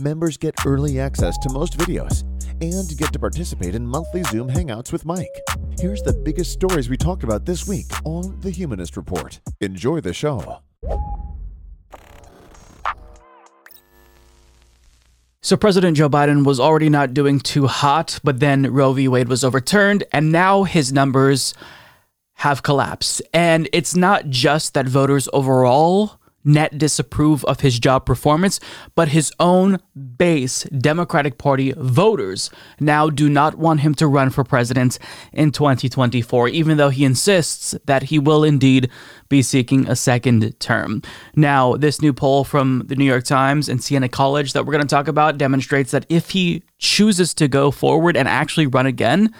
Members get early access to most videos and get to participate in monthly Zoom hangouts with Mike. Here's the biggest stories we talked about this week on The Humanist Report. Enjoy the show. So President Joe Biden was already not doing too hot, but then Roe v. Wade was overturned, and now his numbers have collapsed. And it's not just that voters overall net disapprove of his job performance, but his own base Democratic Party voters now do not want him to run for president in 2024, even though he insists that he will indeed be seeking a second term. Now, this new poll from the New York Times and Siena College that we're going to talk about demonstrates that if he chooses to go forward and actually run again,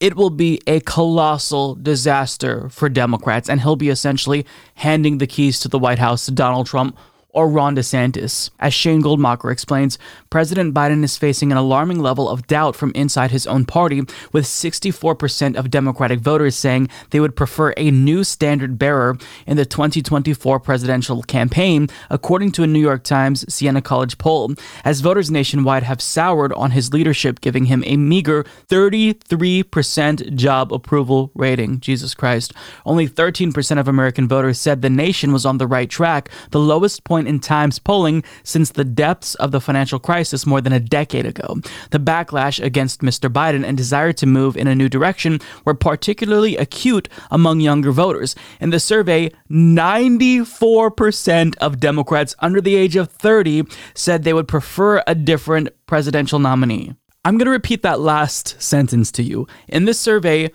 it will be a colossal disaster for Democrats, and he'll be essentially handing the keys to the White House to Donald Trump or Ron DeSantis. As Shane Goldmacher explains, President Biden is facing an alarming level of doubt from inside his own party, with 64% of Democratic voters saying they would prefer a new standard bearer in the 2024 presidential campaign, according to a New York Times Siena College poll, as voters nationwide have soured on his leadership, giving him a meager 33% job approval rating. Jesus Christ. Only 13% of American voters said the nation was on the right track, the lowest point point in Times polling since the depths of the financial crisis more than a decade ago. The backlash against Mr. Biden and desire to move in a new direction were particularly acute among younger voters. In the survey, 94% of Democrats under the age of 30 said they would prefer a different presidential nominee. I'm going to repeat that last sentence to you. In this survey,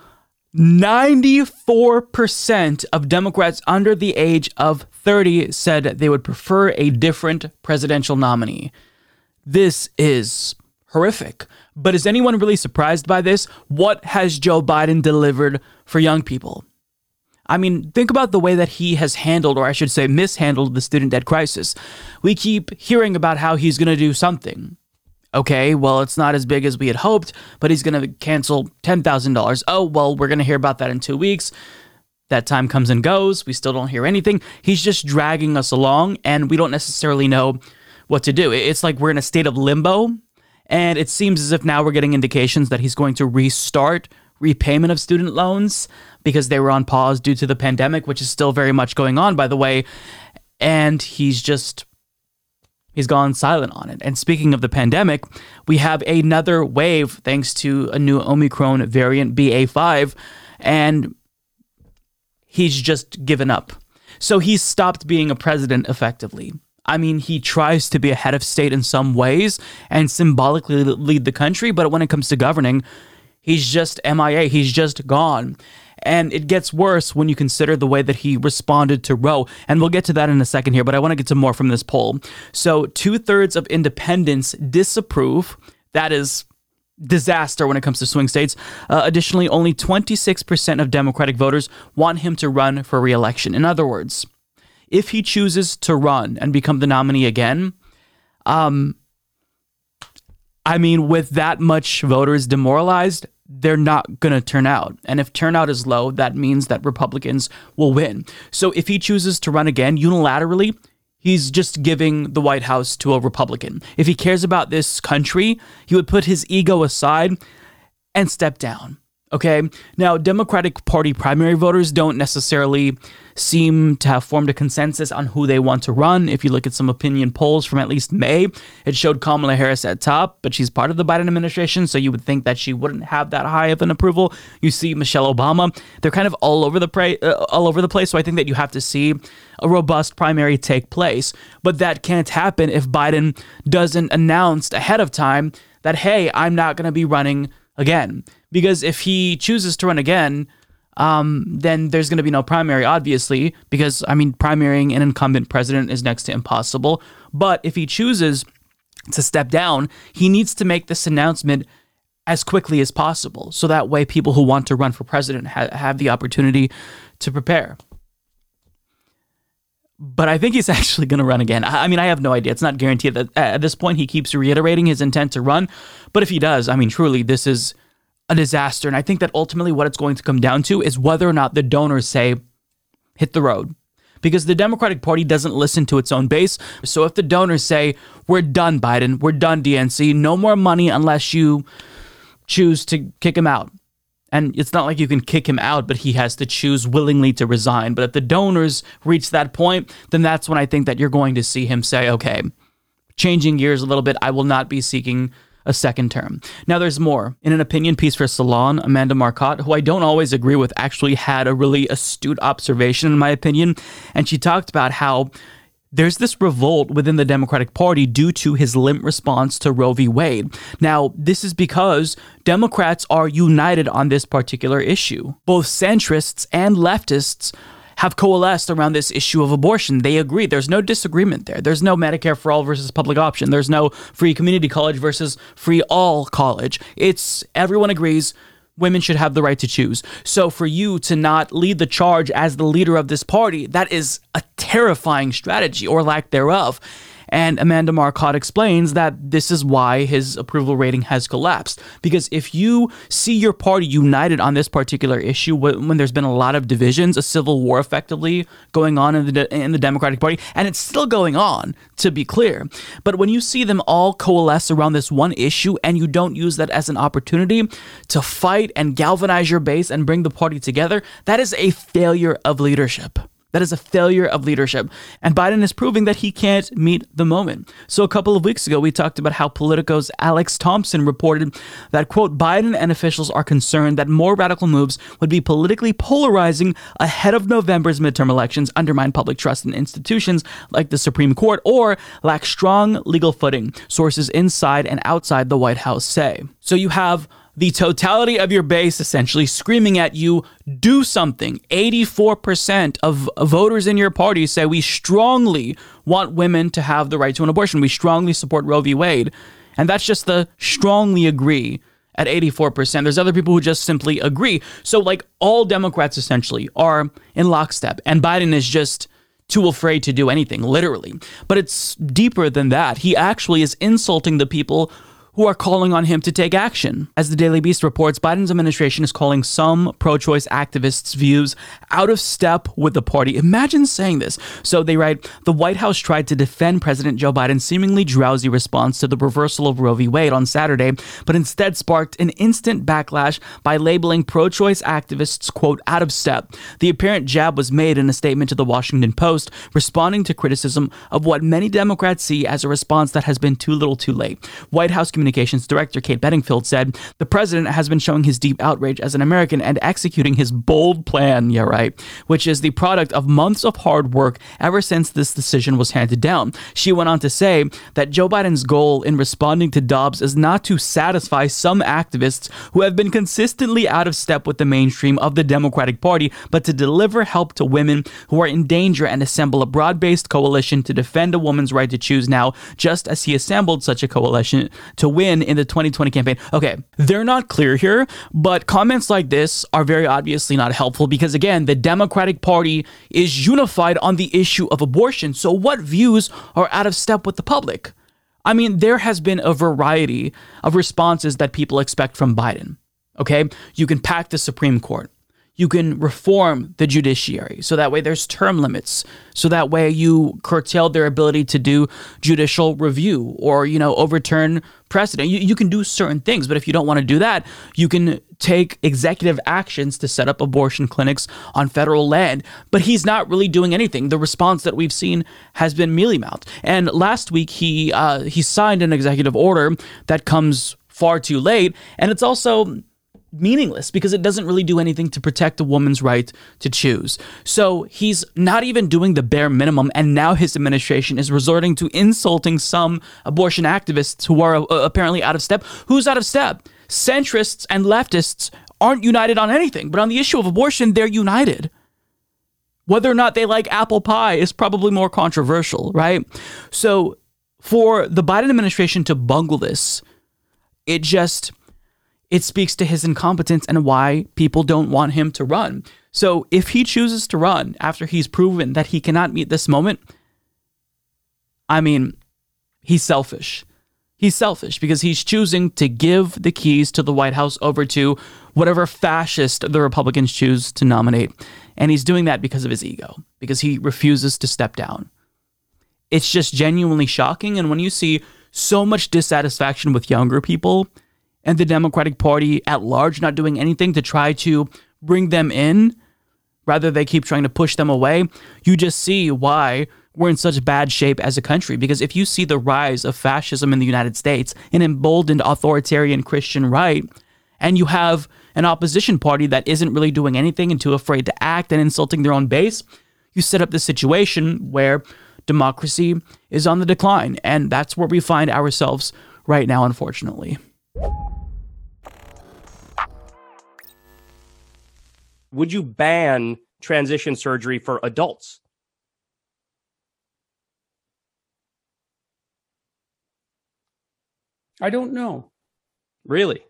94% of Democrats under the age of 30 said they would prefer a different presidential nominee. This is horrific. But is anyone really surprised by this? What has Joe Biden delivered for young people? I mean, think about the way that he has handled, or I should say, mishandled the student debt crisis. We keep hearing about how he's going to do something. Okay, well, it's not as big as we had hoped, but he's going to cancel $10,000. Oh, well, we're going to hear about that in two weeks. That time comes and goes. We still don't hear anything. He's just dragging us along, and we don't necessarily know what to do. It's like we're in a state of limbo, and it seems as if now we're getting indications that he's going to restart repayment of student loans because they were on pause due to the pandemic, which is still very much going on, by the way. And he's just He's gone silent on it. And speaking of the pandemic, we have another wave thanks to a new Omicron variant, BA5, and he's just given up. So he's stopped being a president effectively. I mean, he tries to be a head of state in some ways and symbolically lead the country, but when it comes to governing, he's just MIA. He's just gone. And it gets worse when you consider the way that he responded to Roe. And we'll get to that in a second here, but I want to get to more from this poll. So, two thirds of independents disapprove. That is disaster when it comes to swing states. Uh, additionally, only 26% of Democratic voters want him to run for reelection. In other words, if he chooses to run and become the nominee again, um, I mean, with that much voters demoralized, they're not going to turn out. And if turnout is low, that means that Republicans will win. So if he chooses to run again unilaterally, he's just giving the White House to a Republican. If he cares about this country, he would put his ego aside and step down. Okay. Now, Democratic Party primary voters don't necessarily seem to have formed a consensus on who they want to run. If you look at some opinion polls from at least May, it showed Kamala Harris at top, but she's part of the Biden administration, so you would think that she wouldn't have that high of an approval. You see Michelle Obama; they're kind of all over the pra- uh, all over the place. So I think that you have to see a robust primary take place, but that can't happen if Biden doesn't announce ahead of time that hey, I'm not going to be running again. Because if he chooses to run again, um, then there's going to be no primary, obviously, because, I mean, primarying an incumbent president is next to impossible. But if he chooses to step down, he needs to make this announcement as quickly as possible. So that way, people who want to run for president ha- have the opportunity to prepare. But I think he's actually going to run again. I mean, I have no idea. It's not guaranteed that at this point he keeps reiterating his intent to run. But if he does, I mean, truly, this is a disaster. And I think that ultimately what it's going to come down to is whether or not the donors say, hit the road. Because the Democratic Party doesn't listen to its own base. So if the donors say, we're done, Biden, we're done, DNC, no more money unless you choose to kick him out. And it's not like you can kick him out, but he has to choose willingly to resign. But if the donors reach that point, then that's when I think that you're going to see him say, okay, changing gears a little bit, I will not be seeking a second term. Now, there's more. In an opinion piece for Salon, Amanda Marcotte, who I don't always agree with, actually had a really astute observation, in my opinion. And she talked about how there's this revolt within the Democratic Party due to his limp response to Roe v. Wade. Now, this is because Democrats are united on this particular issue. Both centrists and leftists have coalesced around this issue of abortion. They agree. There's no disagreement there. There's no Medicare for all versus public option. There's no free community college versus free all college. It's everyone agrees women should have the right to choose. So for you to not lead the charge as the leader of this party, that is a terrifying strategy or lack thereof. And Amanda Marcotte explains that this is why his approval rating has collapsed. Because if you see your party united on this particular issue, when there's been a lot of divisions, a civil war effectively going on in the in the Democratic Party, and it's still going on, to be clear. But when you see them all coalesce around this one issue, and you don't use that as an opportunity to fight and galvanize your base and bring the party together, that is a failure of leadership. That is a failure of leadership. And Biden is proving that he can't meet the moment. So a couple of weeks ago, we talked about how Politico's Alex Thompson reported that, quote, Biden and officials are concerned that more radical moves would be politically polarizing ahead of November's midterm elections, undermine public trust in institutions like the Supreme Court, or lack strong legal footing, sources inside and outside the White House say. So you have the totality of your base essentially screaming at you, do something. 84% of voters in your party say we strongly want women to have the right to an abortion. We strongly support Roe v. Wade. And that's just the strongly agree at 84%. There's other people who just simply agree. So, like, all Democrats essentially are in lockstep. And Biden is just too afraid to do anything, literally. But it's deeper than that. He actually is insulting the people who are calling on him to take action. As the Daily Beast reports, Biden's administration is calling some pro choice activists' views out of step with the party. Imagine saying this. So they write The White House tried to defend President Joe Biden's seemingly drowsy response to the reversal of Roe v. Wade on Saturday, but instead sparked an instant backlash by labeling pro choice activists, quote, out of step. The apparent jab was made in a statement to the Washington Post, responding to criticism of what many Democrats see as a response that has been too little too late. White House Communications Director Kate Bedingfield said, The president has been showing his deep outrage as an American and executing his bold plan, yeah, right, which is the product of months of hard work ever since this decision was handed down. She went on to say that Joe Biden's goal in responding to Dobbs is not to satisfy some activists who have been consistently out of step with the mainstream of the Democratic Party, but to deliver help to women who are in danger and assemble a broad based coalition to defend a woman's right to choose now, just as he assembled such a coalition to win in the 2020 campaign. Okay, they're not clear here, but comments like this are very obviously not helpful because, again, the Democratic Party is unified on the issue of abortion. So, what views are out of step with the public? I mean, there has been a variety of responses that people expect from Biden. Okay, you can pack the Supreme Court you can reform the judiciary. So that way there's term limits. So that way you curtail their ability to do judicial review or you know overturn precedent. You, you can do certain things but if you don't want to do that you can take executive actions to set up abortion clinics on federal land. But he's not really doing anything. The response that we've seen has been mealy mouthed and last week he uh, he signed an executive order that comes far too late. And it's also meaningless because it doesn't really do anything to protect a woman's right to choose. So he's not even doing the bare minimum, and now his administration is resorting to insulting some abortion activists who are uh, apparently out of step. Who's out of step? Centrists and leftists aren't united on anything, but on the issue of abortion, they're united. Whether or not they like apple pie is probably more controversial, right? So for the Biden administration to bungle this, it just it speaks to his incompetence and why people don't want him to run. So if he chooses to run after he's proven that he cannot meet this moment, I mean, he's selfish. He's selfish because he's choosing to give the keys to the White House over to whatever fascist the Republicans choose to nominate. And he's doing that because of his ego, because he refuses to step down. It's just genuinely shocking. And when you see so much dissatisfaction with younger people and the Democratic Party at large not doing anything to try to bring them in, rather they keep trying to push them away, you just see why we're in such bad shape as a country. Because if you see the rise of fascism in the United States, an emboldened authoritarian Christian right, and you have an opposition party that isn't really doing anything and too afraid to act and insulting their own base, you set up this situation where democracy is on the decline. And that's where we find ourselves right now, unfortunately. Would you ban transition surgery for adults? I don't know. Really?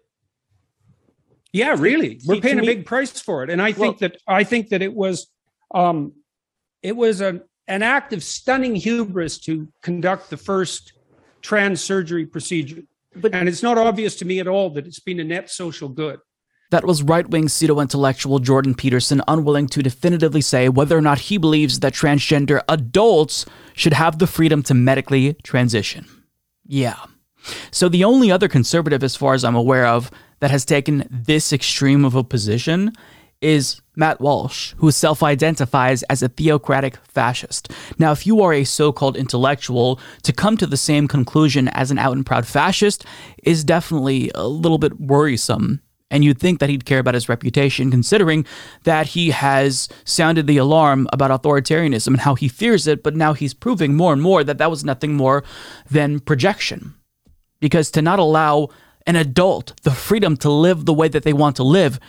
Yeah, really. We're paying a big price for it, and I think Well- that I think that it was, um, it was a, an act of stunning hubris to conduct the first trans surgery procedure. But- and it's not obvious to me at all that it's been a net social good. That was right wing pseudo intellectual Jordan Peterson unwilling to definitively say whether or not he believes that transgender adults should have the freedom to medically transition. Yeah. So the only other conservative, as far as I'm aware of, that has taken this extreme of a position is Matt Walsh, who self identifies as a theocratic fascist. Now, if you are a so called intellectual, to come to the same conclusion as an out and proud fascist is definitely a little bit worrisome. And you'd think that he'd care about his reputation, considering that he has sounded the alarm about authoritarianism and how he fears it, but now he's proving more and more that that was nothing more than projection. Because to not allow an adult the freedom to live the way that they want to live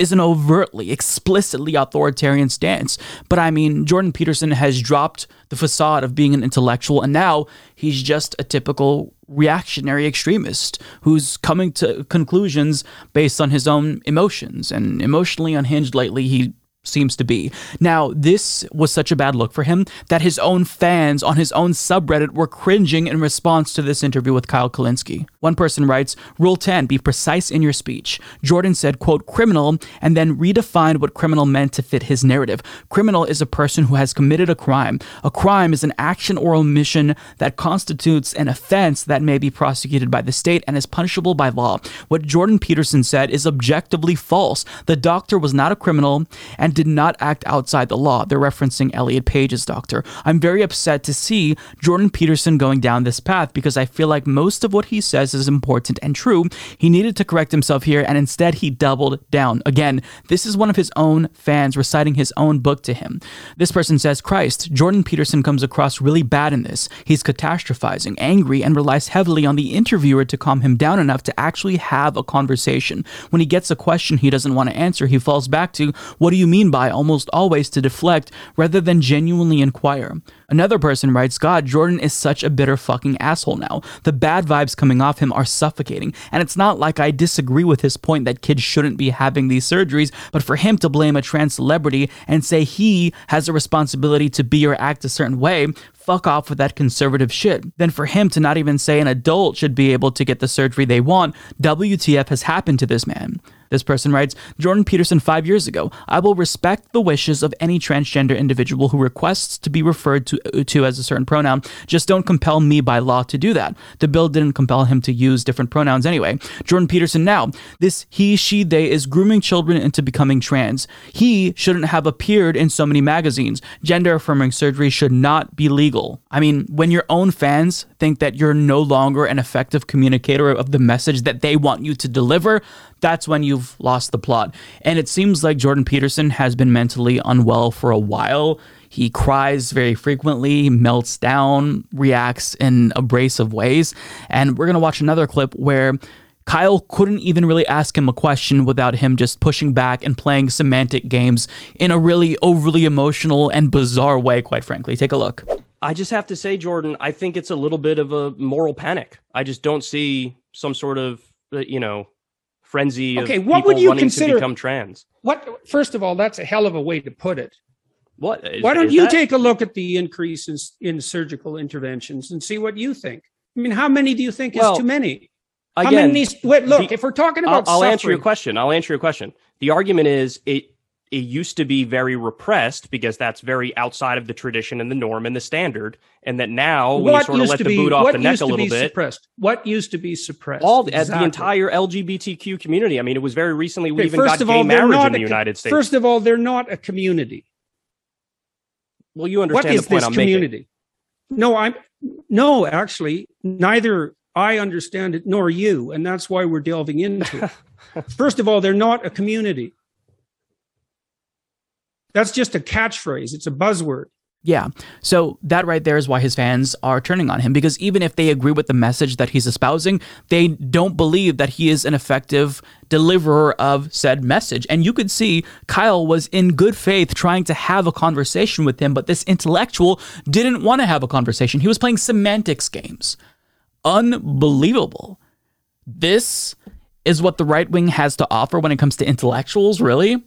is an overtly, explicitly authoritarian stance. But I mean, Jordan Peterson has dropped the facade of being an intellectual, and now he's just a typical reactionary extremist who's coming to conclusions based on his own emotions. And emotionally unhinged lately, he seems to be. Now, this was such a bad look for him that his own fans on his own subreddit were cringing in response to this interview with Kyle Kulinski. One person writes, Rule 10, be precise in your speech. Jordan said, quote, criminal, and then redefined what criminal meant to fit his narrative. Criminal is a person who has committed a crime. A crime is an action or omission that constitutes an offense that may be prosecuted by the state and is punishable by law. What Jordan Peterson said is objectively false. The doctor was not a criminal and did not act outside the law. They're referencing Elliot Page's doctor. I'm very upset to see Jordan Peterson going down this path because I feel like most of what he says is important and true. He needed to correct himself here and instead he doubled down. Again, this is one of his own fans reciting his own book to him. This person says, Christ, Jordan Peterson comes across really bad in this. He's catastrophizing, angry, and relies heavily on the interviewer to calm him down enough to actually have a conversation. When he gets a question he doesn't want to answer, he falls back to, What do you mean by almost always to deflect rather than genuinely inquire? Another person writes, God, Jordan is such a bitter fucking asshole now. The bad vibes coming off him are suffocating. And it's not like I disagree with his point that kids shouldn't be having these surgeries, but for him to blame a trans celebrity and say he has a responsibility to be or act a certain way, fuck off with that conservative shit. Then for him to not even say an adult should be able to get the surgery they want, WTF has happened to this man. This person writes Jordan Peterson five years ago. I will respect the wishes of any transgender individual who requests to be referred to, uh, to as a certain pronoun. Just don't compel me by law to do that. The bill didn't compel him to use different pronouns anyway. Jordan Peterson now. This he, she, they is grooming children into becoming trans. He shouldn't have appeared in so many magazines. Gender affirming surgery should not be legal. I mean, when your own fans think that you're no longer an effective communicator of the message that they want you to deliver, that's when you've lost the plot. And it seems like Jordan Peterson has been mentally unwell for a while. He cries very frequently, melts down, reacts in abrasive ways. And we're going to watch another clip where Kyle couldn't even really ask him a question without him just pushing back and playing semantic games in a really overly emotional and bizarre way, quite frankly. Take a look. I just have to say, Jordan, I think it's a little bit of a moral panic. I just don't see some sort of, uh, you know, frenzy of Okay, what would you consider- to become trans. What? First of all, that's a hell of a way to put it. What? is- Why don't you that- take a look at the increase in, in surgical interventions and see what you think? I mean, how many do you think Well, is too many? how again? many? Wait, look, the- if we're talking I'll, about I'll answer your question. I'll answer your question. The argument is it it used to be very repressed because that's very outside of the tradition and the norm and the standard, and that now we sort of let the be boot off the neck used a to little be bit. suppressed? What used to be suppressed? All the, the entire LGBTQ community. I mean, it was very recently we Okay, even first got of gay all, marriage not in the a United States. First of all, they're not a community. well, you What understand is the point this I'm making. community? No, I'm no, actually, neither I understand it nor you, and that's why we're delving into it. First of all, they're not a community. That's just a catchphrase. It's a buzzword. Yeah. So that right there is why his fans are turning on him because even if they agree with the message that he's espousing, they don't believe that he is an effective deliverer of said message. And you could see Kyle was in good faith trying to have a conversation with him, but this intellectual didn't want to have a conversation. He was playing semantics games. Unbelievable. This is what the right wing has to offer when it comes to intellectuals, really?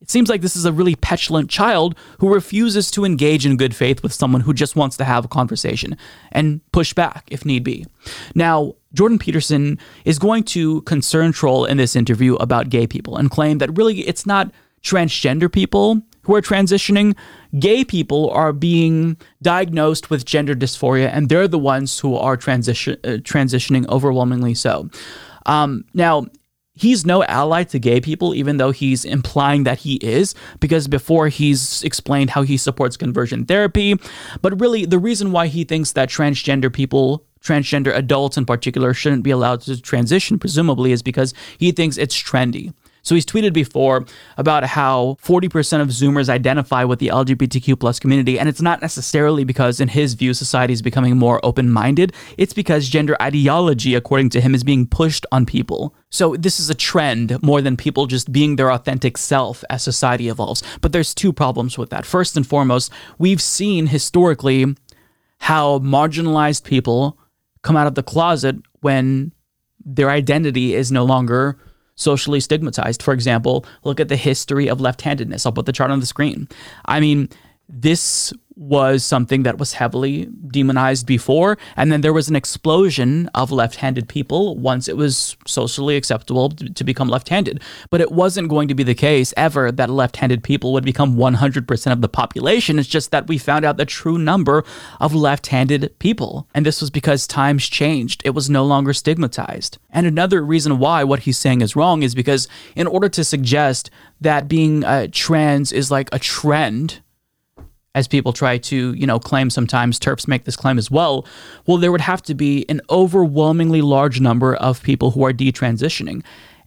It seems like this is a really petulant child who refuses to engage in good faith with someone who just wants to have a conversation and push back if need be. Now, Jordan Peterson is going to concern troll in this interview about gay people and claim that really it's not transgender people who are transitioning. Gay people are being diagnosed with gender dysphoria, and they're the ones who are transition uh, transitioning overwhelmingly so. Um, now, he's no ally to gay people, even though he's implying that he is, because before he's explained how he supports conversion therapy. But really, the reason why he thinks that transgender people, transgender adults in particular, shouldn't be allowed to transition, presumably, is because he thinks it's trendy. So he's tweeted before about how 40% of Zoomers identify with the LGBTQ plus community, and it's not necessarily because, in his view, society is becoming more open-minded. It's because gender ideology, according to him, is being pushed on people. So this is a trend more than people just being their authentic self as society evolves. But there's two problems with that. First and foremost, we've seen historically how marginalized people come out of the closet when their identity is no longer socially stigmatized. For example, look at the history of left handedness. I'll put the chart on the screen. I mean, this was something that was heavily demonized before, and then there was an explosion of left handed people once it was socially acceptable to, become left handed. But it wasn't going to be the case ever that left handed people would become 100% of the population. It's just that we found out the true number of left handed people. And this was because times changed, it was no longer stigmatized. And another reason why what he's saying is wrong is because, in order to suggest that being uh, trans is like a trend, as people try to, you know, claim sometimes TERFs make this claim as well, well, there would have to be an overwhelmingly large number of people who are detransitioning.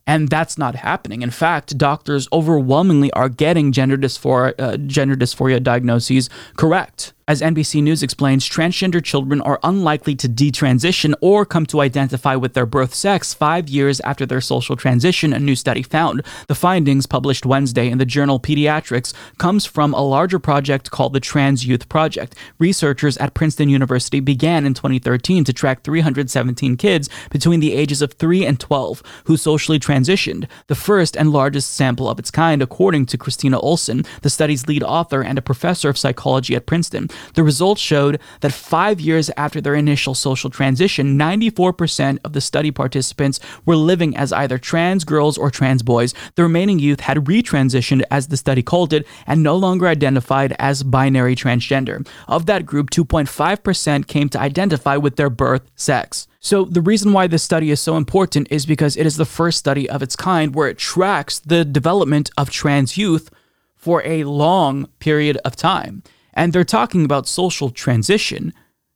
And that's not happening. In fact, doctors overwhelmingly are getting gender dysphoria, uh, gender dysphoria diagnoses correct. As NBC News explains, transgender children are unlikely to detransition or come to identify with their birth sex five years after their social transition, a new study found. The findings, published Wednesday in the journal Pediatrics, comes from a larger project called the Trans Youth Project. Researchers at Princeton University began in 2013 to track 317 kids between the ages of 3 and 12 who socially transitioned, the first and largest sample of its kind, according to Christina Olson, the study's lead author and a professor of psychology at Princeton. The results showed that five years after their initial social transition, 94% of the study participants were living as either trans girls or trans boys. The remaining youth had retransitioned, as the study called it, and no longer identified as binary transgender. Of that group, 2.5% came to identify with their birth sex. So, the reason why this study is so important is because it is the first study of its kind where it tracks the development of trans youth for a long period of time. And they're talking about social transition.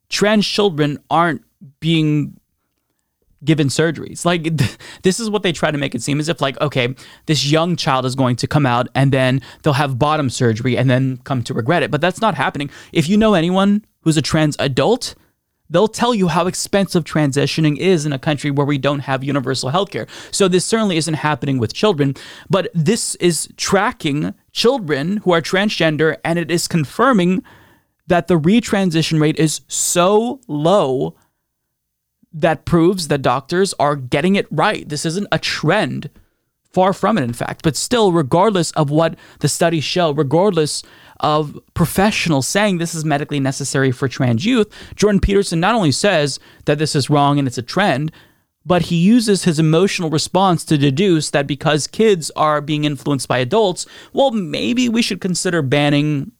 Trans children aren't being given surgeries. Like th- this is what they try to make it seem as if like okay, this young child is going to come out and then they'll have bottom surgery and then come to regret it. But that's not happening. If you know anyone who's a trans adult, they'll tell you how expensive transitioning is in a country where we don't have universal healthcare. So this certainly isn't happening with children, but this is tracking children who are transgender and it is confirming that the retransition rate is so low that proves that doctors are getting it right. This isn't a trend. Far from it, in fact. But still, regardless of what the studies show, regardless of professionals saying this is medically necessary for trans youth, Jordan Peterson not only says that this is wrong and it's a trend, but he uses his emotional response to deduce that because kids are being influenced by adults, well, maybe we should consider banning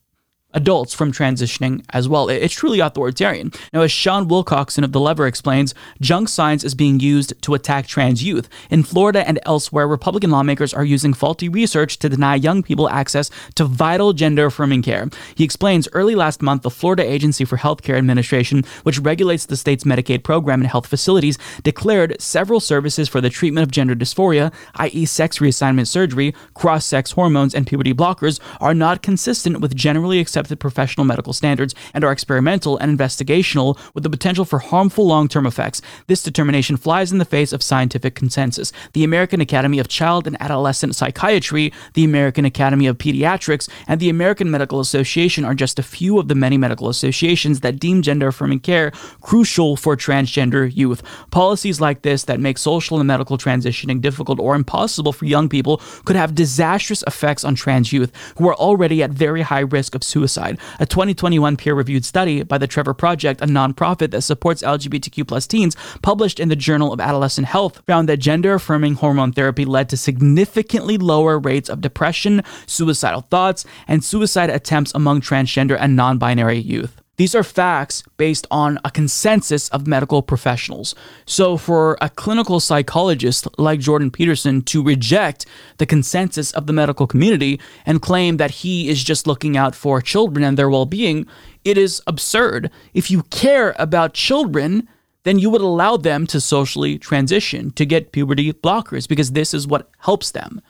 adults from transitioning as well. It's truly authoritarian. Now, as Sean Wilcoxon of The Lever explains, junk science is being used to attack trans youth. In Florida and elsewhere, Republican lawmakers are using faulty research to deny young people access to vital gender affirming care. He explains early last month, the Florida Agency for Healthcare Administration, which regulates the state's Medicaid program and health facilities, declared several services for the treatment of gender dysphoria, i.e., sex reassignment surgery, cross sex hormones, and puberty blockers, are not consistent with generally accepted accepted professional medical standards and are experimental and investigational with the potential for harmful long term effects. This determination flies in the face of scientific consensus. The American Academy of Child and Adolescent Psychiatry, the American Academy of Pediatrics, and the American Medical Association are just a few of the many medical associations that deem gender affirming care crucial for transgender youth. Policies like this that make social and medical transitioning difficult or impossible for young people could have disastrous effects on trans youth who are already at very high risk of suicide suicide. A 2021 peer-reviewed study by the Trevor Project, a nonprofit that supports LGBTQ plus teens, published in the Journal of Adolescent Health, found that gender-affirming hormone therapy led to significantly lower rates of depression, suicidal thoughts, and suicide attempts among transgender and non-binary youth. These are facts based on a consensus of medical professionals. So, for a clinical psychologist like Jordan Peterson to reject the consensus of the medical community and claim that he is just looking out for children and their well being, it is absurd. If you care about children, then you would allow them to socially transition, to get puberty blockers, because this is what helps them.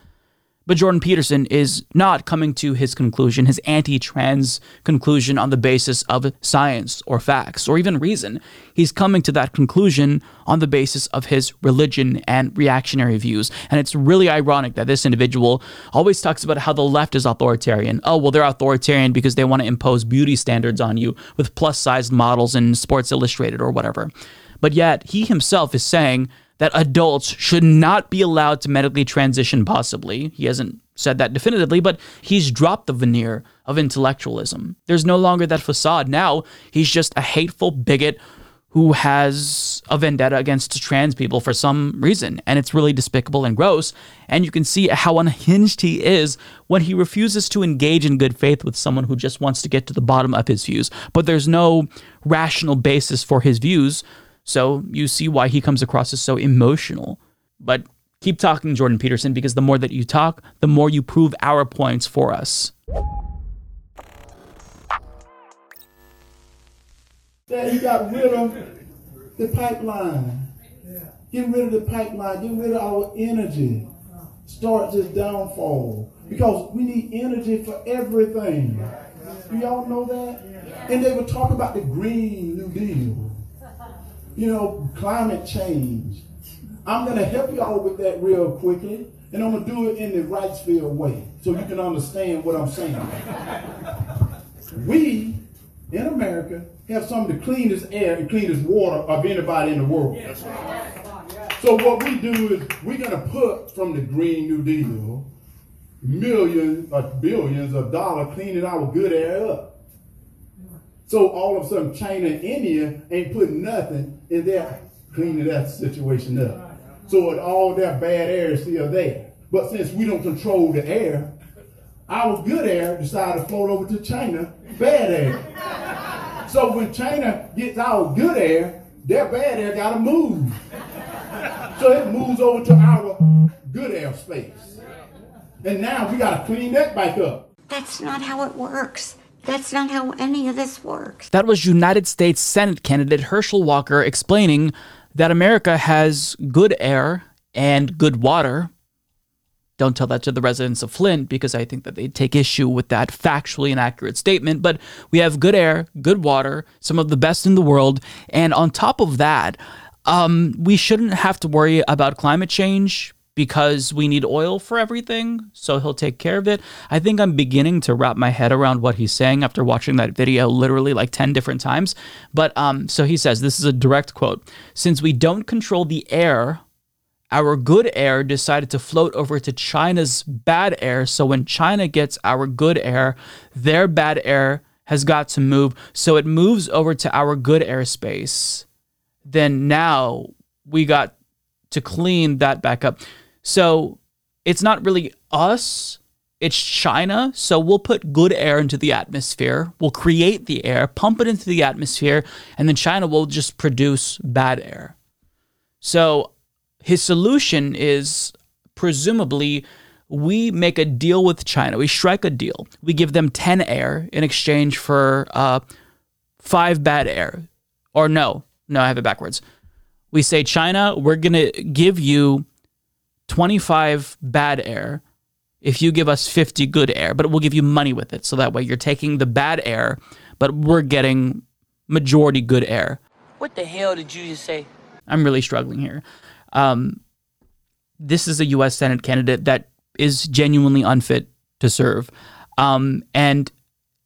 But Jordan Peterson is not coming to his conclusion, his anti trans conclusion, on the basis of science or facts or even reason. He's coming to that conclusion on the basis of his religion and reactionary views. And it's really ironic that this individual always talks about how the left is authoritarian. Oh, well, they're authoritarian because they want to impose beauty standards on you with plus sized models in Sports Illustrated or whatever. But yet, he himself is saying that adults should not be allowed to medically transition, possibly. He hasn't said that definitively, but he's dropped the veneer of intellectualism. There's no longer that facade. Now he's just a hateful bigot who has a vendetta against trans people for some reason. And it's really despicable and gross. And you can see how unhinged he is when he refuses to engage in good faith with someone who just wants to get to the bottom of his views. But there's no rational basis for his views. So you see why he comes across as so emotional. But keep talking, Jordan Peterson, because the more that you talk, the more you prove our points for us. That he got rid of the pipeline. Get rid of the pipeline. Get rid of our energy. Start this downfall. Because we need energy for everything. Do y'all know that? And they were talking about the Green New Deal you know, climate change. I'm going to help y'all with that real quickly, and I'm going to do it in the Wrightsville way so you can understand what I'm saying. we, in America, have some of the cleanest air and cleanest water of anybody in the world. So what we do is we're going to put from the Green New Deal millions or uh, billions of dollars cleaning our good air up. So all of a sudden, China and India ain't putting nothing in there cleaning that situation up. So all that bad air is still there. But since we don't control the air, our good air decided to float over to China, bad air. So when China gets our good air, their bad air got to move. So it moves over to our good air space. And now we got to clean that back up. That's not how it works. That's not how any of this works. That was United States Senate candidate Herschel Walker explaining that America has good air and good water. Don't tell that to the residents of Flint because I think that they'd take issue with that factually inaccurate statement. But we have good air, good water, some of the best in the world. And on top of that, um, we shouldn't have to worry about climate change because we need oil for everything, so he'll take care of it. I think I'm beginning to wrap my head around what he's saying after watching that video literally like 10 different times. But um so he says this is a direct quote. Since we don't control the air, our good air decided to float over to China's bad air. So when China gets our good air, their bad air has got to move. So it moves over to our good airspace. Then now we got to clean that back up. So it's not really us, it's China. So we'll put good air into the atmosphere, we'll create the air, pump it into the atmosphere, and then China will just produce bad air. So his solution is presumably we make a deal with China. We strike a deal. We give them 10 air in exchange for uh, five bad air. Or no, no, I have it backwards. We say, China, we're going to give you 25 bad air if you give us 50 good air, but we'll give you money with it. So that way you're taking the bad air, but we're getting majority good air. What the hell did you just say? I'm really struggling here. Um, this is a U.S. Senate candidate that is genuinely unfit to serve, um, and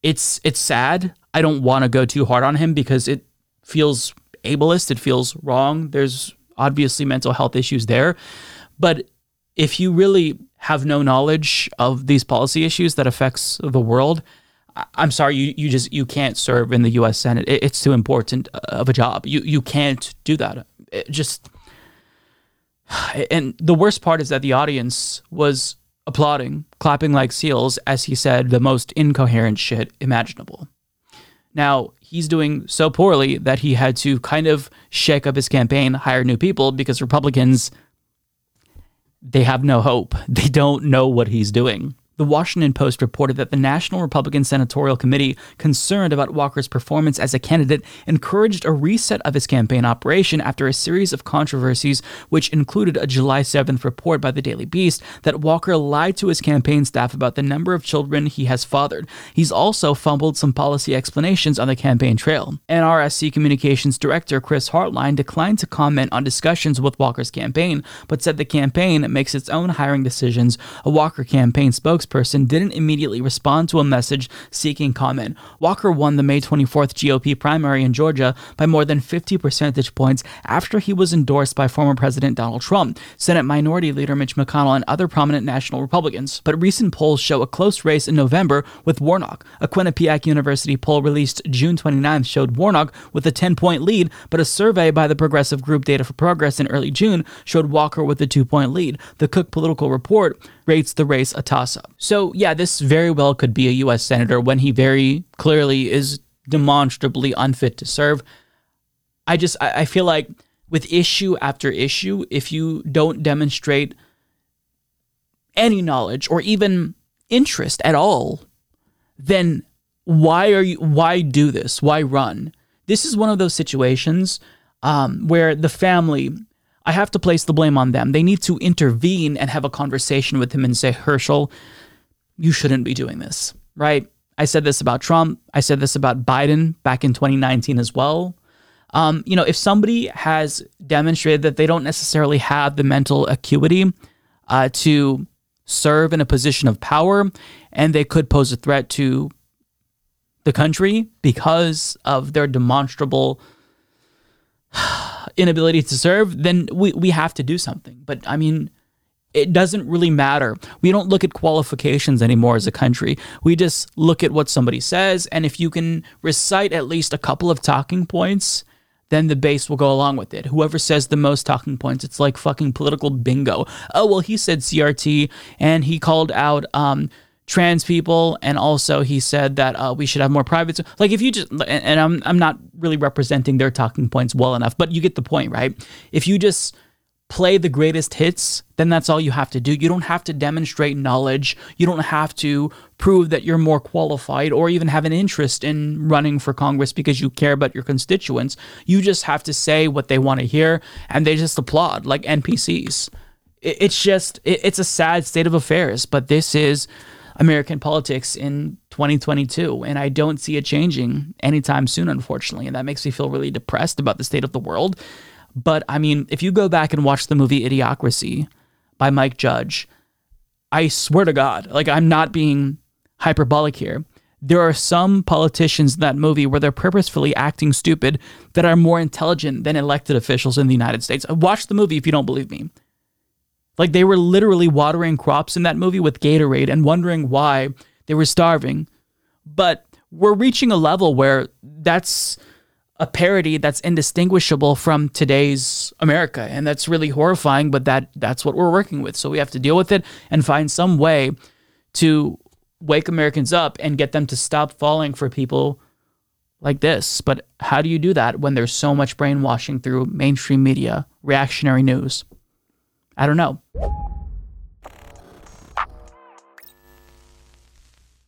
it's it's sad. I don't want to go too hard on him because it feels ableist. It feels wrong. There's obviously mental health issues there, but if you really have no knowledge of these policy issues that affects the world, I'm sorry, you, you just you can't serve in the U.S. Senate. It, it's too important uh, of a job. You you can't do that. It just and the worst part is that the audience was applauding, clapping like seals as he said the most incoherent shit imaginable. Now, he's doing so poorly that he had to kind of shake up his campaign, hire new people because Republicans they have no hope. They don't know what he's doing. The Washington Post reported that the National Republican Senatorial Committee, concerned about Walker's performance as a candidate, encouraged a reset of his campaign operation after a series of controversies, which included a July 7th report by the Daily Beast that Walker lied to his campaign staff about the number of children he has fathered. He's also fumbled some policy explanations on the campaign trail. NRSC Communications Director Chris Hartline declined to comment on discussions with Walker's campaign, but said the campaign makes its own hiring decisions. A Walker campaign spokesperson spokesperson didn't immediately respond to a message seeking comment. Walker won the May 24th GOP primary in Georgia by more than 50 percentage points after he was endorsed by former President Donald Trump, Senate Minority Leader Mitch McConnell, and other prominent national Republicans. But recent polls show a close race in November with Warnock. A Quinnipiac University poll released June 29th showed Warnock with a 10 point lead, but a survey by the progressive group Data for Progress in early June showed Walker with a two point lead. The Cook Political Report rates the race a toss up. So, yeah, this very well could be a U.S. Senator when he very clearly is demonstrably unfit to serve. I just, I, I feel like with issue after issue, if you don't demonstrate any knowledge or even interest at all, then why are you, why do this? Why run? This is one of those situations um, where the family I have to place the blame on them. They need to intervene and have a conversation with him and say, Herschel, you shouldn't be doing this, right? I said this about Trump. I said this about Biden back in 2019 as well. Um, you know, if somebody has demonstrated that they don't necessarily have the mental acuity uh, to serve in a position of power and they could pose a threat to the country because of their demonstrable inability to serve, then we, we have to do something. But I mean, it doesn't really matter. We don't look at qualifications anymore as a country. We just look at what somebody says. And if you can recite at least a couple of talking points, then the base will go along with it. Whoever says the most talking points, it's like fucking political bingo. Oh, well, he said CRT and he called out um, trans people, and also he said that uh, we should have more private. Like if you just and I'm I'm not really representing their talking points well enough, but you get the point, right? If you just play the greatest hits, then that's all you have to do. You don't have to demonstrate knowledge. You don't have to prove that you're more qualified or even have an interest in running for Congress because you care about your constituents. You just have to say what they want to hear and they just applaud like NPCs. It's just, it's a sad state of affairs, but this is American politics in 2022. And I don't see it changing anytime soon, unfortunately. And that makes me feel really depressed about the state of the world. But I mean, if you go back and watch the movie Idiocracy by Mike Judge. I swear to God, like I'm not being hyperbolic here. There are some politicians in that movie where they're purposefully acting stupid that are more intelligent than elected officials in the United States. Watch the movie if you don't believe me. Like they were literally watering crops in that movie with Gatorade and wondering why they were starving. But we're reaching a level where that's a parody that's indistinguishable from today's America. And that's really horrifying but that that's what we're working with. So we have to deal with it and find some way to wake Americans up and get them to stop falling for people like this. But how do you do that when there's so much brainwashing through mainstream media reactionary news I don't know.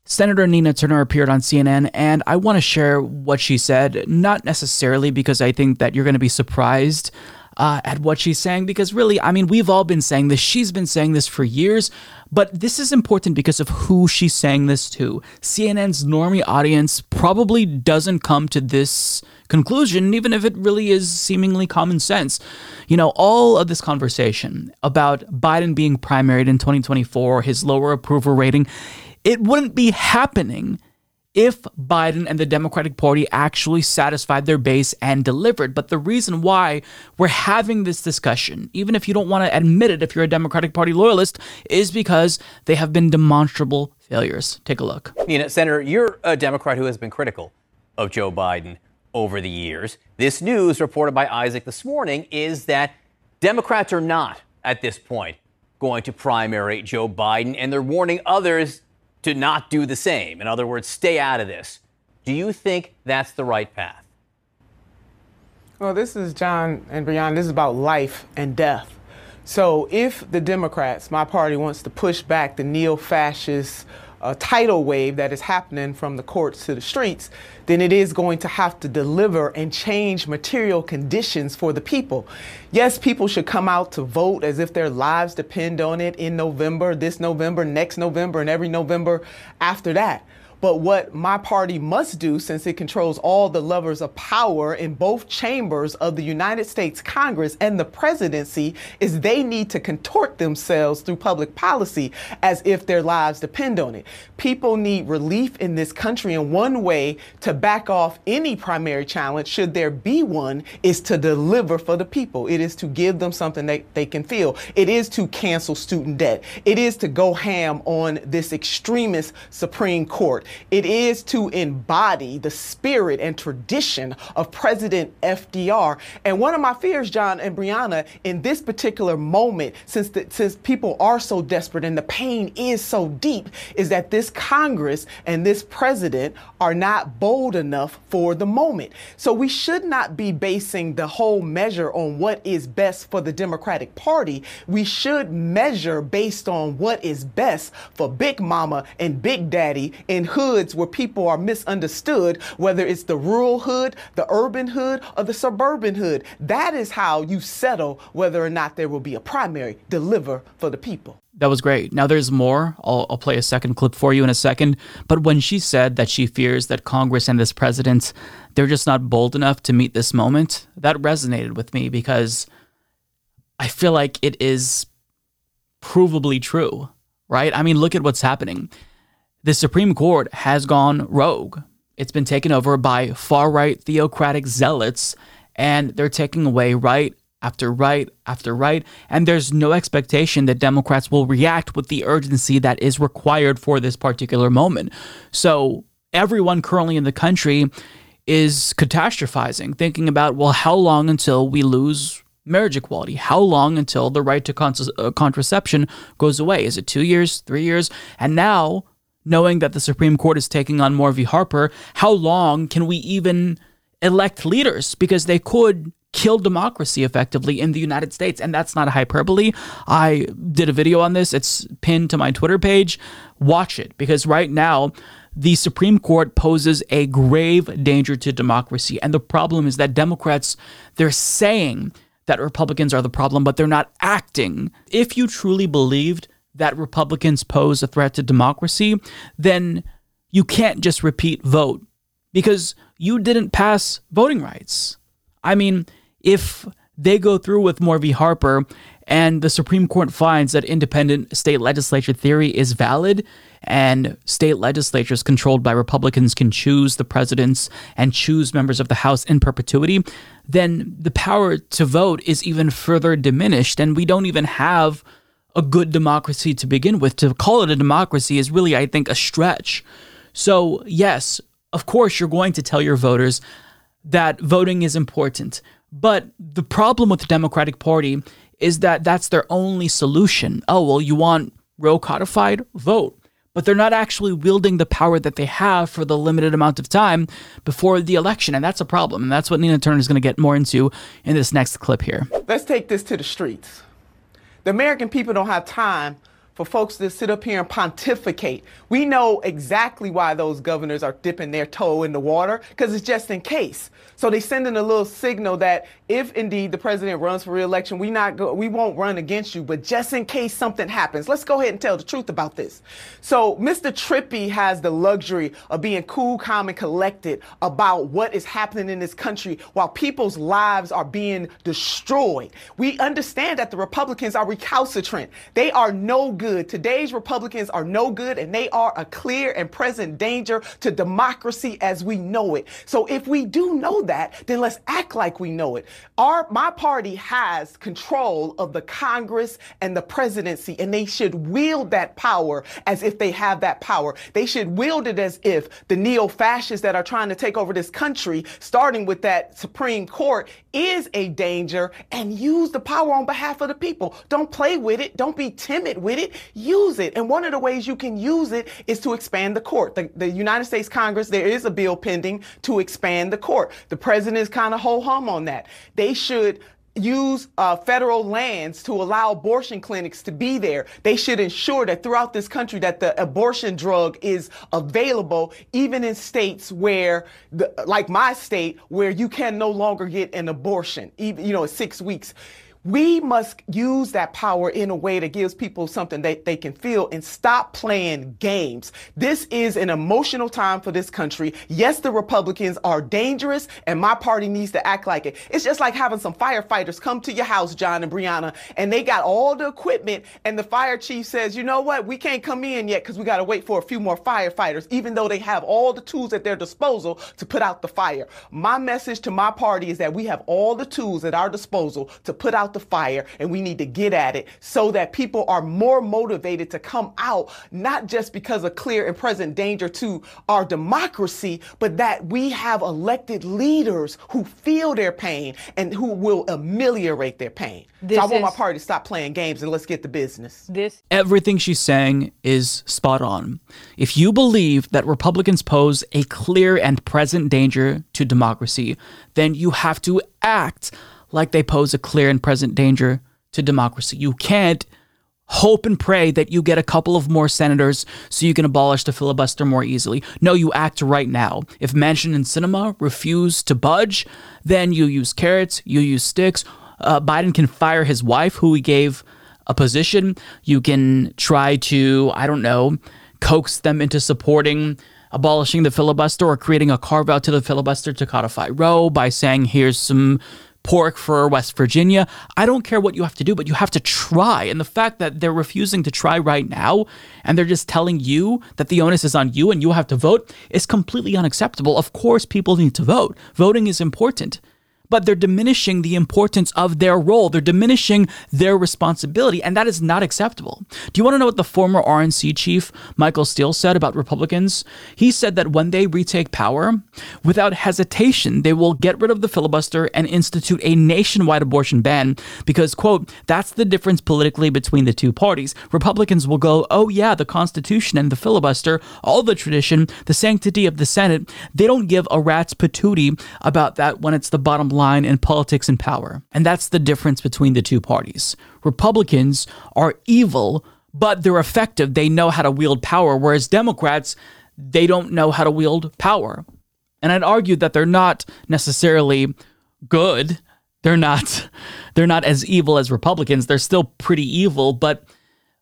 Senator Nina Turner appeared on CNN, and I want to share what she said, not necessarily because I think that you're going to be surprised uh, at what she's saying, because really, I mean, we've all been saying this. She's been saying this for years, but this is important because of who she's saying this to. CNN's normie audience probably doesn't come to this conclusion, even if it really is seemingly common sense. You know, all of this conversation about Biden being primaried in 2024, his lower approval rating, it wouldn't be happening if Biden and the Democratic Party actually satisfied their base and delivered. But the reason why we're having this discussion, even if you don't want to admit it if you're a Democratic Party loyalist, is because they have been demonstrable failures. Take a look. Nina, Senator, you're a Democrat who has been critical of Joe Biden over the years. This news reported by Isaac this morning is that Democrats are not, at this point, going to primary Joe Biden, and they're warning others to not do the same. In other words, stay out of this. Do you think that's the right path? Well, this is John and Brianna. This is about life and death. So, if the Democrats, my party, wants to push back the neo fascist uh, tidal wave that is happening from the courts to the streets, then it is going to have to deliver and change material conditions for the people. Yes, people should come out to vote as if their lives depend on it in November, this November, next November, and every November after that. But what my party must do, since it controls all the levers of power in both chambers of the United States Congress and the presidency, is they need to contort themselves through public policy as if their lives depend on it. People need relief in this country, and one way to back off any primary challenge, should there be one, is to deliver for the people. It is to give them something that they can feel. It is to cancel student debt. It is to go ham on this extremist Supreme Court. It is to embody the spirit and tradition of President FDR. And one of my fears, John and Brianna, in this particular moment, since the, since people are so desperate and the pain is so deep, is that this Congress and this president are not bold enough for the moment. So we should not be basing the whole measure on what is best for the Democratic Party. We should measure based on what is best for Big Mama and Big Daddy in hoods where people are misunderstood, whether it's the rural hood, the urban hood, or the suburban hood. That is how you settle whether or not there will be a primary deliver for the people. That was great. Now there's more. I'll, I'll, play a second clip for you in a second. But when she said that she fears that Congress and this president, they're just not bold enough to meet this moment, that resonated with me because I feel like it is provably true, right? I mean, look at what's happening. The Supreme Court has gone rogue. It's been taken over by far right theocratic zealots, and they're taking away right after right after right, and there's no expectation that Democrats will react with the urgency that is required for this particular moment. So, everyone currently in the country is catastrophizing, thinking about, well, how long until we lose marriage equality? How long until the right to con- uh, contraception goes away? Is it two years, three years? And now, knowing that the Supreme Court is taking on Moore v. Harper, how long can we even elect leaders? Because they could kill democracy effectively in the United States. And that's not a hyperbole. I did a video on this, it's pinned to my Twitter page. Watch it because right now, the Supreme Court poses a grave danger to democracy. And the problem is that Democrats, they're saying that Republicans are the problem, but they're not acting. If you truly believed that Republicans pose a threat to democracy, then you can't just repeat vote because you didn't pass voting rights. I mean, if they go through with Moore. Harper, and the Supreme Court finds that independent state legislature theory is valid, and state legislatures controlled by Republicans can choose the presidents and choose members of the House in perpetuity, then the power to vote is even further diminished, and we don't even have a good democracy to begin with. To call it a democracy is really, I think, a stretch. So, yes, of course, you're going to tell your voters that voting is important. But the problem with the Democratic Party is that that's their only solution. Oh, well, you want Roe codified? Vote. But they're not actually wielding the power that they have for the limited amount of time before the election. And that's a problem. And that's what Nina Turner is going to get more into in this next clip here. Let's take this to the streets. The American people don't have time for folks to sit up here and pontificate. We know exactly why those governors are dipping their toe in the water because it's just in case. So they send in a little signal that if indeed the president runs for reelection, we not go, we won't run against you, but just in case something happens, let's go ahead and tell the truth about this. So Mr. Trippi has the luxury of being cool, calm, and collected about what is happening in this country while people's lives are being destroyed. We understand that the Republicans are recalcitrant. They are no good good. Today's Republicans are no good and they are a clear and present danger to democracy as we know it. So if we do know that, then let's act like we know it. Our my party has control of the Congress and the presidency and they should wield that power as if they have that power. They should wield it as if the neo-fascists that are trying to take over this country, starting with that Supreme Court, is a danger and use the power on behalf of the people. Don't play with it. Don't be timid with it use it. And one of the ways you can use it is to expand the court. The, the United States Congress, there is a bill pending to expand the court. The president is kind of ho hum on that. They should use uh, federal lands to allow abortion clinics to be there. They should ensure that throughout this country that the abortion drug is available, even in states where, the, like my state, where you can no longer get an abortion, even you know, six weeks we must use that power in a way that gives people something that they can feel and stop playing games. This is an emotional time for this country. Yes, the Republicans are dangerous and my party needs to act like it. It's just like having some firefighters come to your house, John and Brianna, and they got all the equipment and the fire chief says, you know what, we can't come in yet because we got to wait for a few more firefighters, even though they have all the tools at their disposal to put out the fire. My message to my party is that we have all the tools at our disposal to put out the fire and we need to get at it so that people are more motivated to come out, not just because of clear and present danger to our democracy, but that we have elected leaders who feel their pain and who will ameliorate their pain. This so I want my party to stop playing games and let's get to business. This everything she's saying is spot on. If you believe that Republicans pose a clear and present danger to democracy, then you have to act like they pose a clear and present danger to democracy. You can't hope and pray that you get a couple of more senators so you can abolish the filibuster more easily. No, you act right now. If Manchin and Sinema refuse to budge, then you use carrots, you use sticks. Uh, Biden can fire his wife, who he gave a position. You can try to, I don't know, coax them into supporting abolishing the filibuster or creating a carve out to the filibuster to codify Roe by saying, here's some pork for West Virginia. I don't care what you have to do, but you have to try. And the fact that they're refusing to try right now and they're just telling you that the onus is on you and you have to vote is completely unacceptable. Of course, people need to vote. Voting is important but they're diminishing the importance of their role. They're diminishing their responsibility, and that is not acceptable. Do you want to know what the former RNC chief, Michael Steele, said about Republicans? He said that when they retake power, without hesitation, they will get rid of the filibuster and institute a nationwide abortion ban because, quote, that's the difference politically between the two parties. Republicans will go, oh, yeah, the Constitution and the filibuster, all the tradition, the sanctity of the Senate, they don't give a rat's patootie about that when it's the bottom line in politics and power. And that's the difference between the two parties. Republicans are evil, but they're effective. They know how to wield power, whereas Democrats, they don't know how to wield power. And I'd argue that they're not necessarily good. They're not they're not as evil as Republicans. They're still pretty evil, but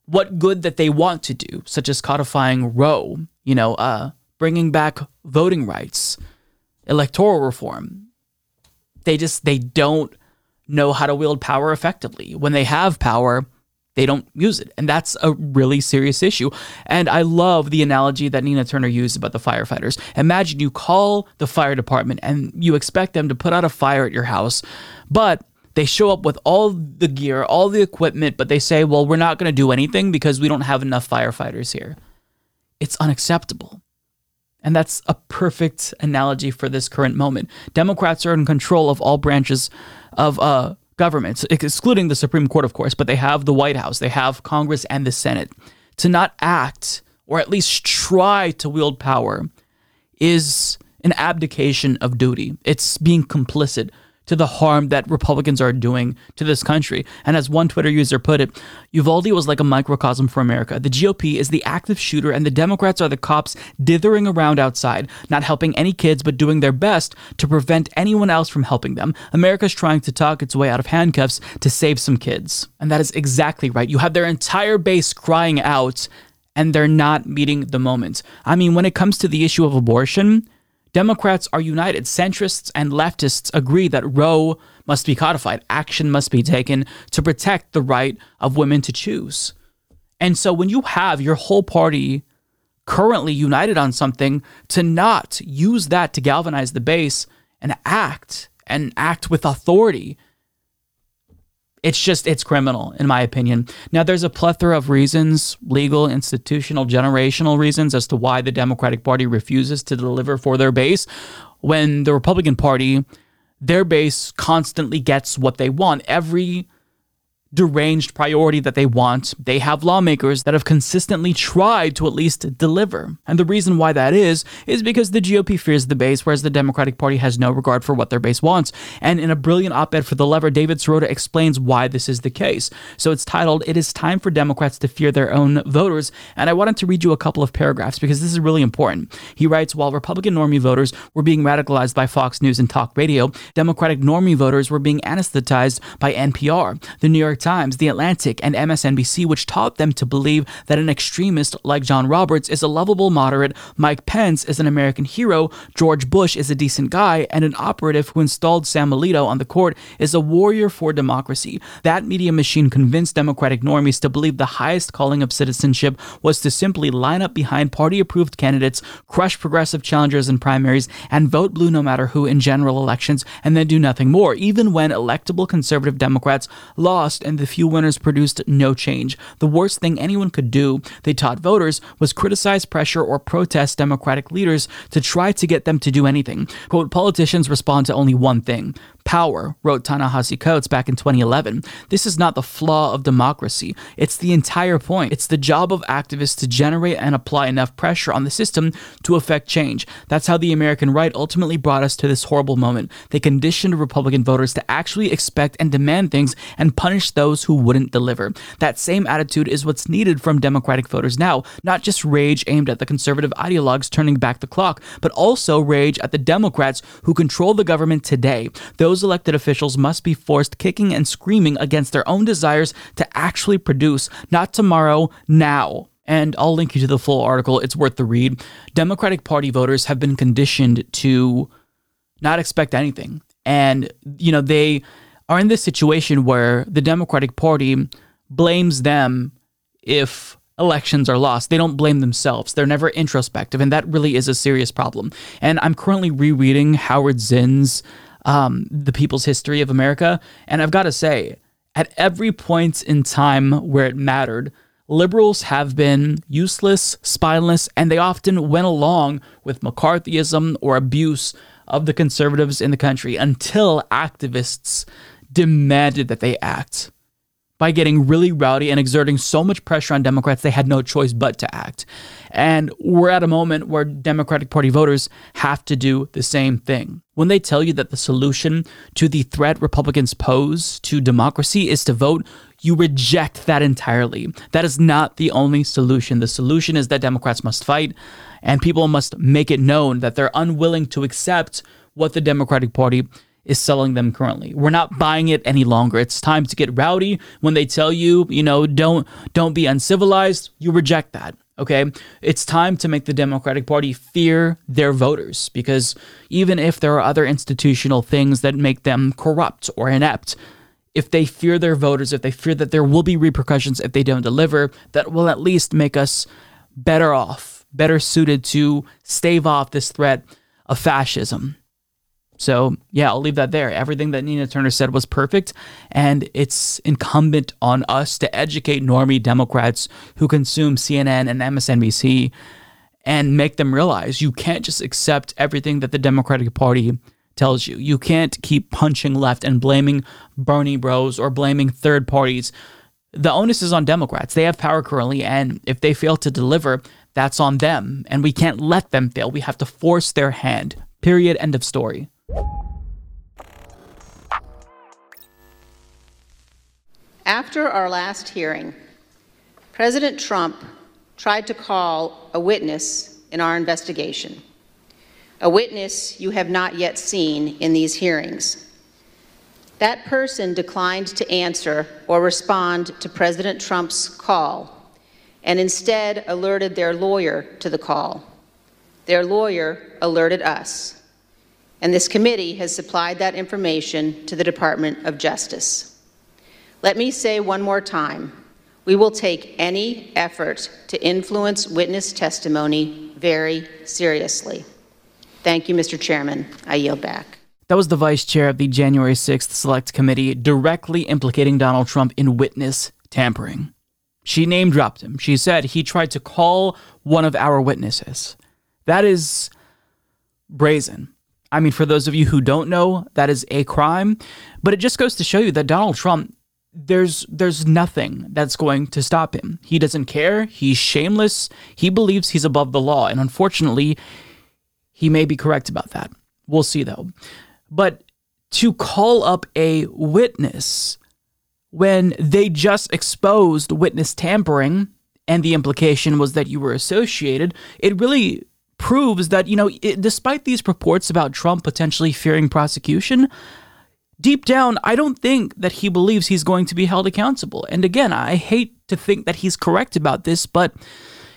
what good that they want to do, such as codifying Roe, you know, uh, bringing back voting rights, electoral reform, they just they don't know how to wield power effectively. When they have power, they don't use it. And that's a really serious issue. And I love the analogy that Nina Turner used about the firefighters. Imagine you call the fire department and you expect them to put out a fire at your house, but they show up with all the gear, all the equipment, but they say, well, we're not going to do anything because we don't have enough firefighters here. It's unacceptable. And that's a perfect analogy for this current moment. Democrats are in control of all branches of uh, government, excluding the Supreme Court, of course, but they have the White House, they have Congress and the Senate. To not act, or at least try to wield power, is an abdication of duty. It's being complicit to the harm that Republicans are doing to this country. And as one Twitter user put it, Uvalde was like a microcosm for America. The GOP is the active shooter, and the Democrats are the cops dithering around outside, not helping any kids, but doing their best to prevent anyone else from helping them. America's trying to talk its way out of handcuffs to save some kids. And that is exactly right. You have their entire base crying out, and they're not meeting the moment. I mean, when it comes to the issue of abortion, Democrats are united. Centrists and leftists agree that Roe must be codified. Action must be taken to protect the right of women to choose. And so when you have your whole party currently united on something, to not use that to galvanize the base and act and act with authority it's just it's criminal in my opinion. Now there's a plethora of reasons legal institutional generational reasons as to why the democratic party refuses to deliver for their base. When the republican party their base constantly gets what they want. Every deranged priority that they want, they have lawmakers that have consistently tried to at least deliver. And the reason why that is, is because the GOP fears the base, whereas the Democratic Party has no regard for what their base wants. And in a brilliant op ed for The Lever, David Sirota explains why this is the case. So it's titled, It is Time for Democrats to Fear Their Own Voters. And I wanted to read you a couple of paragraphs because this is really important. He writes, While Republican normie voters were being radicalized by Fox News and talk radio, Democratic normie voters were being anesthetized by NPR. The New York Times, The Atlantic, and MSNBC, which taught them to believe that an extremist like John Roberts is a lovable moderate, Mike Pence is an American hero, George Bush is a decent guy, and an operative who installed Sam Alito on the court is a warrior for democracy. That media machine convinced Democratic normies to believe the highest calling of citizenship was to simply line up behind party approved candidates, crush progressive challengers in primaries, and vote blue no matter who in general elections, and then do nothing more, even when electable conservative Democrats lost and the few winners produced no change. The worst thing anyone could do, they taught voters, was criticize, pressure, or protest Democratic leaders to try to get them to do anything. Quote, politicians respond to only one thing power, wrote Ta-Nehisi Coates back in 2011. This is not the flaw of democracy. It's the entire point. It's the job of activists to generate and apply enough pressure on the system to affect change. That's how the American right ultimately brought us to this horrible moment. They conditioned Republican voters to actually expect and demand things and punish those who wouldn't deliver. That same attitude is what's needed from Democratic voters now, not just rage aimed at the conservative ideologues turning back the clock, but also rage at the Democrats who control the government today. Those those elected officials must be forced kicking and screaming against their own desires to actually produce, not tomorrow, now. And I'll link you to the full article. It's worth the read. Democratic Party voters have been conditioned to not expect anything. And, you know, they are in this situation where the Democratic Party blames them if elections are lost. They don't blame themselves. They're never introspective. And that really is a serious problem. And I'm currently rereading Howard Zinn's um, the people's history of America. And I've got to say, at every point in time where it mattered, liberals have been useless, spineless, and they often went along with McCarthyism or abuse of the conservatives in the country until activists demanded that they act by getting really rowdy and exerting so much pressure on Democrats, they had no choice but to act. And we're at a moment where Democratic Party voters have to do the same thing. When they tell you that the solution to the threat Republicans pose to democracy is to vote, you reject that entirely. That is not the only solution. The solution is that Democrats must fight and people must make it known that they're unwilling to accept what the Democratic Party is selling them currently. We're not buying it any longer. It's time to get rowdy when they tell you, you know, don't don't be uncivilized. You reject that. Okay. It's time to make the Democratic Party fear their voters because even if there are other institutional things that make them corrupt or inept, if they fear their voters, if they fear that there will be repercussions if they don't deliver, that will at least make us better off, better suited to stave off this threat of fascism. So, yeah, I'll leave that there. Everything that Nina Turner said was perfect, and it's incumbent on us to educate normie Democrats who consume CNN and MSNBC and make them realize you can't just accept everything that the Democratic Party tells you. You can't keep punching left and blaming Bernie bros or blaming third parties. The onus is on Democrats. They have power currently, and if they fail to deliver, that's on them. And we can't let them fail. We have to force their hand. Period. End of story. After our last hearing, President Trump tried to call a witness in our investigation, a witness you have not yet seen in these hearings. That person declined to answer or respond to President Trump's call and instead alerted their lawyer to the call. Their lawyer alerted us and this committee has supplied that information to the Department of Justice. Let me say one more time, we will take any effort to influence witness testimony very seriously. Thank you, Mr. Chairman. I yield back. That was the vice chair of the January 6th Select Committee directly implicating Donald Trump in witness tampering. She name dropped him. She said he tried to call one of our witnesses. That is brazen. I mean, for those of you who don't know, that is a crime, but it just goes to show you that Donald Trump there's there's nothing that's going to stop him. He doesn't care. He's shameless. He believes he's above the law, and unfortunately, he may be correct about that. We'll see though. But to call up a witness when they just exposed witness tampering and the implication was that you were associated, it really proves that, you know, it, despite these reports about Trump potentially fearing prosecution, deep down, I don't think that he believes he's going to be held accountable. And again, I hate to think that he's correct about this, but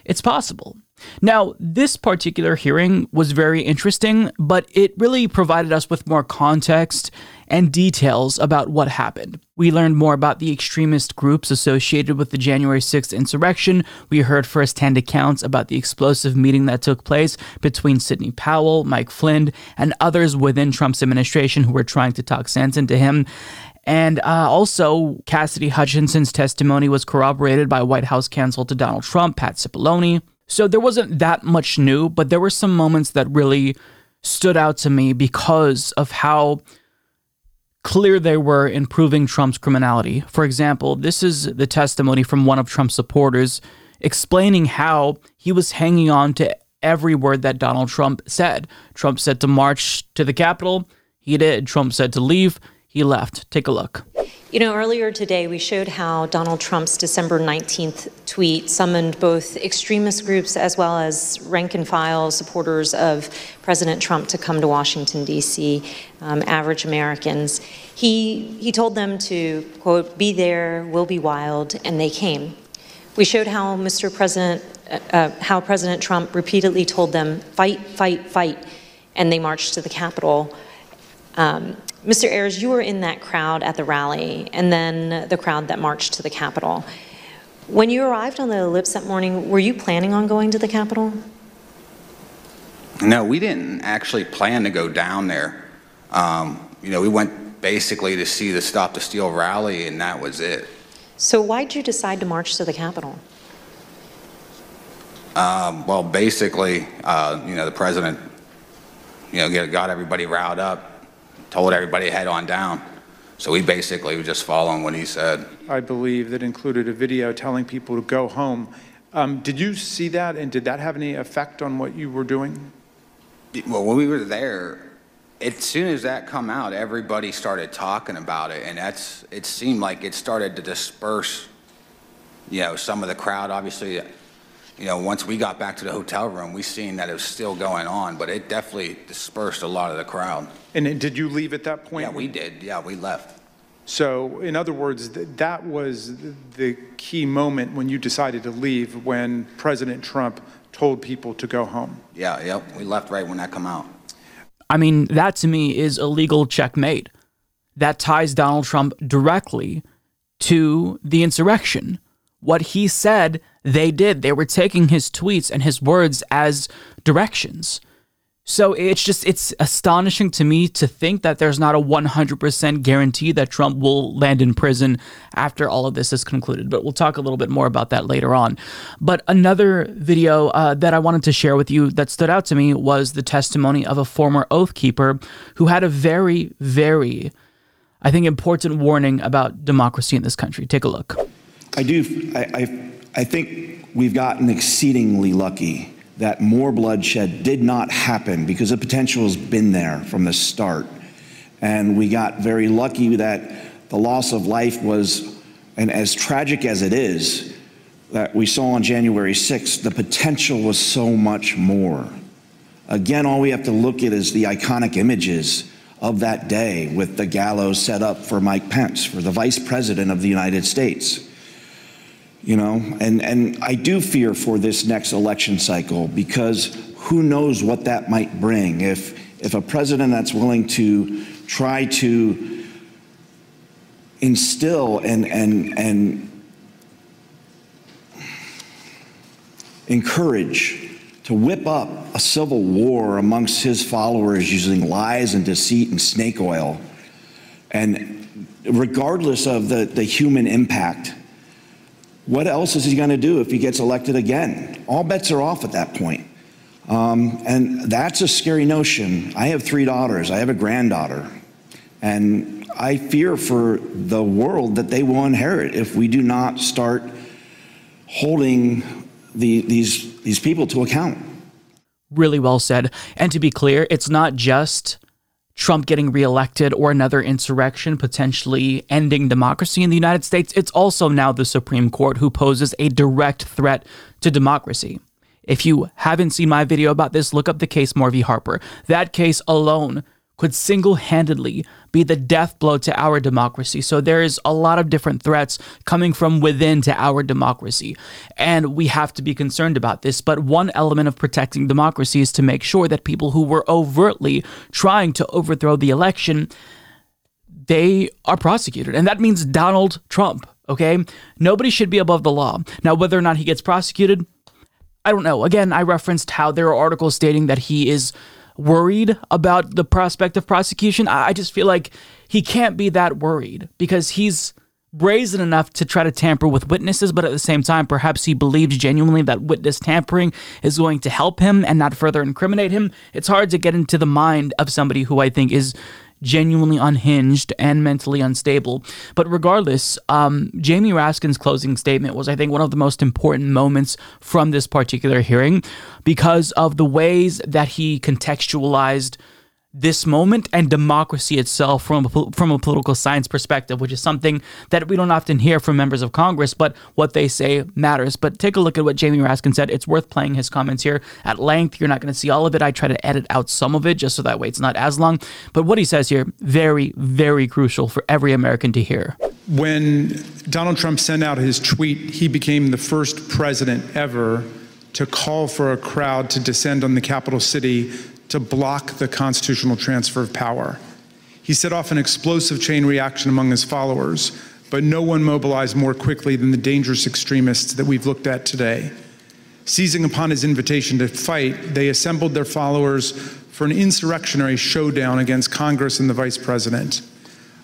it's possible. Now, this particular hearing was very interesting, but it really provided us with more context and details about what happened. We learned more about the extremist groups associated with the January 6th insurrection. We heard firsthand accounts about the explosive meeting that took place between Sidney Powell, Mike Flynn, and others within Trump's administration who were trying to talk sense into him. And uh, also, Cassidy Hutchinson's testimony was corroborated by White House counsel to Donald Trump, Pat Cipollone. So there wasn't that much new, but there were some moments that really stood out to me because of how clear they were in proving Trump's criminality. For example, this is the testimony from one of Trump's supporters explaining how he was hanging on to every word that Donald Trump said. Trump said to march to the Capitol, he did. Trump said to leave, he left. Take a look. You know, earlier today we showed how Donald Trump's December 19th tweet summoned both extremist groups as well as rank and file supporters of President Trump to come to Washington, D.C., um, average Americans. He, he told them to, quote, be there, we'll be wild, and they came. We showed how Mr. President, uh, uh, how President Trump repeatedly told them, fight, fight, fight, and they marched to the Capitol. Um, Mr. Ayres, you were in that crowd at the rally and then the crowd that marched to the Capitol. When you arrived on the ellipse that morning, were you planning on going to the Capitol? No, we didn't actually plan to go down there. Um, you know, we went basically to see the Stop the Steal rally, and that was it. So, why did you decide to march to the Capitol? Um, well, basically, uh, you know, the president, you know, got everybody riled up told everybody head on down. So we basically were just following what he said. I believe that included a video telling people to go home. Um, did you see that, and did that have any effect on what you were doing? Well, when we were there, as soon as that come out, everybody started talking about it, and that's it seemed like it started to disperse. You know, some of the crowd, obviously, you know, once we got back to the hotel room, we seen that it was still going on, but it definitely dispersed a lot of the crowd. And did you leave at that point? Yeah, we did. Yeah, we left. So, in other words, th- that was the key moment when you decided to leave when President Trump told people to go home. Yeah, yep. We left right when that come out. I mean, that to me is a legal checkmate. That ties Donald Trump directly to the insurrection. What he said, they did. They were taking his tweets and his words as directions. So it's just it's astonishing to me to think that there's not a 100% guarantee that Trump will land in prison after all of this is concluded. But we'll talk a little bit more about that later on. But another video uh, that I wanted to share with you that stood out to me was the testimony of a former oath keeper who had a very, very, I think, important warning about democracy in this country. Take a look. I do. I, I, I think we've gotten exceedingly lucky that more bloodshed did not happen because the potential has been there from the start. And we got very lucky that the loss of life was, and as tragic as it is, that we saw on January 6th, the potential was so much more. Again, all we have to look at is the iconic images of that day with the gallows set up for Mike Pence, for the vice president of the United States you know? And and i do fear for this next election cycle because who knows what that might bring. If if a president that's willing to try to instill and and and encourage to whip up a civil war amongst his followers using lies and deceit and snake oil and regardless of the the human impact what else is he going to do if he gets elected again? All bets are off at that point. Um, and that's a scary notion. I have three daughters, I have a granddaughter. And I fear for the world that they will inherit if we do not start holding the, these, these people to account. Really well said. And to be clear, it's not just Trump getting reelected or another insurrection potentially ending democracy in the United States, it's also now the Supreme Court who poses a direct threat to democracy. If you haven't seen my video about this, look up the case Moore v. Harper. That case alone could single handedly be the death blow to our democracy. So there is a lot of different threats coming from within to our democracy. And we have to be concerned about this. But one element of protecting democracy is to make sure that people who were overtly trying to overthrow the election they are prosecuted. And that means Donald Trump, okay? Nobody should be above the law. Now, whether or not he gets prosecuted, I don't know. Again, I referenced how there are articles stating that he is worried about the prospect of prosecution. I just feel like he can't be that worried because he's brazen enough to try to tamper with witnesses, but at the same time, perhaps he believes genuinely that witness tampering is going to help him and not further incriminate him. It's hard to get into the mind of somebody who I think is genuinely unhinged and mentally unstable. But regardless, um, Jamie Raskin's closing statement was, I think, one of the most important moments from this particular hearing because of the ways that he contextualized this moment and democracy itself from a, from a political science perspective, which is something that we don't often hear from members of Congress, but what they say matters. But take a look at what Jamie Raskin said. It's worth playing his comments here at length. You're not going to see all of it. I try to edit out some of it just so that way it's not as long. But what he says here, very, very crucial for every American to hear. When Donald Trump sent out his tweet, he became the first president ever to call for a crowd to descend on the capital city to block the constitutional transfer of power. He set off an explosive chain reaction among his followers, but no one mobilized more quickly than the dangerous extremists that we've looked at today. Seizing upon his invitation to fight, they assembled their followers for an insurrectionary showdown against Congress and the vice president.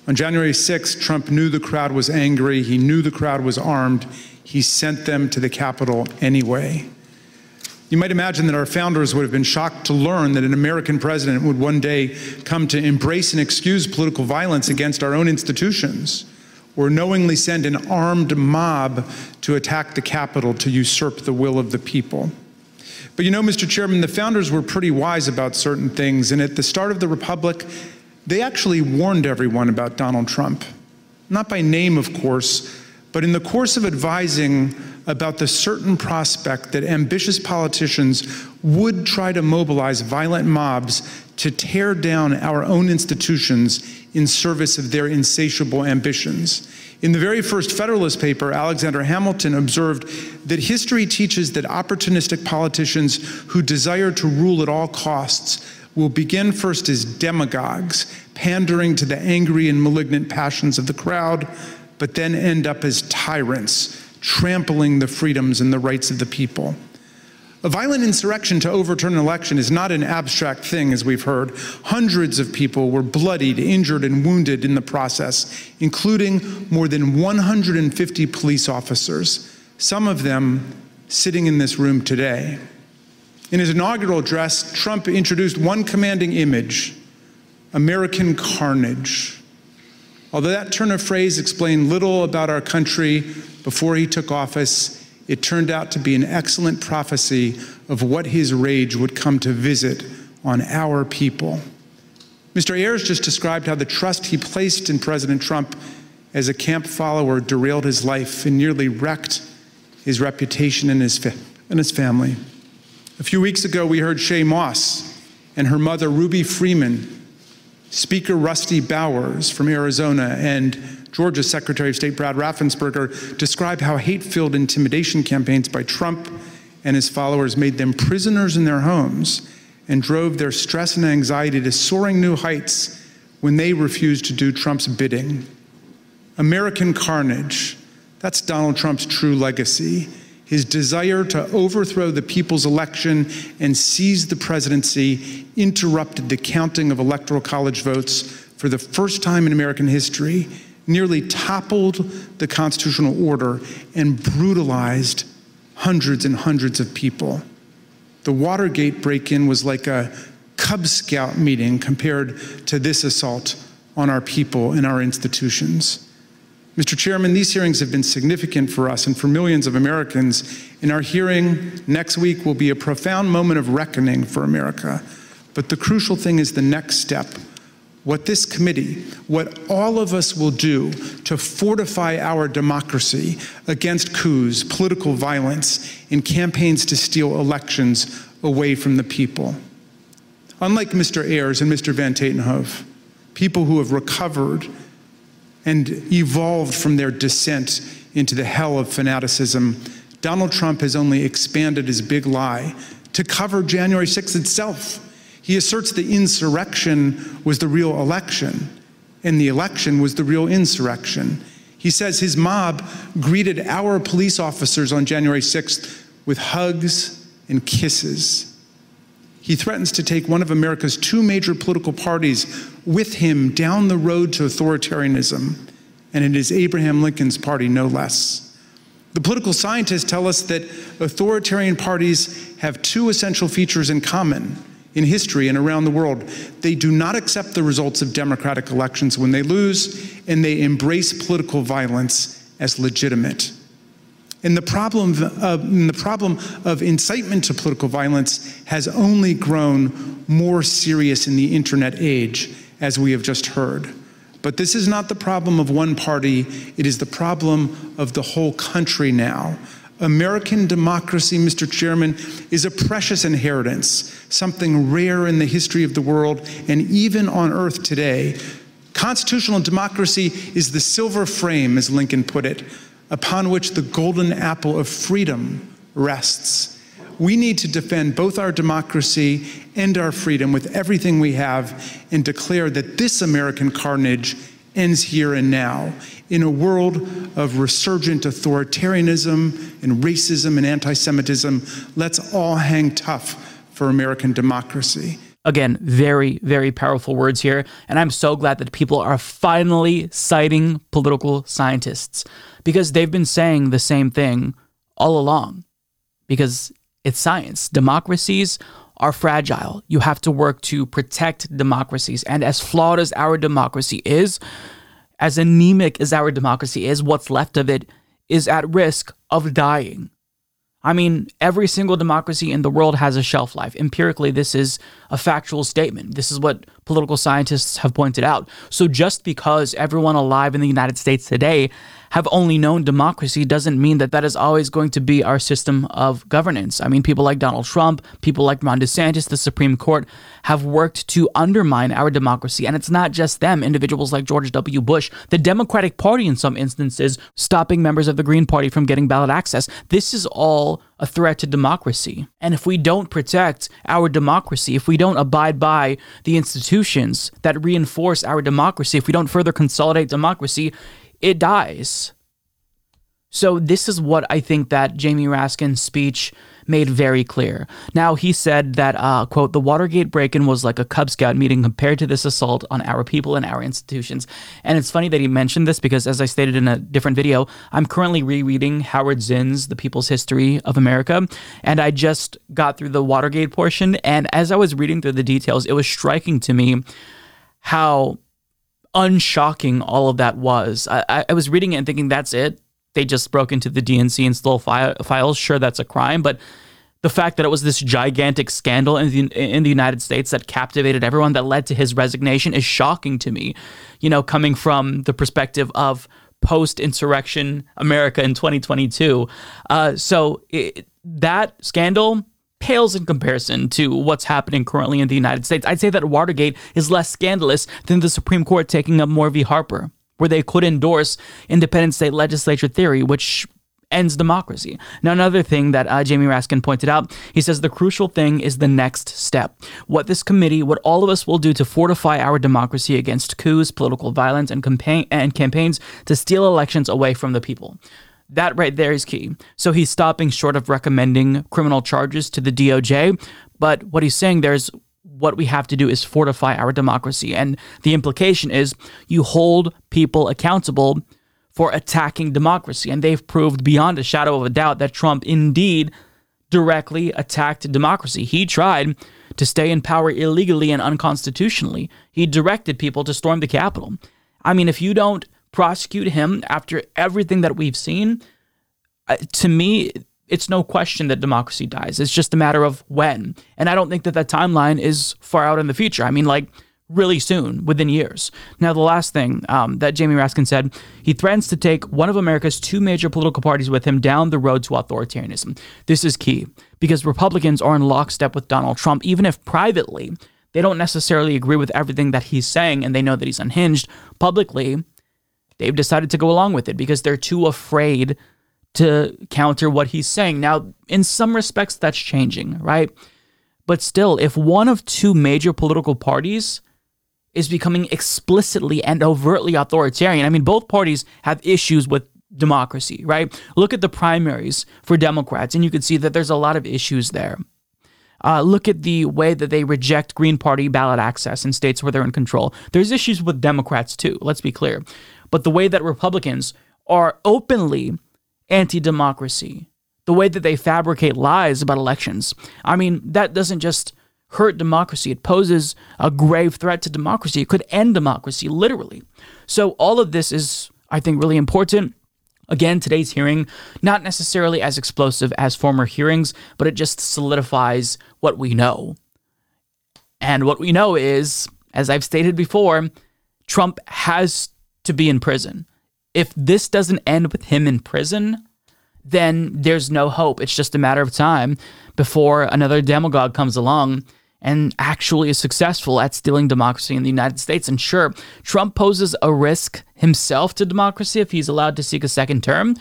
On January 6, Trump knew the crowd was angry, he knew the crowd was armed, he sent them to the Capitol anyway. You might imagine that our founders would have been shocked to learn that an American president would one day come to embrace and excuse political violence against our own institutions or knowingly send an armed mob to attack the Capitol to usurp the will of the people. But you know, Mr. Chairman, the founders were pretty wise about certain things, and at the start of the Republic, they actually warned everyone about Donald Trump. Not by name, of course, but in the course of advising about the certain prospect that ambitious politicians would try to mobilize violent mobs to tear down our own institutions in service of their insatiable ambitions. In the very first Federalist paper, Alexander Hamilton observed that history teaches that opportunistic politicians who desire to rule at all costs will begin first as demagogues, pandering to the angry and malignant passions of the crowd, but then end up as tyrants, trampling the freedoms and the rights of the people. A violent insurrection to overturn an election is not an abstract thing, as we've heard. Hundreds of people were bloodied, injured, and wounded in the process, including more than 150 police officers, some of them sitting in this room today. In his inaugural address, Trump introduced one commanding image American carnage. Although that turn of phrase explained little about our country before he took office, it turned out to be an excellent prophecy of what his rage would come to visit on our people. Mr. Ayres just described how the trust he placed in President Trump as a camp follower derailed his life and nearly wrecked his reputation and his, fa- and his family. A few weeks ago, we heard Shaye Moss and her mother, Ruby Freeman, Speaker Rusty Bowers from Arizona, and Georgia Secretary of State Brad Raffensperger described how hate filled intimidation campaigns by Trump and his followers made them prisoners in their homes and drove their stress and anxiety to soaring new heights when they refused to do Trump's bidding. American carnage, that's Donald Trump's true legacy. His desire to overthrow the people's election and seize the presidency interrupted the counting of electoral college votes for the first time in American history nearly toppled the constitutional order and brutalized hundreds and hundreds of people. The Watergate break in was like a Cub Scout meeting compared to this assault on our people and our institutions. Mr. Chairman, these hearings have been significant for us and for millions of Americans, and our hearing next week will be a profound moment of reckoning for America. But the crucial thing is the next step what this committee, what all of us will do to fortify our democracy against coups, political violence, and campaigns to steal elections away from the people. Unlike Mr. Ayres and Mr. Van Tatenhove, people who have recovered and evolved from their descent into the hell of fanaticism, Donald Trump has only expanded his big lie to cover January 6th itself he asserts the insurrection was the real election, and the election was the real insurrection. He says his mob greeted our police officers on January 6th with hugs and kisses. He threatens to take one of America's two major political parties with him down the road to authoritarianism, and it is Abraham Lincoln's party, no less. The political scientists tell us that authoritarian parties have two essential features in common in history and around the world. They do not accept the results of democratic elections when they lose, and they embrace political violence as legitimate. And the problem of, and the problem of incitement to political violence has only grown more serious in the internet age, as we have just heard. But this is not the problem of one party, it is the problem of the whole country now. American democracy, Mr. Chairman, is a precious inheritance, something rare in the history of the world and even on earth today. Constitutional democracy is the silver frame, as Lincoln put it, upon which the golden apple of freedom rests. We need to defend both our democracy and our freedom with everything we have and declare that this American carnage ends here and now. In a world of resurgent authoritarianism and racism and anti Semitism, let's all hang tough for American democracy. Again, very, very powerful words here. And I'm so glad that people are finally citing political scientists because they've been saying the same thing all along. Because it's science. Democracies are fragile. You have to work to protect democracies. And as flawed as our democracy is, as anemic as our democracy is, what's left of it is at risk of dying. I mean, every single democracy in the world has a shelf life. Empirically, this is a factual statement. This is what political scientists have pointed out. So just because everyone alive in the United States today have only known democracy doesn't mean that that is always going to be our system of governance. I mean, people like Donald Trump, people like Ron DeSantis, the Supreme Court have worked to undermine our democracy. And it's not just them, individuals like George W. Bush, the Democratic Party in some instances, stopping members of the Green Party from getting ballot access. This is all a threat to democracy. And if we don't protect our democracy, if we don't abide by the institutions that reinforce our democracy, if we don't further consolidate democracy, it dies. So this is what I think that Jamie Raskin's speech made very clear. Now he said that uh, quote the Watergate break-in was like a Cub Scout meeting compared to this assault on our people and our institutions. And it's funny that he mentioned this because as I stated in a different video, I'm currently rereading Howard Zinn's The People's History of America, and I just got through the Watergate portion. And as I was reading through the details, it was striking to me how unshocking all of that was. I, I was reading it and thinking, that's it they just broke into the DNC and stole fi- files. Sure, that's a crime, but the fact that it was this gigantic scandal in the, in the United States that captivated everyone that led to his resignation is shocking to me. You know, coming from the perspective of post insurrection America in 2022. Uh, so it, that scandal pales in comparison to what's happening currently in the United States. I'd say that Watergate is less scandalous than the Supreme Court taking up Moore v. Harper where they could endorse independent state legislature theory, which ends democracy. Now, another thing that uh, Jamie Raskin pointed out, he says the crucial thing is the next step. What this committee, what all of us will do to fortify our democracy against coups, political violence, and, campaign- and campaigns to steal elections away from the people. That right there is key. So he's stopping short of recommending criminal charges to the DOJ, but what he's saying there is what we have to do is fortify our democracy. And the implication is you hold people accountable for attacking democracy. And they've proved beyond a shadow of a doubt that Trump indeed directly attacked democracy. He tried to stay in power illegally and unconstitutionally. He directed people to storm the Capitol. I mean, if you don't prosecute him after everything that we've seen, uh, to me, it's no question that democracy dies. It's just a matter of when. And I don't think that that timeline is far out in the future. I mean, like, really soon, within years. Now, the last thing um, that Jamie Raskin said, he threatens to take one of America's two major political parties with him down the road to authoritarianism. This is key because Republicans are in lockstep with Donald Trump, even if privately they don't necessarily agree with everything that he's saying and they know that he's unhinged. Publicly, they've decided to go along with it because they're too afraid to counter what he's saying. Now, in some respects, that's changing, right? But still, if one of two major political parties is becoming explicitly and overtly authoritarian, I mean, both parties have issues with democracy, right? Look at the primaries for Democrats, and you can see that there's a lot of issues there. Uh, look at the way that they reject Green Party ballot access in states where they're in control. There's issues with Democrats too, let's be clear. But the way that Republicans are openly anti democracy, the way that they fabricate lies about elections. I mean, that doesn't just hurt democracy, it poses a grave threat to democracy. It could end democracy, literally. So, all of this is, I think, really important. Again, today's hearing, not necessarily as explosive as former hearings, but it just solidifies what we know. And what we know is, as I've stated before, Trump has to be in prison if this doesn't end with him in prison, then there's no hope. It's just a matter of time before another demagogue comes along and actually is successful at stealing democracy in the United States. And sure, Trump poses a risk himself to democracy if he's allowed to seek a second term.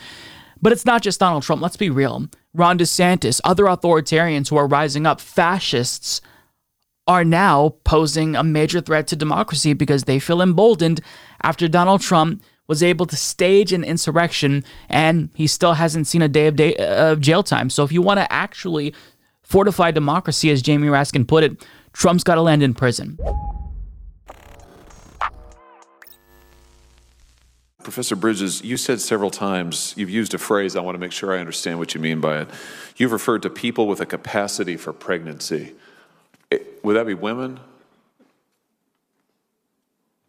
But it's not just Donald Trump. Let's be real. Ron DeSantis, other authoritarians who are rising up, fascists, are now posing a major threat to democracy because they feel emboldened after Donald Trump was able to stage an insurrection and he still hasn't seen a day of, day, uh, of jail time. So if you want to actually fortify democracy, as Jamie Raskin put it, Trump's got to land in prison. Professor Bridges, you said several times, you've used a phrase, I want to make sure I understand what you mean by it. You've referred to people with a capacity for pregnancy. Would that be women?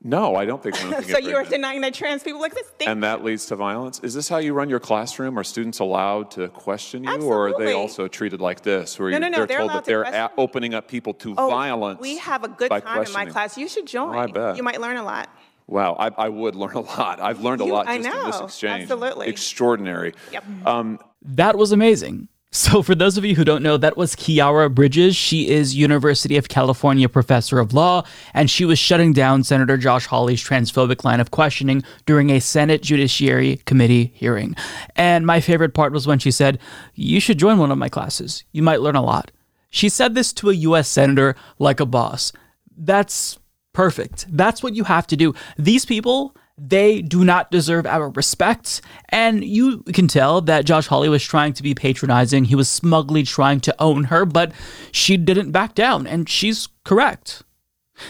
No, I don't think women can get so you are pregnant. denying that trans people exist? Think- And that leads to violence. Is this how you run your classroom? Are students allowed to question you, or are Absolutely. they also treated like this, where No, you- no, no, they're, they're told allowed that to they're question- opening up people to Oh, violence? We have a good by time in my questioning. class. You should join. I bet. You might learn a lot. Wow, I, I would learn a lot. I've learned a You- lot I just in this know, exchange. absolutely. Extraordinary. Yep. Um, That was amazing. So, for those of you who don't know, that was Khiara Bridges. She is University of California professor of law, and she was shutting down Senator Josh Hawley's transphobic line of questioning during a Senate Judiciary Committee hearing. And my favorite part was when she said, You should join one of my classes. You might learn a lot. She said this to a U.S. senator like a boss. That's perfect. That's what you have to do. These people, they do not deserve our respect. And you can tell that Josh Hawley was trying to be patronizing. He was smugly trying to own her, but she didn't back down, and she's correct.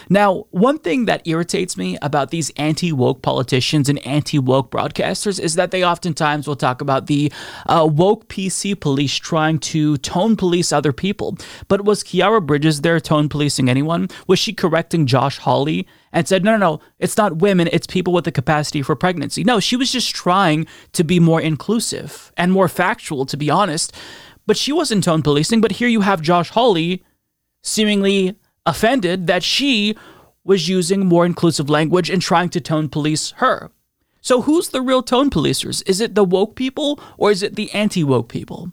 Now, one thing that irritates me about these anti woke politicians and anti woke broadcasters is that they oftentimes will talk about the uh, woke PC police trying to tone police other people. But was Khiara Bridges there tone policing anyone? Was she correcting Josh Hawley and said, no, no, no, it's not women, it's people with the capacity for pregnancy? No, she was just trying to be more inclusive and more factual, to be honest. But she wasn't tone policing. But here you have Josh Hawley seemingly offended that she was using more inclusive language and trying to tone police her. So who's the real tone policers? Is it the woke people or is it the anti woke people?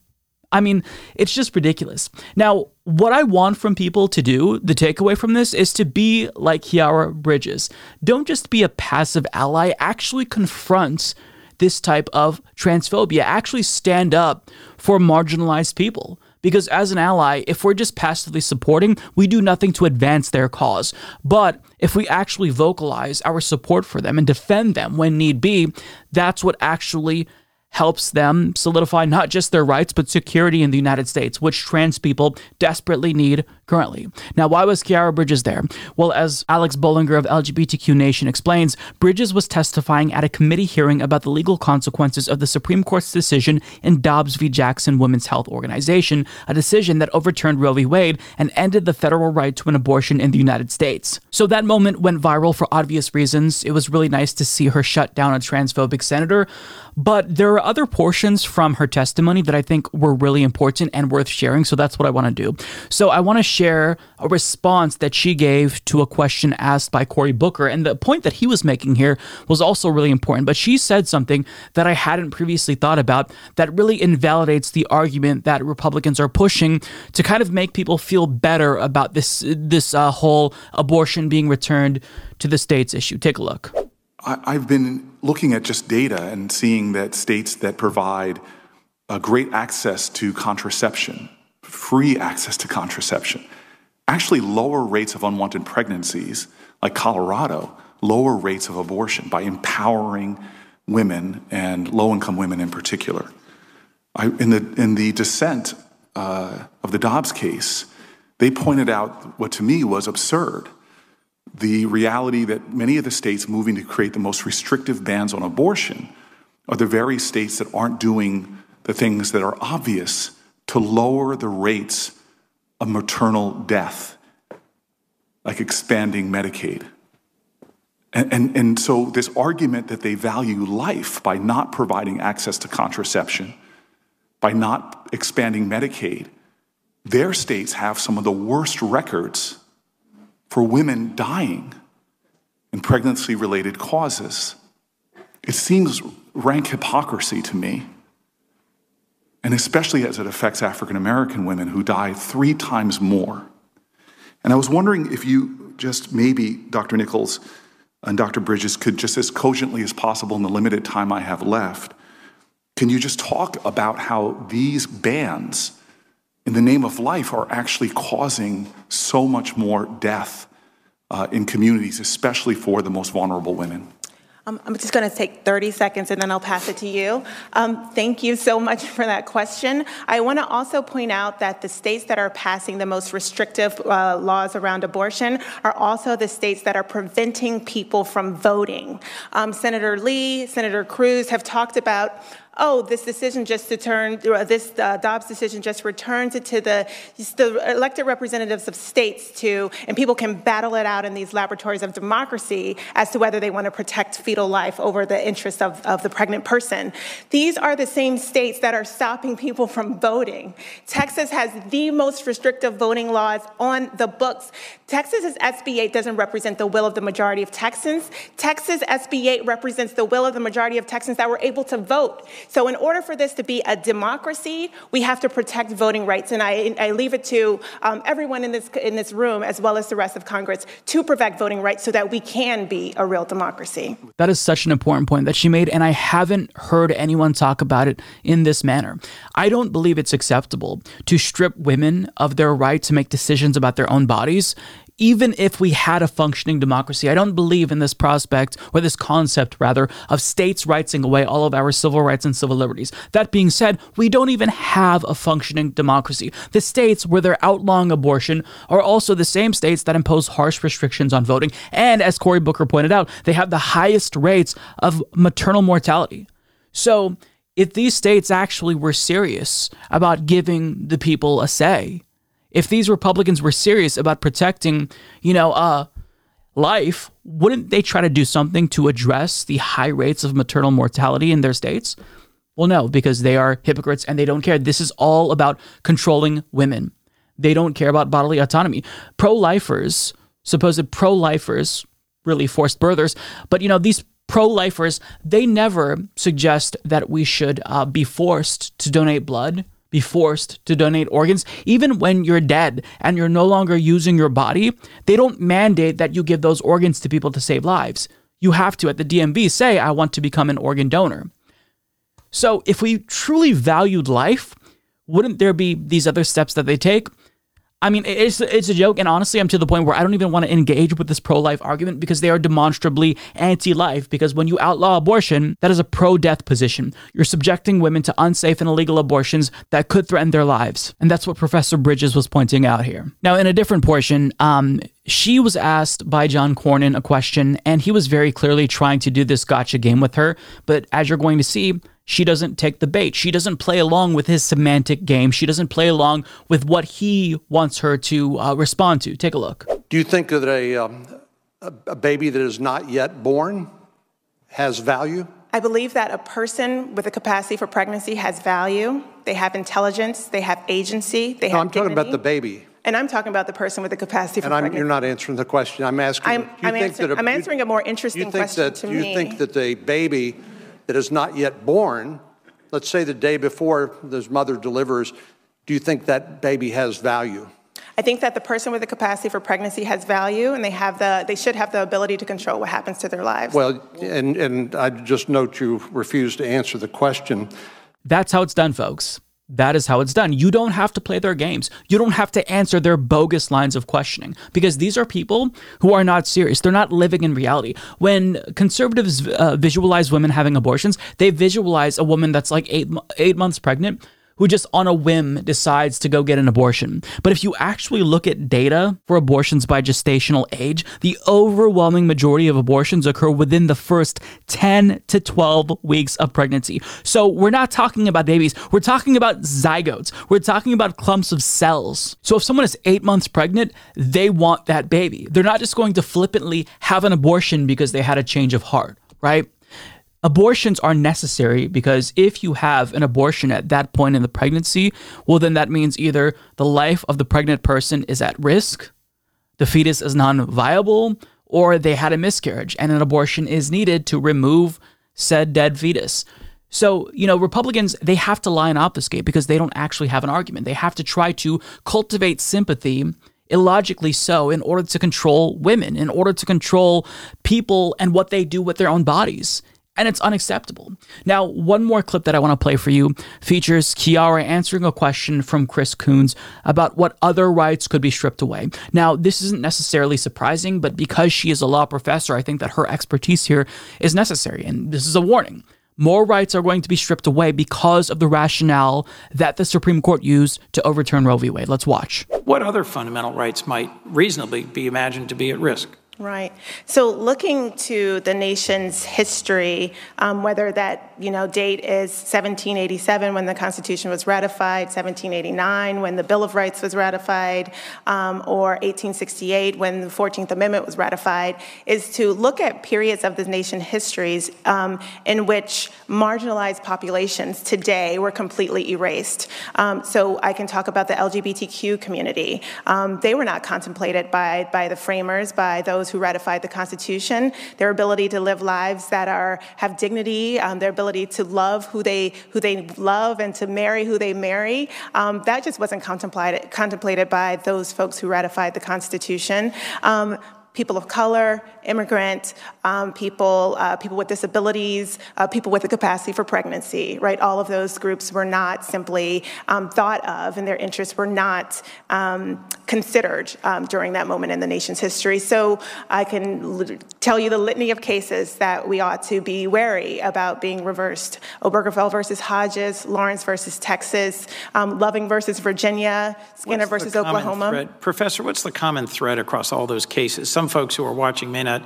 I mean, it's just ridiculous. Now, what I want from people to do, the takeaway from this, is to be like Khiara Bridges. Don't just be a passive ally, actually confront this type of transphobia. Actually stand up for marginalized people. Because as an ally, if we're just passively supporting, we do nothing to advance their cause. But if we actually vocalize our support for them and defend them when need be, that's what actually helps them solidify not just their rights, but security in the United States, which trans people desperately need currently. Now, why was Khiara Bridges there? Well, as Alex Bollinger of LGBTQ Nation explains, Bridges was testifying at a committee hearing about the legal consequences of the Supreme Court's decision in Dobbs v. Jackson Women's Health Organization, a decision that overturned Roe v. Wade and ended the federal right to an abortion in the United States. So that moment went viral for obvious reasons. It was really nice to see her shut down a transphobic senator. But there are other portions from her testimony that I think were really important and worth sharing. So that's what I want to do. So I want to share a response that she gave to a question asked by Cory Booker. And the point that he was making here was also really important. But she said something that I hadn't previously thought about that really invalidates the argument that Republicans are pushing to kind of make people feel better about this this uh, whole abortion being returned to the states issue. Take a look. I- I've been looking at just data and seeing that states that provide uh, great access to contraception, free access to contraception, actually lower rates of unwanted pregnancies, like Colorado, lower rates of abortion by empowering women and low income women in particular. I, in, the, in the dissent uh, of the Dobbs case, they pointed out what to me was absurd the reality that many of the states moving to create the most restrictive bans on abortion are the very states that aren't doing the things that are obvious to lower the rates of maternal death, like expanding Medicaid. And, and, and so, this argument that they value life by not providing access to contraception, by not expanding Medicaid, their states have some of the worst records for women dying in pregnancy related causes. It seems rank hypocrisy to me, and especially as it affects African American women who die three times more. And I was wondering if you just maybe, Dr. Nichols and Dr. Bridges, could just as cogently as possible in the limited time I have left, can you just talk about how these bans in the name of life are actually causing so much more death uh, in communities, especially for the most vulnerable women? Um, I'm just going to take 30 seconds and then I'll pass it to you. Um, thank you so much for that question. I want to also point out that the states that are passing the most restrictive uh, laws around abortion are also the states that are preventing people from voting. Um, Senator Lee, Senator Cruz have talked about oh, this decision just returned, uh, this uh, Dobbs decision just returns it to the, the elected representatives of states to, and people can battle it out in these laboratories of democracy as to whether they want to protect fetal life over the interests of, of the pregnant person. These are the same states that are stopping people from voting. Texas has the most restrictive voting laws on the books. Texas's SB 8 doesn't represent the will of the majority of Texans. Texas SB 8 represents the will of the majority of Texans that were able to vote. So, in order for this to be a democracy, we have to protect voting rights. And I, I leave it to um, everyone in this, in this room, as well as the rest of Congress, to protect voting rights so that we can be a real democracy. That is such an important point that she made, and I haven't heard anyone talk about it in this manner. I don't believe it's acceptable to strip women of their right to make decisions about their own bodies even if we had a functioning democracy, I don't believe in this prospect or this concept, rather, of states' rightsing away all of our civil rights and civil liberties. That being said, we don't even have a functioning democracy. The states where they're outlawing abortion are also the same states that impose harsh restrictions on voting. And as Cory Booker pointed out, they have the highest rates of maternal mortality. So, if these states actually were serious about giving the people a say, if these Republicans were serious about protecting, you know, uh, life, wouldn't they try to do something to address the high rates of maternal mortality in their states? Well, no, because they are hypocrites and they don't care. This is all about controlling women. They don't care about bodily autonomy. Pro lifers, supposed pro lifers, really forced birthers, but you know, these pro lifers, they never suggest that we should uh, be forced to donate blood be forced to donate organs. Even when you're dead and you're no longer using your body, they don't mandate that you give those organs to people to save lives. You have to, at the DMV, say, I want to become an organ donor. So if we truly valued life, wouldn't there be these other steps that they take? I mean, it's it's a joke, and honestly, I'm to the point where I don't even want to engage with this pro-life argument because they are demonstrably anti-life. Because when you outlaw abortion, that is a pro-death position. You're subjecting women to unsafe and illegal abortions that could threaten their lives, and that's what Professor Bridges was pointing out here. Now, in a different portion, um, she was asked by John Cornyn a question, and he was very clearly trying to do this gotcha game with her. But as you're going to see, she doesn't take the bait. She doesn't play along with his semantic game. She doesn't play along with what he wants her to uh, respond to. Take a look. Do you think that a, um, a baby that is not yet born has value? I believe that a person with a capacity for pregnancy has value. They have intelligence. They have agency. They no, have I'm talking about the baby. And I'm talking about the person with the capacity for and I'm, pregnancy. you're not answering the question. I'm asking. I'm, you I'm, think answer, that a, I'm answering a more interesting you think question that, to you me. think that the baby that is not yet born, let's say the day before this mother delivers, do you think that baby has value? I think that the person with the capacity for pregnancy has value, and they have the they should have the ability to control what happens to their lives. Well, and and I just note you refuse to answer the question. That's how it's done, folks. That is how it's done. You don't have to play their games. You don't have to answer their bogus lines of questioning because these are people who are not serious. They're not living in reality. When conservatives uh, visualize women having abortions, they visualize a woman that's like eight eight months pregnant who just on a whim decides to go get an abortion. But if you actually look at data for abortions by gestational age, the overwhelming majority of abortions occur within the first 10 to 12 weeks of pregnancy. So we're not talking about babies, we're talking about zygotes, we're talking about clumps of cells. So if someone is eight months pregnant, they want that baby. They're not just going to flippantly have an abortion because they had a change of heart, right? Abortions are necessary because if you have an abortion at that point in the pregnancy, well, then that means either the life of the pregnant person is at risk, the fetus is non viable, or they had a miscarriage and an abortion is needed to remove said dead fetus. So, you know, Republicans, they have to lie and obfuscate because they don't actually have an argument. They have to try to cultivate sympathy, illogically so, in order to control women, in order to control people and what they do with their own bodies and it's unacceptable. Now, one more clip that I want to play for you features Khiara answering a question from Chris Coons about what other rights could be stripped away. Now, this isn't necessarily surprising, but because she is a law professor, I think that her expertise here is necessary, and this is a warning. More rights are going to be stripped away because of the rationale that the Supreme Court used to overturn Roe v. Wade. Let's watch. What other fundamental rights might reasonably be imagined to be at risk? Right. So looking to the nation's history, um, whether that you know date is 1787 when the Constitution was ratified, 1789 when the Bill of Rights was ratified, um, or 1868 when the 14th Amendment was ratified, is to look at periods of the nation's histories um, in which marginalized populations today were completely erased. Um, so I can talk about the LGBTQ community. Um, they were not contemplated by by the framers, by those those who ratified the Constitution, their ability to live lives that are have dignity, um, their ability to love who they who they love and to marry who they marry. Um, that just wasn't contemplated contemplated by those folks who ratified the Constitution. Um, people of color, immigrant, um, people, uh, people with disabilities, uh, people with a capacity for pregnancy, right? All of those groups were not simply um, thought of and their interests were not um, considered um, during that moment in the nation's history. So I can l- tell you the litany of cases that we ought to be wary about being reversed. Obergefell versus Hodges, Lawrence versus Texas, um, Loving versus Virginia, Skinner What's versus Oklahoma. Professor, what's the common thread across all those cases? Some folks who are watching may not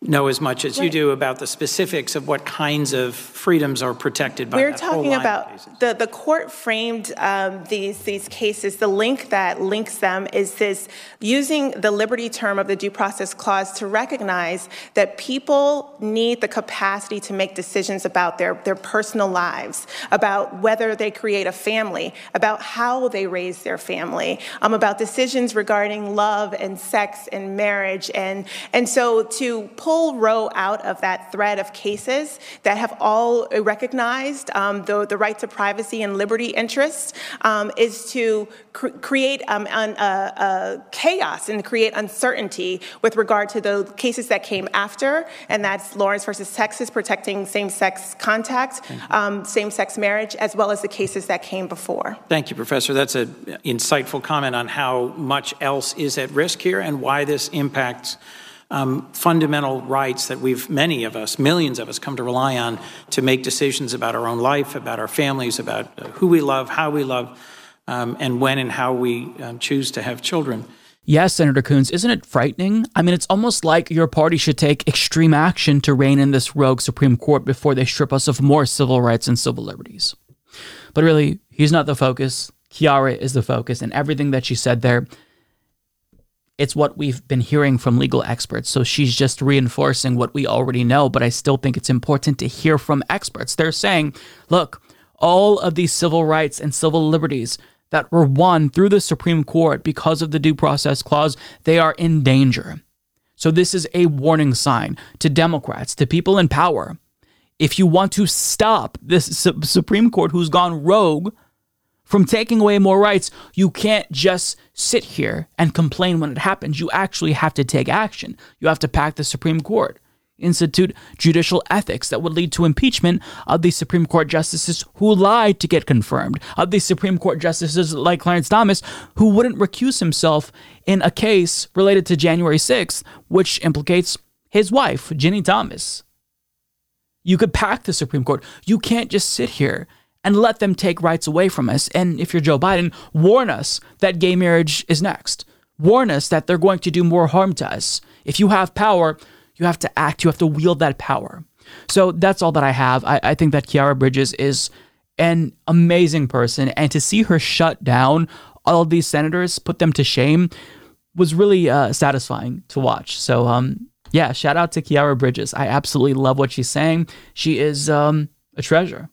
know as much as you do about the specifics of what kinds of freedoms are protected by. We're talking about the, the court framed um, these these cases. The link that links them is this using the liberty term of the due process clause to recognize that people need the capacity to make decisions about their, their personal lives, about whether they create a family, about how they raise their family, um, about decisions regarding love and sex and marriage. And, and so to pull Roe out of that thread of cases that have all recognized um, the, the right to privacy and liberty interests um, is to cr- create um, an, uh, uh, chaos and create uncertainty with regard to the cases that came after, and that's Lawrence versus Texas protecting same-sex contact, um, same-sex marriage, as well as the cases that came before. Thank you, Professor. That's an insightful comment on how much else is at risk here and why this impacts um, fundamental rights that we've, many of us, millions of us, come to rely on to make decisions about our own life, about our families, about uh, who we love, how we love, um, and when and how we um, choose to have children. Yes, Senator Coons, isn't it frightening? I mean, it's almost like your party should take extreme action to rein in this rogue Supreme Court before they strip us of more civil rights and civil liberties. But really, he's not the focus. Khiara is the focus, and everything that she said there, it's what we've been hearing from legal experts. So she's just reinforcing what we already know, but I still think it's important to hear from experts. They're saying, look, all of these civil rights and civil liberties that were won through the Supreme Court because of the due process clause, they are in danger. So this is a warning sign to Democrats, to people in power. If you want to stop this Su- Supreme Court who's gone rogue from taking away more rights, you can't just sit here and complain when it happens. You actually have to take action. You have to pack the Supreme Court, institute judicial ethics that would lead to impeachment of the Supreme Court justices who lied to get confirmed, of the Supreme Court justices like Clarence Thomas, who wouldn't recuse himself in a case related to January 6th, which implicates his wife, Ginni Thomas. You could pack the Supreme Court. You can't just sit here and let them take rights away from us. And if you're Joe Biden, warn us that gay marriage is next. Warn us that they're going to do more harm to us. If you have power, you have to act, you have to wield that power. So that's all that I have. I, I think that Khiara Bridges is an amazing person. And to see her shut down all these senators, put them to shame, was really uh, satisfying to watch. So um, Yeah, shout out to Khiara Bridges. I absolutely love what she's saying. She is um, a treasure.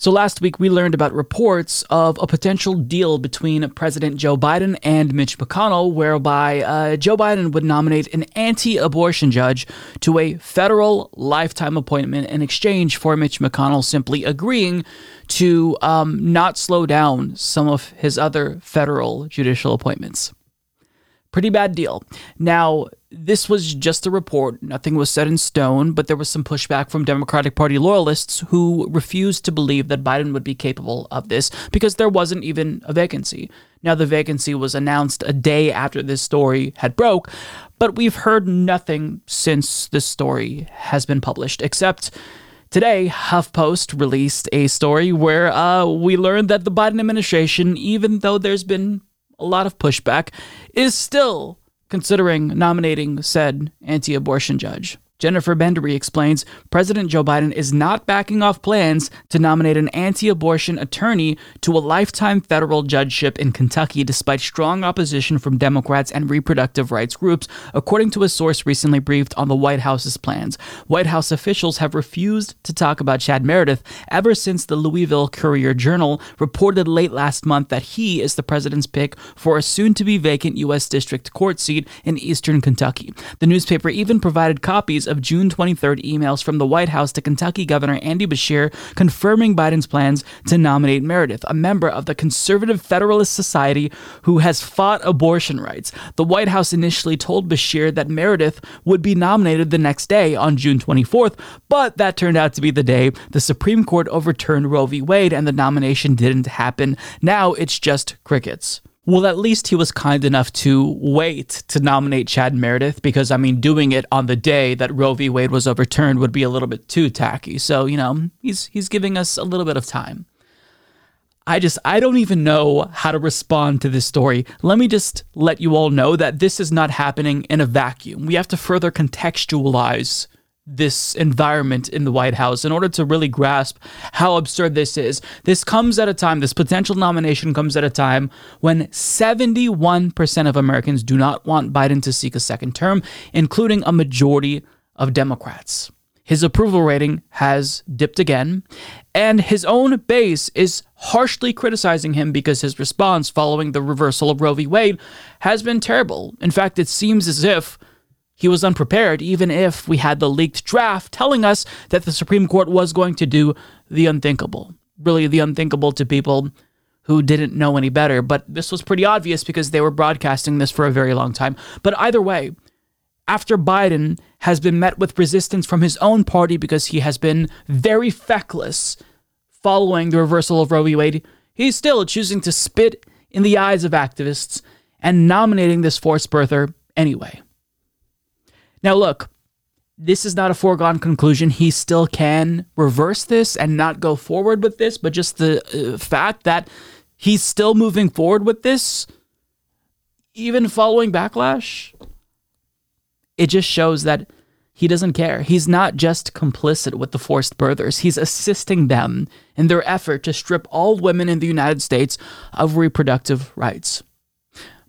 So last week we learned about reports of a potential deal between President Joe Biden and Mitch McConnell, whereby uh, Joe Biden would nominate an anti-abortion judge to a federal lifetime appointment in exchange for Mitch McConnell simply agreeing to um, not slow down some of his other federal judicial appointments. Pretty bad deal. Now, this was just a report. Nothing was set in stone, but there was some pushback from Democratic Party loyalists who refused to believe that Biden would be capable of this because there wasn't even a vacancy. Now, the vacancy was announced a day after this story had broke, but we've heard nothing since this story has been published, except Today, HuffPost released a story where uh, we learned that the Biden administration, even though there's been a lot of pushback, is still considering nominating said anti abortion judge. Jennifer Bendery explains President Joe Biden is not backing off plans to nominate an anti abortion attorney to a lifetime federal judgeship in Kentucky despite strong opposition from Democrats and reproductive rights groups, according to a source recently briefed on the White House's plans. White House officials have refused to talk about Chad Meredith ever since the Louisville Courier Journal reported late last month that he is the president's pick for a soon to be vacant U.S. District Court seat in eastern Kentucky. The newspaper even provided copies of June 23rd emails from the White House to Kentucky Governor Andy Beshear confirming Biden's plans to nominate Meredith, a member of the Conservative Federalist Society who has fought abortion rights. The White House initially told Beshear that Meredith would be nominated the next day on June 24th, but that turned out to be the day the Supreme Court overturned Roe v. Wade and the nomination didn't happen. Now it's just crickets. Well, at least he was kind enough to wait to nominate Chad Meredith because, I mean, doing it on the day that Roe v. Wade was overturned would be a little bit too tacky. So, you know, he's he's giving us a little bit of time. I just I don't even know how to respond to this story. Let me just let you all know that this is not happening in a vacuum. We have to further contextualize this environment in the White House in order to really grasp how absurd this is. This comes at a time, this potential nomination comes at a time when 71% of Americans do not want Biden to seek a second term, including a majority of Democrats. His approval rating has dipped again, and his own base is harshly criticizing him because his response following the reversal of Roe v. Wade has been terrible. In fact, it seems as if he was unprepared, even if we had the leaked draft telling us that the Supreme Court was going to do the unthinkable. Really, the unthinkable to people who didn't know any better. But this was pretty obvious because they were broadcasting this for a very long time. But either way, after Biden has been met with resistance from his own party because he has been very feckless following the reversal of Roe v. Wade, he's still choosing to spit in the eyes of activists and nominating this forced birther anyway. Now, look, this is not a foregone conclusion. He still can reverse this and not go forward with this, but just the uh, fact that he's still moving forward with this, even following backlash, it just shows that he doesn't care. He's not just complicit with the forced birthers, he's assisting them in their effort to strip all women in the United States of reproductive rights.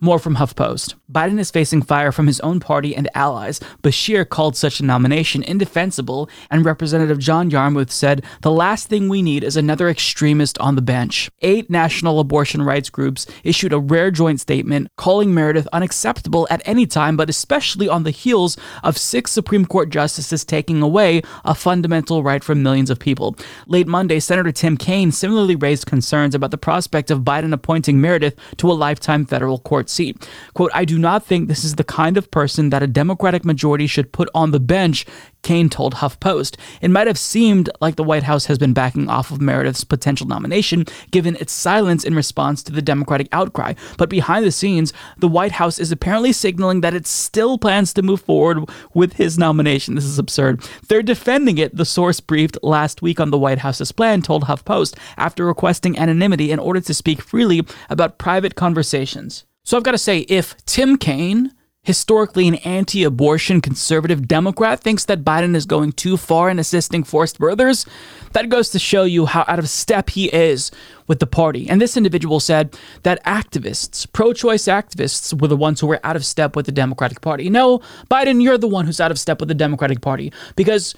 More from HuffPost. Biden is facing fire from his own party and allies. Beshear called such a nomination indefensible, and Representative John Yarmuth said, The last thing we need is another extremist on the bench. Eight national abortion rights groups issued a rare joint statement calling Meredith unacceptable at any time, but especially on the heels of six Supreme Court justices taking away a fundamental right from millions of people. Late Monday, Senator Tim Kaine similarly raised concerns about the prospect of Biden appointing Meredith to a lifetime federal court seat. Quote, I do not think this is the kind of person that a Democratic majority should put on the bench, Kaine told HuffPost. It might have seemed like the White House has been backing off of Meredith's potential nomination, given its silence in response to the Democratic outcry. But behind the scenes, the White House is apparently signaling that it still plans to move forward with his nomination. This is absurd. They're defending it, the source briefed last week on the White House's plan told HuffPost, after requesting anonymity in order to speak freely about private conversations. So I've got to say, if Tim Kaine, historically an anti abortion conservative Democrat, thinks that Biden is going too far in assisting forced birthers, That goes to show you how out of step he is with the party. And this individual said that activists, pro choice activists, were the ones who were out of step with the Democratic Party. No, Biden, you're the one who's out of step with the Democratic Party because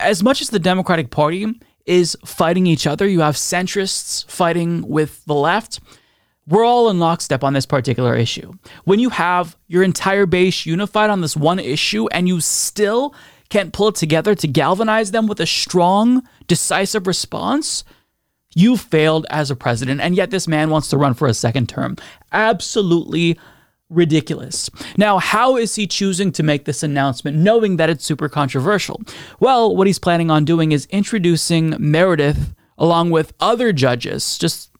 as much as the Democratic Party is fighting each other, you have centrists fighting with the left. We're all in lockstep on this particular issue. When you have your entire base unified on this one issue and you still can't pull it together to galvanize them with a strong, decisive response, you failed as a president. And yet this man wants to run for a second term. Absolutely ridiculous. Now, how is he choosing to make this announcement knowing that it's super controversial? Well, what he's planning on doing is introducing Meredith along with other judges, just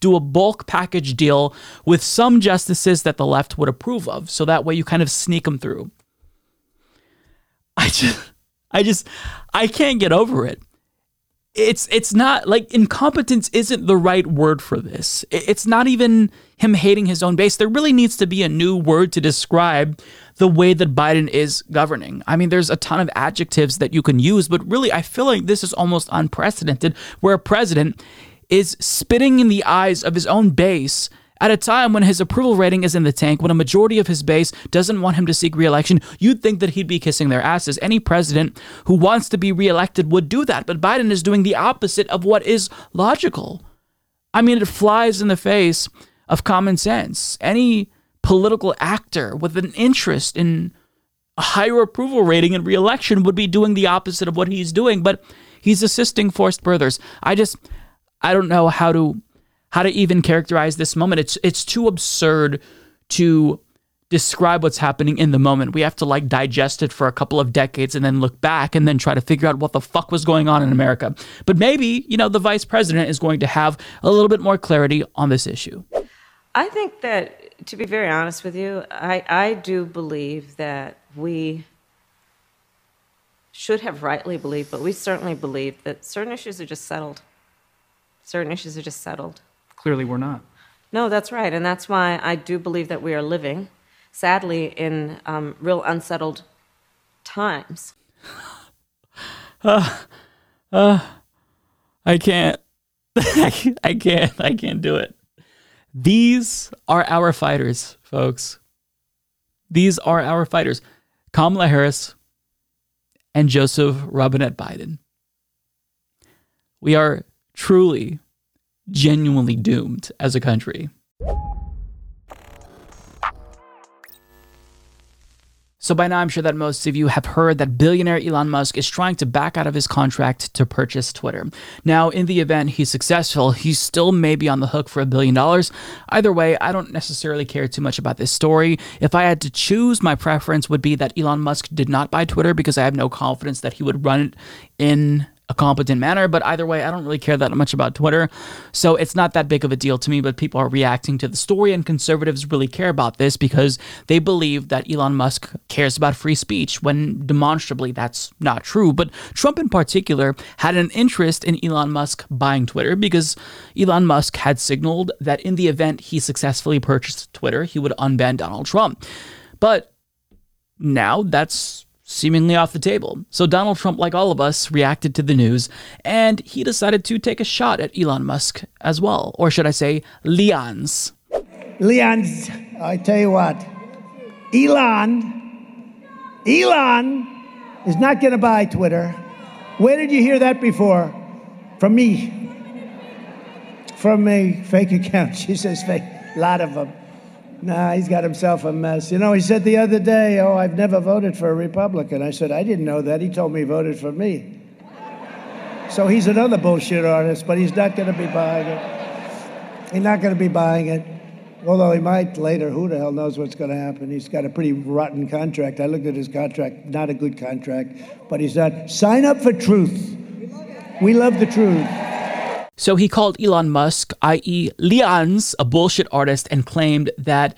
do a bulk package deal with some justices that the left would approve of. So that way you kind of sneak them through. I just, I just, I can't get over it. It's, it's not like incompetence isn't the right word for this. It's not even him hating his own base. There really needs to be a new word to describe the way that Biden is governing. I mean, there's a ton of adjectives that you can use, but really, I feel like this is almost unprecedented where a president is spitting in the eyes of his own base at a time when his approval rating is in the tank, when a majority of his base doesn't want him to seek reelection, you'd think that he'd be kissing their asses. Any president who wants to be reelected would do that, but Biden is doing the opposite of what is logical. I mean, it flies in the face of common sense. Any political actor with an interest in a higher approval rating and reelection would be doing the opposite of what he's doing, but he's assisting forced birthers. I just I don't know how to how to even characterize this moment. It's it's too absurd to describe what's happening in the moment. We have to like digest it for a couple of decades and then look back and then try to figure out what the fuck was going on in America. But maybe, you know, the vice president is going to have a little bit more clarity on this issue. I think that to be very honest with you, I, I do believe that we should have rightly believed, but we certainly believe that certain issues are just settled certain issues are just settled. Clearly, we're not. No, that's right. And that's why I do believe that we are living, sadly, in um, real unsettled times. Uh, uh, I can't. I can't. I can't do it. These are our fighters, folks. These are our fighters. Kamala Harris and Joseph Robinette Biden. We are truly, genuinely doomed as a country. So, by now, I'm sure that most of you have heard that billionaire Elon Musk is trying to back out of his contract to purchase Twitter. Now, in the event he's successful, he still may be on the hook for a billion dollars. Either way, I don't necessarily care too much about this story. If I had to choose, my preference would be that Elon Musk did not buy Twitter because I have no confidence that he would run it in a competent manner. But either way, I don't really care that much about Twitter. So it's not that big of a deal to me, but people are reacting to the story, and conservatives really care about this because they believe that Elon Musk cares about free speech when demonstrably that's not true. But Trump, in particular, had an interest in Elon Musk buying Twitter because Elon Musk had signaled that in the event he successfully purchased Twitter, he would unban Donald Trump. But now that's seemingly off the table. So Donald Trump, like all of us, reacted to the news and he decided to take a shot at Elon Musk as well. Or should I say, Leon's. Leon's, I tell you what, Elon, Elon is not going to buy Twitter. Where did you hear that before? From me. From a fake account. She says fake. A lot of them. Nah, he's got himself a mess. You know, he said the other day, Oh, I've never voted for a Republican. I said, I didn't know that. He told me he voted for me. So he's another bullshit artist, but he's not going to be buying it. He's not going to be buying it. Although he might later. Who the hell knows what's going to happen? He's got a pretty rotten contract. I looked at his contract, not a good contract, but he's not. Sign up for truth. We love the truth. So he called Elon Musk, i.e., Leon's, a bullshit artist, and claimed that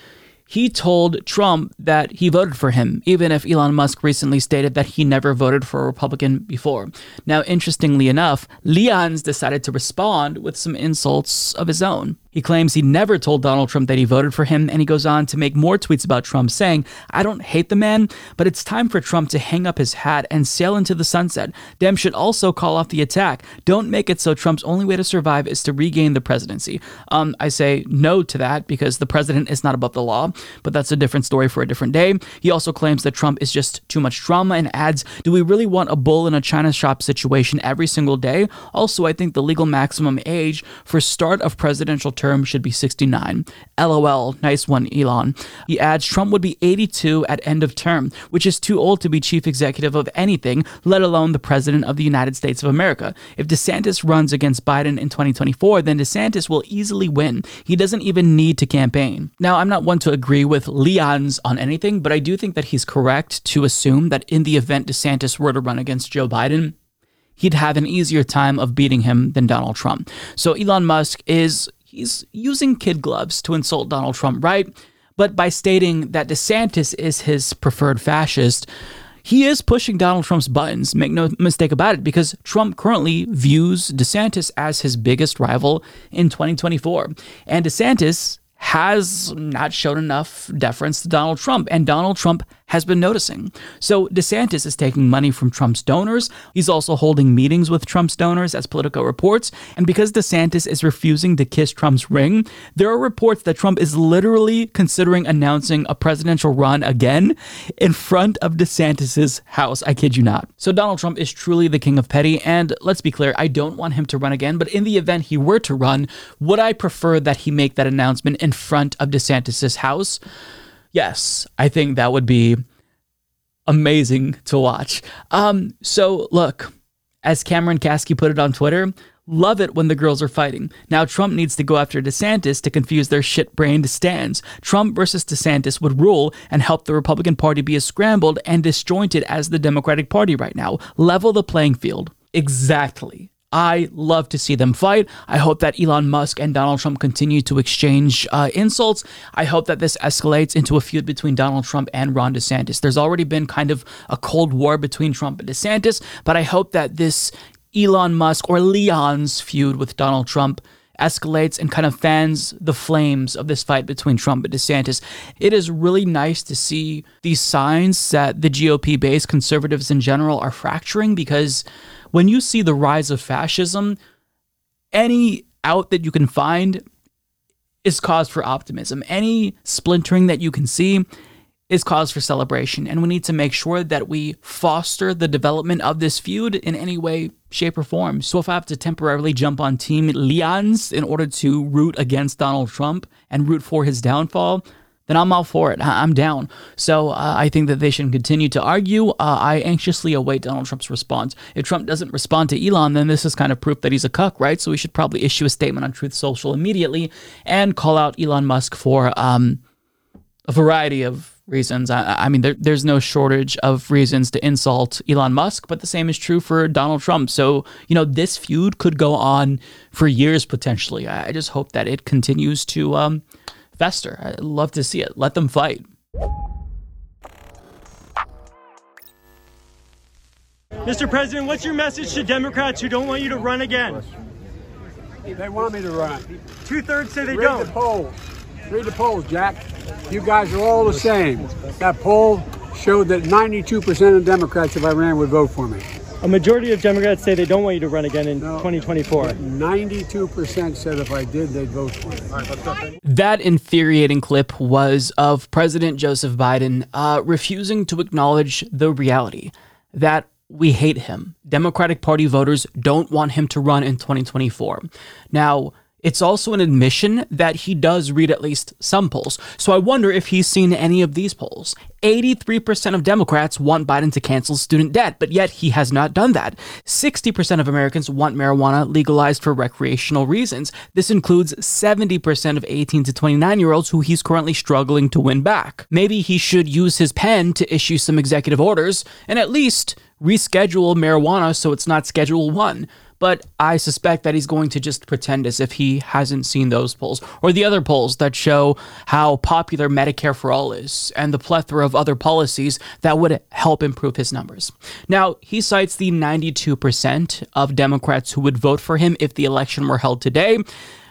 he told Trump that he voted for him, even if Elon Musk recently stated that he never voted for a Republican before. Now, interestingly enough, Leon's decided to respond with some insults of his own. He claims he never told Donald Trump that he voted for him, and he goes on to make more tweets about Trump saying, I don't hate the man, but it's time for Trump to hang up his hat and sail into the sunset. Dem should also call off the attack. Don't make it so Trump's only way to survive is to regain the presidency. Um, I say no to that because the president is not above the law, but that's a different story for a different day. He also claims that Trump is just too much drama and adds, Do we really want a bull in a china shop situation every single day? Also, I think the legal maximum age for start of presidential term term should be 69. LOL, nice one, Elon. He adds Trump would be 82 at end of term, which is too old to be chief executive of anything, let alone the president of the United States of America. If DeSantis runs against Biden in 2024, then DeSantis will easily win. He doesn't even need to campaign. Now, I'm not one to agree with Leon's on anything, but I do think that he's correct to assume that in the event DeSantis were to run against Joe Biden, he'd have an easier time of beating him than Donald Trump. So Elon Musk is he's using kid gloves to insult Donald Trump, right? But by stating that DeSantis is his preferred fascist, he is pushing Donald Trump's buttons, make no mistake about it, because Trump currently views DeSantis as his biggest rival in 2024. And DeSantis has not shown enough deference to Donald Trump, and Donald Trump has been noticing. So DeSantis is taking money from Trump's donors. He's also holding meetings with Trump's donors, as Politico reports. And because DeSantis is refusing to kiss Trump's ring, there are reports that Trump is literally considering announcing a presidential run again in front of DeSantis's house. I kid you not. So Donald Trump is truly the king of petty. And let's be clear, I don't want him to run again. But in the event he were to run, would I prefer that he make that announcement in front of DeSantis's house? Yes, I think that would be amazing to watch. Um, so look, as Cameron Kasky put it on Twitter, love it when the girls are fighting. Now Trump needs to go after DeSantis to confuse their shit-brained stands. Trump versus DeSantis would rule and help the Republican Party be as scrambled and disjointed as the Democratic Party right now. Level the playing field. Exactly. I love to see them fight. I hope that Elon Musk and Donald Trump continue to exchange uh, insults. I hope that this escalates into a feud between Donald Trump and Ron DeSantis. There's already been kind of a cold war between Trump and DeSantis, but I hope that this Elon Musk or Leon's feud with Donald Trump escalates and kind of fans the flames of this fight between Trump and DeSantis. It is really nice to see these signs that the GOP base, conservatives in general, are fracturing because when you see the rise of fascism, any out that you can find is cause for optimism. Any splintering that you can see is cause for celebration. And we need to make sure that we foster the development of this feud in any way, shape, or form. So if I have to temporarily jump on Team Leon's in order to root against Donald Trump and root for his downfall, then I'm all for it. I'm down. So uh, I think that they should continue to argue. Uh, I anxiously await Donald Trump's response. If Trump doesn't respond to Elon, then this is kind of proof that he's a cuck, right? So we should probably issue a statement on Truth Social immediately and call out Elon Musk for um, a variety of reasons. I, I mean, there, there's no shortage of reasons to insult Elon Musk, but the same is true for Donald Trump. So, you know, this feud could go on for years potentially. I, I just hope that it continues to um, fester. I'd love to see it. Let them fight. Mr. President, what's your message to Democrats who don't want you to run again? They want me to run. Two thirds say they Read don't. Read the polls. Read the polls, Jack. You guys are all the same. That poll showed that 92% of Democrats, if I ran, would vote for me. A majority of Democrats say they don't want you to run again in 2024. 92% said if I did, they'd vote for me. That infuriating clip was of President Joseph Biden uh, refusing to acknowledge the reality that we hate him. Democratic Party voters don't want him to run in 2024. Now, it's also an admission that he does read at least some polls. So I wonder if he's seen any of these polls. 83% of Democrats want Biden to cancel student debt, but yet he has not done that. 60% of Americans want marijuana legalized for recreational reasons. This includes 70% of 18 to 29 year olds who he's currently struggling to win back. Maybe he should use his pen to issue some executive orders and at least reschedule marijuana so it's not Schedule 1 but I suspect that he's going to just pretend as if he hasn't seen those polls or the other polls that show how popular Medicare for All is and the plethora of other policies that would help improve his numbers. Now, he cites the 92% of Democrats who would vote for him if the election were held today.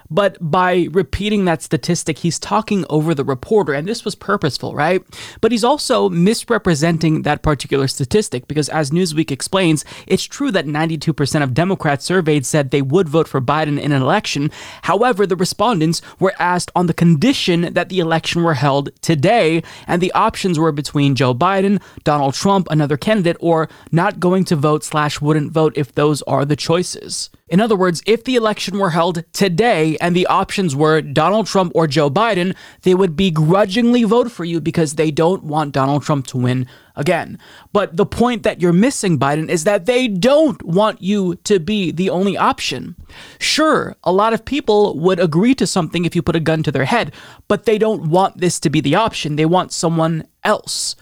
But by repeating that statistic, he's talking over the reporter, and this was purposeful, right? But he's also misrepresenting that particular statistic because, as Newsweek explains, it's true that 92% of Democrats surveyed said they would vote for Biden in an election. However, the respondents were asked on the condition that the election were held today, and the options were between Joe Biden, Donald Trump, another candidate, or not going to vote slash wouldn't vote if those are the choices. In other words, if the election were held today and the options were Donald Trump or Joe Biden, they would begrudgingly vote for you because they don't want Donald Trump to win again. But the point that you're missing, Biden, is that they don't want you to be the only option. Sure, a lot of people would agree to something if you put a gun to their head, but they don't want this to be the option. They want someone else.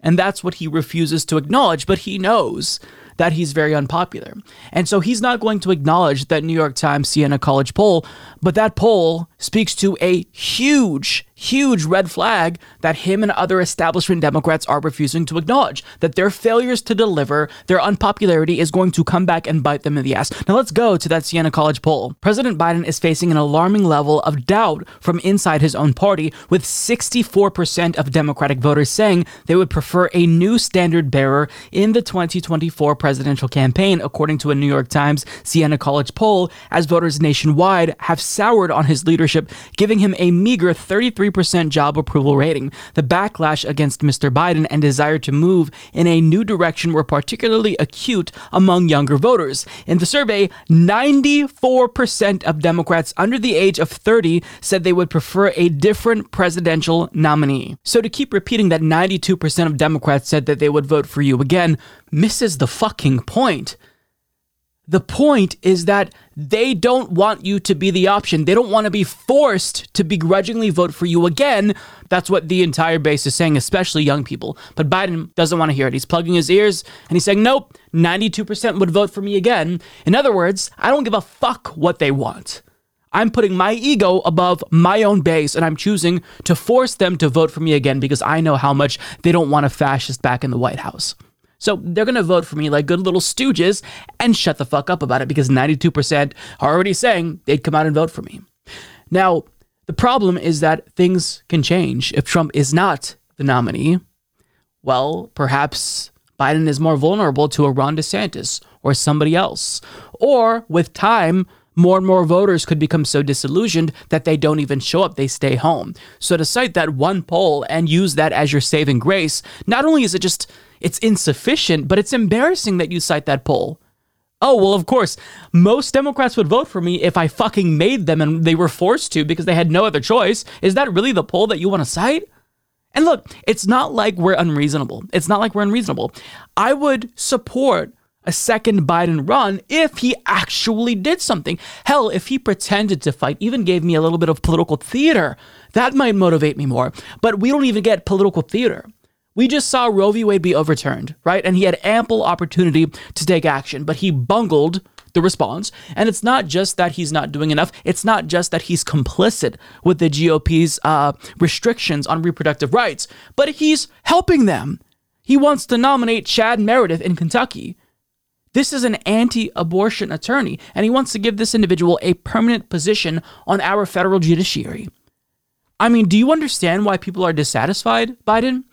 And that's what he refuses to acknowledge, but he knows that he's very unpopular. And so he's not going to acknowledge that New York Times Siena College poll, but that poll speaks to a huge, huge red flag that him and other establishment Democrats are refusing to acknowledge. That their failures to deliver, their unpopularity is going to come back and bite them in the ass. Now let's go to that Siena College poll. President Biden is facing an alarming level of doubt from inside his own party, with 64% of Democratic voters saying they would prefer a new standard bearer in the 2024 presidential campaign, according to a New York Times Siena College poll, as voters nationwide have soured on his leadership, giving him a meager 33% job approval rating. The backlash against Mr. Biden and desire to move in a new direction were particularly acute among younger voters. In the survey, 94% of Democrats under the age of 30 said they would prefer a different presidential nominee. So to keep repeating that 92% of Democrats said that they would vote for you again misses the fucking point. The point is that they don't want you to be the option. They don't want to be forced to begrudgingly vote for you again. That's what the entire base is saying, especially young people. But Biden doesn't want to hear it. He's plugging his ears and he's saying, nope, 92% would vote for me again. In other words, I don't give a fuck what they want. I'm putting my ego above my own base and I'm choosing to force them to vote for me again because I know how much they don't want a fascist back in the White House. So they're going to vote for me like good little stooges and shut the fuck up about it because 92% are already saying they'd come out and vote for me. Now, the problem is that things can change. If Trump is not the nominee, well, perhaps Biden is more vulnerable to a Ron DeSantis or somebody else. Or with time, more and more voters could become so disillusioned that they don't even show up, they stay home. So to cite that one poll and use that as your saving grace, not only is it just it's insufficient, but it's embarrassing that you cite that poll. Oh, well, of course, most Democrats would vote for me if I fucking made them and they were forced to because they had no other choice. Is that really the poll that you want to cite? And look, it's not like we're unreasonable. It's not like we're unreasonable. I would support a second Biden run if he actually did something. Hell, if he pretended to fight, even gave me a little bit of political theater, that might motivate me more. But we don't even get political theater. We just saw Roe v. Wade be overturned, right? And he had ample opportunity to take action, but he bungled the response. And it's not just that he's not doing enough, it's not just that he's complicit with the GOP's uh, restrictions on reproductive rights, but he's helping them. He wants to nominate Chad Meredith in Kentucky. This is an anti abortion attorney, and he wants to give this individual a permanent position on our federal judiciary. I mean, do you understand why people are dissatisfied, Biden?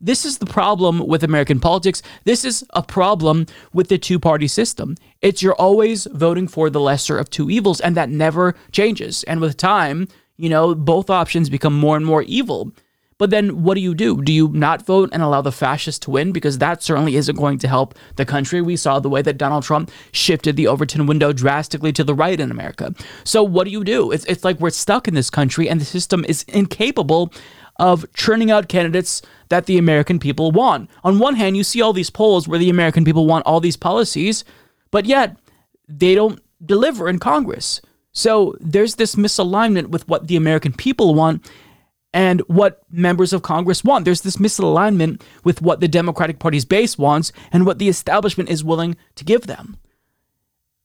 This is the problem with American politics. This is a problem with the two party system. It's you're always voting for the lesser of two evils, and that never changes. And with time, you know, both options become more and more evil. But then what do you do? Do you not vote and allow the fascists to win? Because that certainly isn't going to help the country. We saw the way that Donald Trump shifted the Overton window drastically to the right in America. So what do you do? It's, it's like we're stuck in this country and the system is incapable of churning out candidates that the American people want. On one hand, you see all these polls where the American people want all these policies, but yet they don't deliver in Congress. So there's this misalignment with what the American people want and what members of Congress want. There's this misalignment with what the Democratic Party's base wants and what the establishment is willing to give them.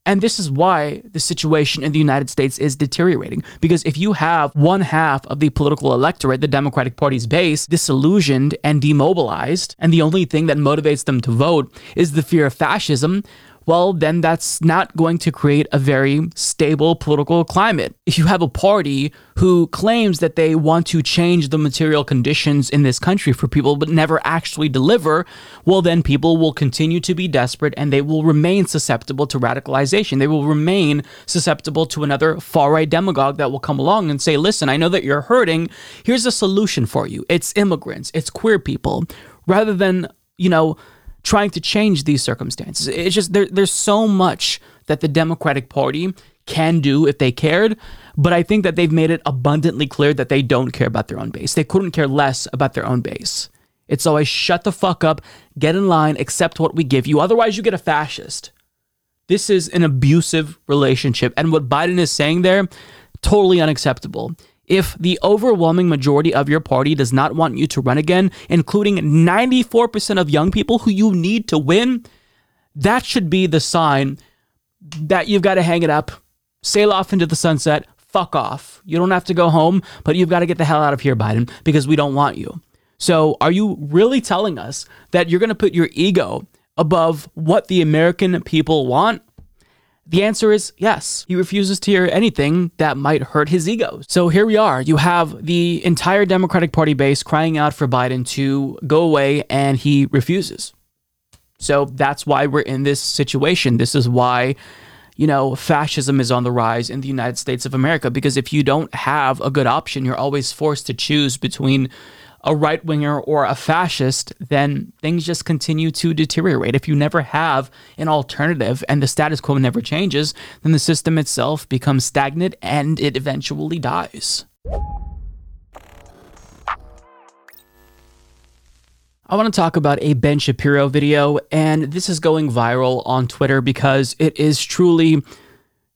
And this is why the situation in the United States is deteriorating. Because if you have one half of the political electorate, the Democratic Party's base, disillusioned and demobilized, and the only thing that motivates them to vote is the fear of fascism, well, then that's not going to create a very stable political climate. If you have a party who claims that they want to change the material conditions in this country for people but never actually deliver, well, then people will continue to be desperate and they will remain susceptible to radicalization. They will remain susceptible to another far right demagogue that will come along and say, listen, I know that you're hurting. Here's a solution for you it's immigrants, it's queer people, rather than, you know, trying to change these circumstances. It's just there, there's so much that the Democratic Party can do if they cared, but I think that they've made it abundantly clear that they don't care about their own base. They couldn't care less about their own base. It's always shut the fuck up, get in line, accept what we give you. Otherwise, you get a fascist. This is an abusive relationship. And what Biden is saying there, totally unacceptable. If the overwhelming majority of your party does not want you to run again, including 94% of young people who you need to win, that should be the sign that you've got to hang it up, sail off into the sunset, fuck off. You don't have to go home, but you've got to get the hell out of here, Biden, because we don't want you. So, are you really telling us that you're going to put your ego above what the American people want? The answer is yes. He refuses to hear anything that might hurt his ego. So here we are. You have the entire Democratic Party base crying out for Biden to go away, and he refuses. So that's why we're in this situation. This is why, you know, fascism is on the rise in the United States of America, because if you don't have a good option, you're always forced to choose between a right winger or a fascist, then things just continue to deteriorate. If you never have an alternative and the status quo never changes, then the system itself becomes stagnant and it eventually dies. I want to talk about a Ben Shapiro video, and this is going viral on Twitter because it is truly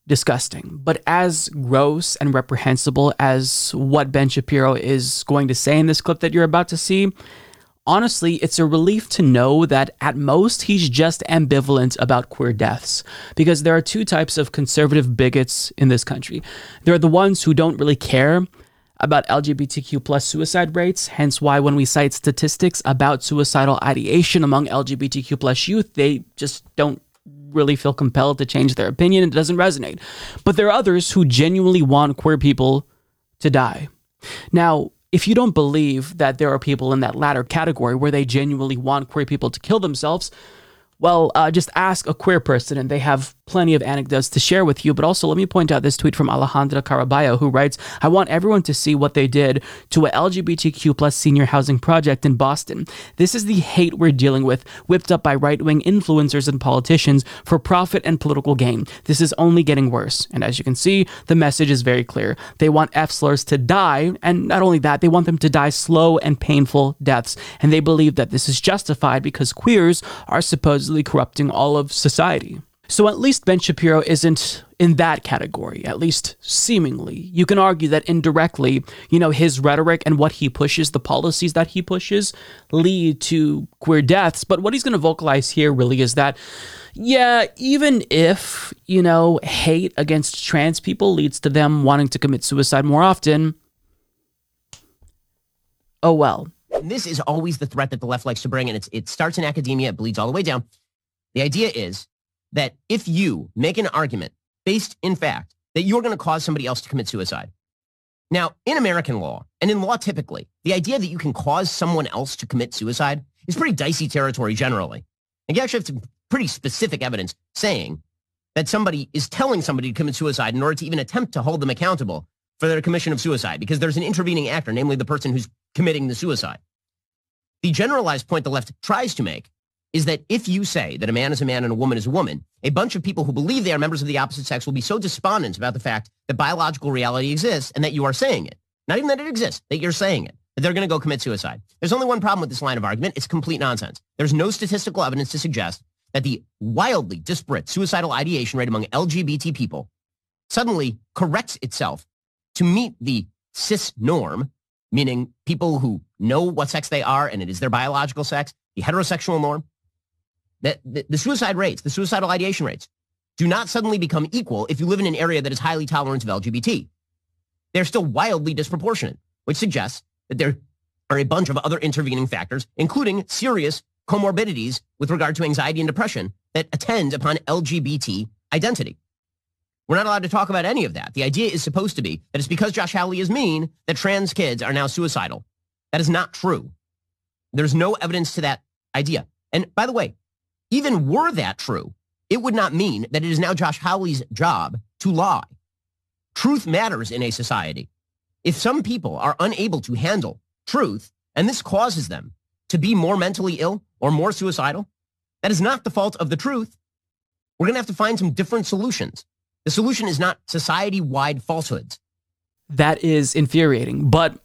disgusting. But as gross and reprehensible as what Ben Shapiro is going to say in this clip that you're about to see, honestly, it's a relief to know that at most he's just ambivalent about queer deaths. Because there are two types of conservative bigots in this country. There are the ones who don't really care about LGBTQ plus suicide rates, hence why when we cite statistics about suicidal ideation among LGBTQ plus youth, they just don't really feel compelled to change their opinion. It doesn't resonate. But there are others who genuinely want queer people to die. Now, if you don't believe that there are people in that latter category where they genuinely want queer people to kill themselves, well, uh, just ask a queer person and they have plenty of anecdotes to share with you. But also, let me point out this tweet from Alejandra Caraballo, who writes, I want everyone to see what they did to a LGBTQ plus senior housing project in Boston. This is the hate we're dealing with, whipped up by right wing influencers and politicians for profit and political gain. This is only getting worse. And as you can see, the message is very clear. They want F slurs to die, and not only that, they want them to die slow and painful deaths. And they believe that this is justified because queers are supposedly corrupting all of society. So at least Ben Shapiro isn't in that category, at least seemingly. You can argue that indirectly, you know, his rhetoric and what he pushes, the policies that he pushes, lead to queer deaths. But what he's going to vocalize here really is that, yeah, even if, you know, hate against trans people leads to them wanting to commit suicide more often, oh well. And this is always the threat that the left likes to bring, and it's, it starts in academia, it bleeds all the way down. The idea is that if you make an argument based in fact that you're going to cause somebody else to commit suicide. Now, in American law, and in law typically, the idea that you can cause someone else to commit suicide is pretty dicey territory generally. And you actually have pretty specific evidence saying that somebody is telling somebody to commit suicide in order to even attempt to hold them accountable for their commission of suicide because there's an intervening actor, namely the person who's committing the suicide. The generalized point the left tries to make is that if you say that a man is a man and a woman is a woman, a bunch of people who believe they are members of the opposite sex will be so despondent about the fact that biological reality exists and that you are saying it. Not even that it exists, that you're saying it, that they're going to go commit suicide. There's only one problem with this line of argument. It's complete nonsense. There's no statistical evidence to suggest that the wildly disparate suicidal ideation rate among LGBT people suddenly corrects itself to meet the cis norm, meaning people who know what sex they are and it is their biological sex, the heterosexual norm, that the, suicide rates, the suicidal ideation rates, do not suddenly become equal if you live in an area that is highly tolerant of LGBT. They're still wildly disproportionate, which suggests that there are a bunch of other intervening factors, including serious comorbidities with regard to anxiety and depression that attend upon LGBT identity. We're not allowed to talk about any of that. The idea is supposed to be that it's because Josh Hawley is mean that trans kids are now suicidal. That is not true. There's no evidence to that idea. And by the way, even were that true, it would not mean that it is now Josh Hawley's job to lie. Truth matters in a society. If some people are unable to handle truth, and this causes them to be more mentally ill or more suicidal, that is not the fault of the truth. We're going to have to find some different solutions. The solution is not society wide falsehoods. That is infuriating. But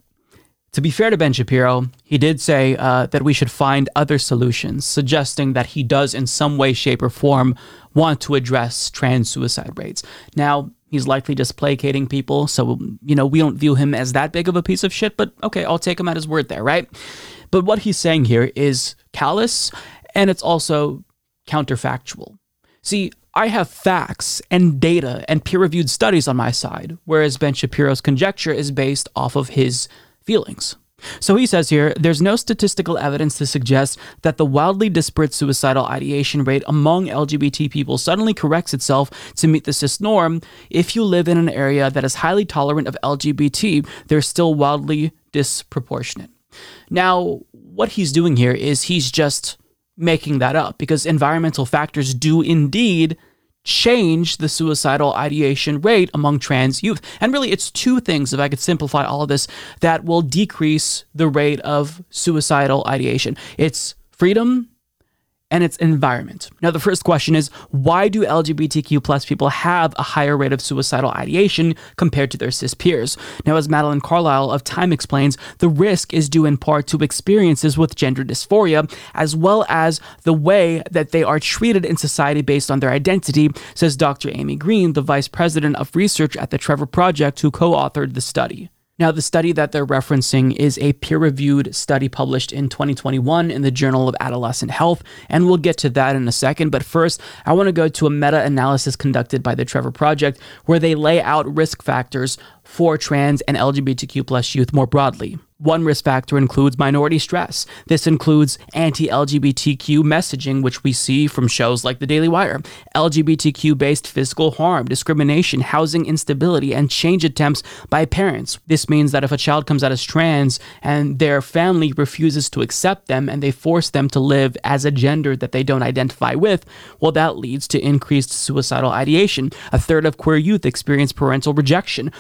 to be fair to Ben Shapiro, he did say uh, that we should find other solutions, suggesting that he does, in some way, shape, or form, want to address trans suicide rates. Now, he's likely just placating people, so, you know, we don't view him as that big of a piece of shit, but okay, I'll take him at his word there, right? But what he's saying here is callous and it's also counterfactual. See, I have facts and data and peer reviewed studies on my side, whereas Ben Shapiro's conjecture is based off of his feelings. So he says here there's no statistical evidence to suggest that the wildly disparate suicidal ideation rate among LGBT people suddenly corrects itself to meet the cis norm. If you live in an area that is highly tolerant of LGBT, they're still wildly disproportionate. Now, what he's doing here is he's just making that up because environmental factors do indeed change the suicidal ideation rate among trans youth. And really, it's two things, if I could simplify all of this, that will decrease the rate of suicidal ideation it's freedom and its environment. Now, the first question is why do LGBTQ plus people have a higher rate of suicidal ideation compared to their cis peers? Now, as Madeleine Carlisle of Time explains, the risk is due in part to experiences with gender dysphoria, as well as the way that they are treated in society based on their identity, says Dr. Amy Green, the vice president of research at the Trevor Project, who co authored the study. Now, the study that they're referencing is a peer reviewed study published in 2021 in the Journal of Adolescent Health, and we'll get to that in a second. But first, I want to go to a meta analysis conducted by the Trevor Project where they lay out risk factors for trans and LGBTQ plus youth more broadly. One risk factor includes minority stress. This includes anti LGBTQ messaging, which we see from shows like The Daily Wire, LGBTQ based physical harm, discrimination, housing instability, and change attempts by parents. This means that if a child comes out as trans and their family refuses to accept them and they force them to live as a gender that they don't identify with, well, that leads to increased suicidal ideation. A third of queer youth experience parental rejection.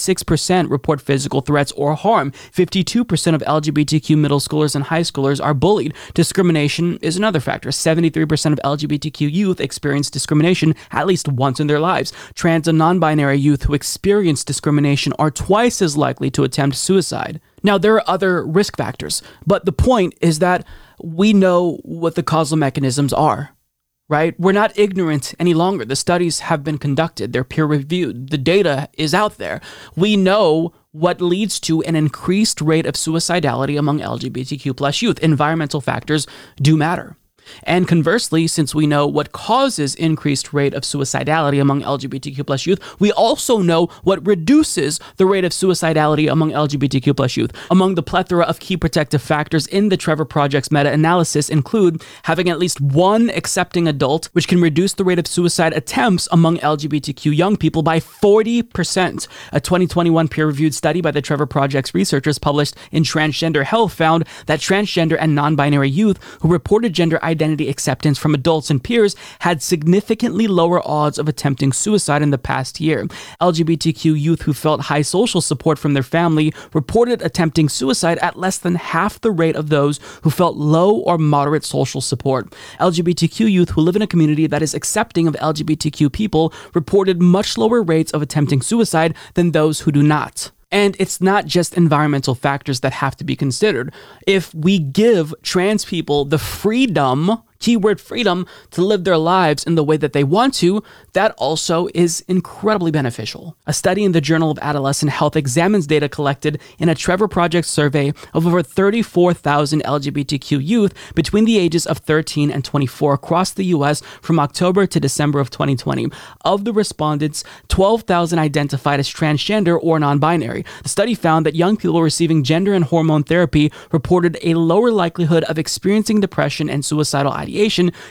36% report physical threats or harm. 52% of LGBTQ middle schoolers and high schoolers are bullied. Discrimination is another factor. 73% of LGBTQ youth experience discrimination at least once in their lives. Trans and non binary youth who experience discrimination are twice as likely to attempt suicide. Now, there are other risk factors, but the point is that we know what the causal mechanisms are right? We're not ignorant any longer. The studies have been conducted, they're peer reviewed, the data is out there. We know what leads to an increased rate of suicidality among LGBTQ plus youth. Environmental factors do matter. And conversely, since we know what causes increased rate of suicidality among LGBTQ plus youth, we also know what reduces the rate of suicidality among LGBTQ plus youth. Among the plethora of key protective factors in the Trevor Project's meta-analysis include having at least one accepting adult, which can reduce the rate of suicide attempts among LGBTQ young people by 40%. A 2021 peer-reviewed study by the Trevor Project's researchers published in Transgender Health found that transgender and non-binary youth who reported gender identity acceptance from adults and peers had significantly lower odds of attempting suicide in the past year. LGBTQ youth who felt high social support from their family reported attempting suicide at less than half the rate of those who felt low or moderate social support. LGBTQ youth who live in a community that is accepting of LGBTQ people reported much lower rates of attempting suicide than those who do not. And it's not just environmental factors that have to be considered. If we give trans people the freedom keyword freedom to live their lives in the way that they want to, that also is incredibly beneficial. A study in the Journal of Adolescent Health examines data collected in a Trevor Project survey of over 34,000 LGBTQ youth between the ages of 13 and 24 across the US from October to December of 2020. Of the respondents, 12,000 identified as transgender or non binary. The study found that young people receiving gender and hormone therapy reported a lower likelihood of experiencing depression and suicidal ideation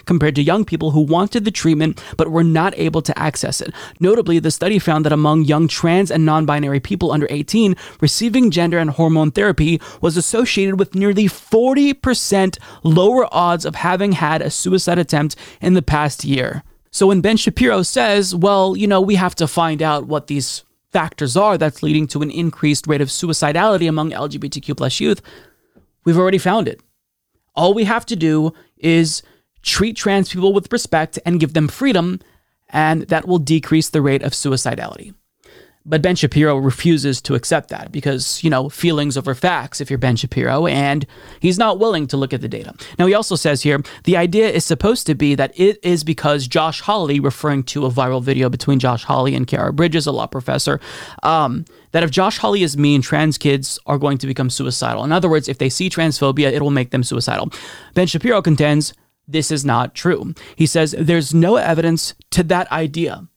compared to young people who wanted the treatment but were not able to access it. Notably, the study found that among young trans and non binary people under 18, receiving gender and hormone therapy was associated with nearly 40% lower odds of having had a suicide attempt in the past year. So when Ben Shapiro says, well, you know, we have to find out what these factors are that's leading to an increased rate of suicidality among LGBTQ plus youth, we've already found it. All we have to do is treat trans people with respect and give them freedom, and that will decrease the rate of suicidality. But Ben Shapiro refuses to accept that because, you know, feelings over facts if you're Ben Shapiro, and he's not willing to look at the data. Now, he also says here the idea is supposed to be that it is because Josh Hawley, referring to a viral video between Josh Hawley and Khiara Bridges, a law professor, um, that if Josh Hawley is mean, trans kids are going to become suicidal. In other words, if they see transphobia, it will make them suicidal. Ben Shapiro contends this is not true. He says there's no evidence to that idea.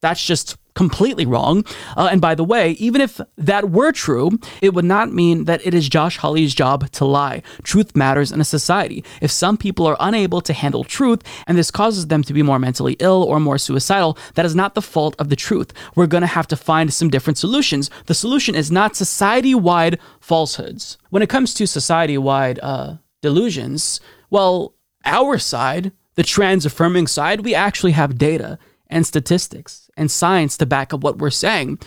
That's just completely wrong. Uh, and by the way, even if that were true, it would not mean that it is Josh Hawley's job to lie. Truth matters in a society. If some people are unable to handle truth and this causes them to be more mentally ill or more suicidal, that is not the fault of the truth. We're going to have to find some different solutions. The solution is not society wide falsehoods. When it comes to society wide uh, delusions, well, our side, the trans affirming side, we actually have data and statistics and science to back up what we're saying.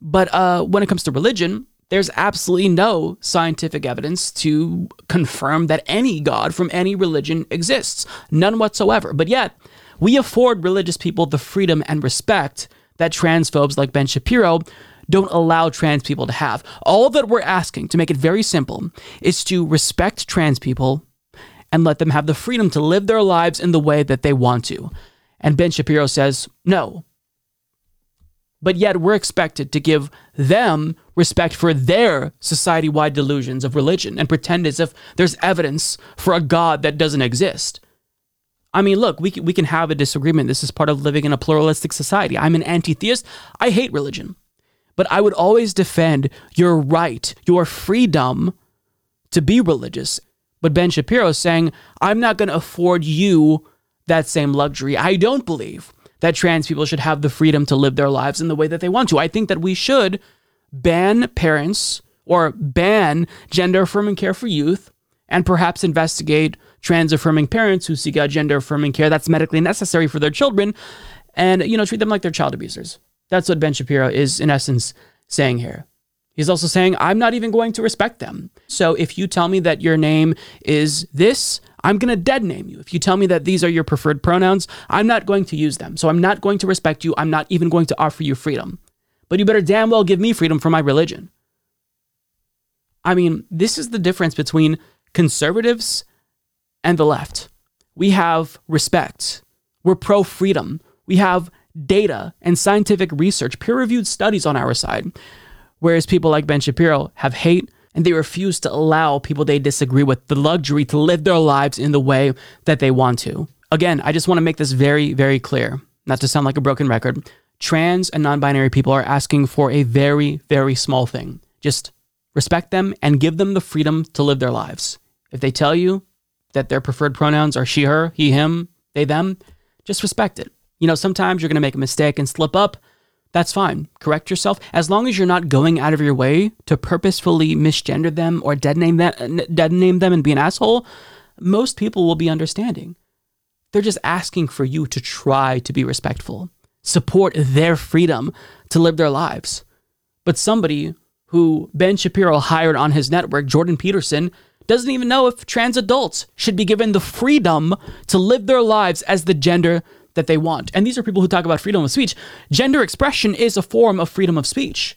But uh, when it comes to religion, there's absolutely no scientific evidence to confirm that any God from any religion exists. None whatsoever. But yet, we afford religious people the freedom and respect that transphobes like Ben Shapiro don't allow trans people to have. All that we're asking, to make it very simple, is to respect trans people and let them have the freedom to live their lives in the way that they want to. And Ben Shapiro says, no. But yet we're expected to give them respect for their society wide delusions of religion and pretend as if there's evidence for a God that doesn't exist. I mean, look, we can, we can have a disagreement. This is part of living in a pluralistic society. I'm an anti theist. I hate religion. But I would always defend your right, your freedom to be religious. But Ben Shapiro is saying, I'm not going to afford you that same luxury. I don't believe that trans people should have the freedom to live their lives in the way that they want to. I think that we should ban parents or ban gender affirming care for youth and perhaps investigate trans affirming parents who seek out gender affirming care that's medically necessary for their children and you know treat them like they're child abusers. That's what Ben Shapiro is in essence saying here. He's also saying, I'm not even going to respect them. So if you tell me that your name is this, I'm going to dead name you. If you tell me that these are your preferred pronouns, I'm not going to use them. So I'm not going to respect you. I'm not even going to offer you freedom. But you better damn well give me freedom for my religion. I mean, this is the difference between conservatives and the left. We have respect. We're pro freedom. We have data and scientific research, peer reviewed studies on our side. Whereas people like Ben Shapiro have hate and they refuse to allow people they disagree with the luxury to live their lives in the way that they want to. Again, I just want to make this very, very clear, not to sound like a broken record. Trans and non binary people are asking for a very, very small thing. Just respect them and give them the freedom to live their lives. If they tell you that their preferred pronouns are she, her, he, him, they, them, just respect it. You know, sometimes you're going to make a mistake and slip up that's fine. Correct yourself. As long as you're not going out of your way to purposefully misgender them or dead name them, dead name them and be an asshole, most people will be understanding. They're just asking for you to try to be respectful, support their freedom to live their lives. But somebody who Ben Shapiro hired on his network, Jordan Peterson, doesn't even know if trans adults should be given the freedom to live their lives as the gender that they want. And these are people who talk about freedom of speech. Gender expression is a form of freedom of speech.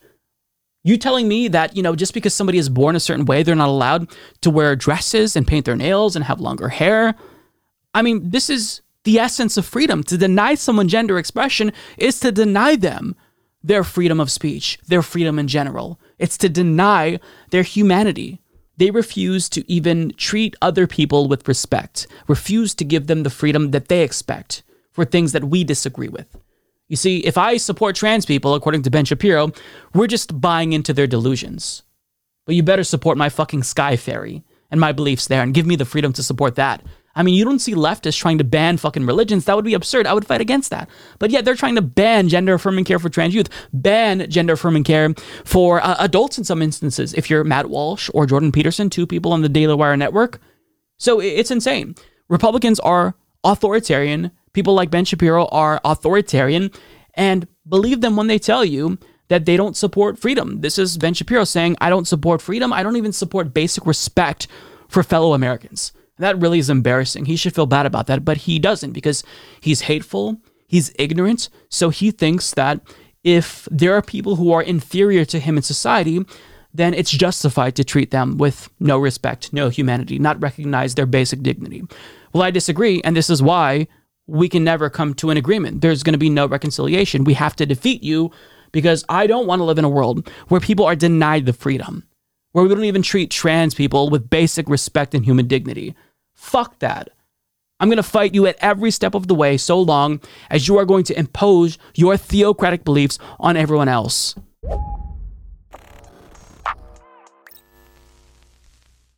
You telling me that, you know, just because somebody is born a certain way, they're not allowed to wear dresses and paint their nails and have longer hair? I mean, this is the essence of freedom. To deny someone gender expression is to deny them their freedom of speech, their freedom in general. It's to deny their humanity. They refuse to even treat other people with respect, refuse to give them the freedom that they expect for things that we disagree with. You see, if I support trans people, according to Ben Shapiro, we're just buying into their delusions. But you better support my fucking Sky Fairy and my beliefs there and give me the freedom to support that. I mean, you don't see leftists trying to ban fucking religions. That would be absurd. I would fight against that. But yet they're trying to ban gender affirming care for trans youth, ban gender affirming care for uh, adults in some instances. If you're Matt Walsh or Jordan Peterson, two people on the Daily Wire network. So it's insane. Republicans are authoritarian. People like Ben Shapiro are authoritarian. And believe them when they tell you that they don't support freedom. This is Ben Shapiro saying, I don't support freedom. I don't even support basic respect for fellow Americans. That really is embarrassing. He should feel bad about that, but he doesn't because he's hateful, he's ignorant. So he thinks that if there are people who are inferior to him in society, then it's justified to treat them with no respect, no humanity, not recognize their basic dignity. Well, I disagree, and this is why we can never come to an agreement. There's going to be no reconciliation. We have to defeat you because I don't want to live in a world where people are denied the freedom where we don't even treat trans people with basic respect and human dignity. Fuck that. I'm going to fight you at every step of the way so long as you are going to impose your theocratic beliefs on everyone else.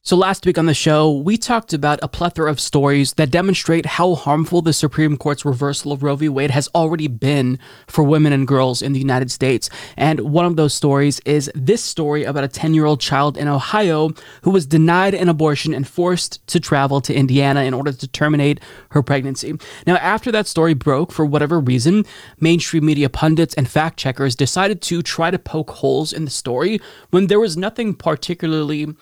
So, last week on the show, we talked about a plethora of stories that demonstrate how harmful the Supreme Court's reversal of Roe v. Wade has already been for women and girls in the United States. And one of those stories is this story about a 10 year old child in Ohio who was denied an abortion and forced to travel to Indiana in order to terminate her pregnancy. Now, after that story broke, for whatever reason, mainstream media pundits and fact checkers decided to try to poke holes in the story when there was nothing particularly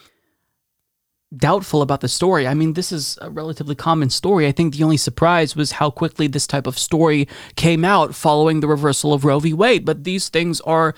doubtful about the story. I mean, this is a relatively common story. I think the only surprise was how quickly this type of story came out following the reversal of Roe v. Wade. But these things are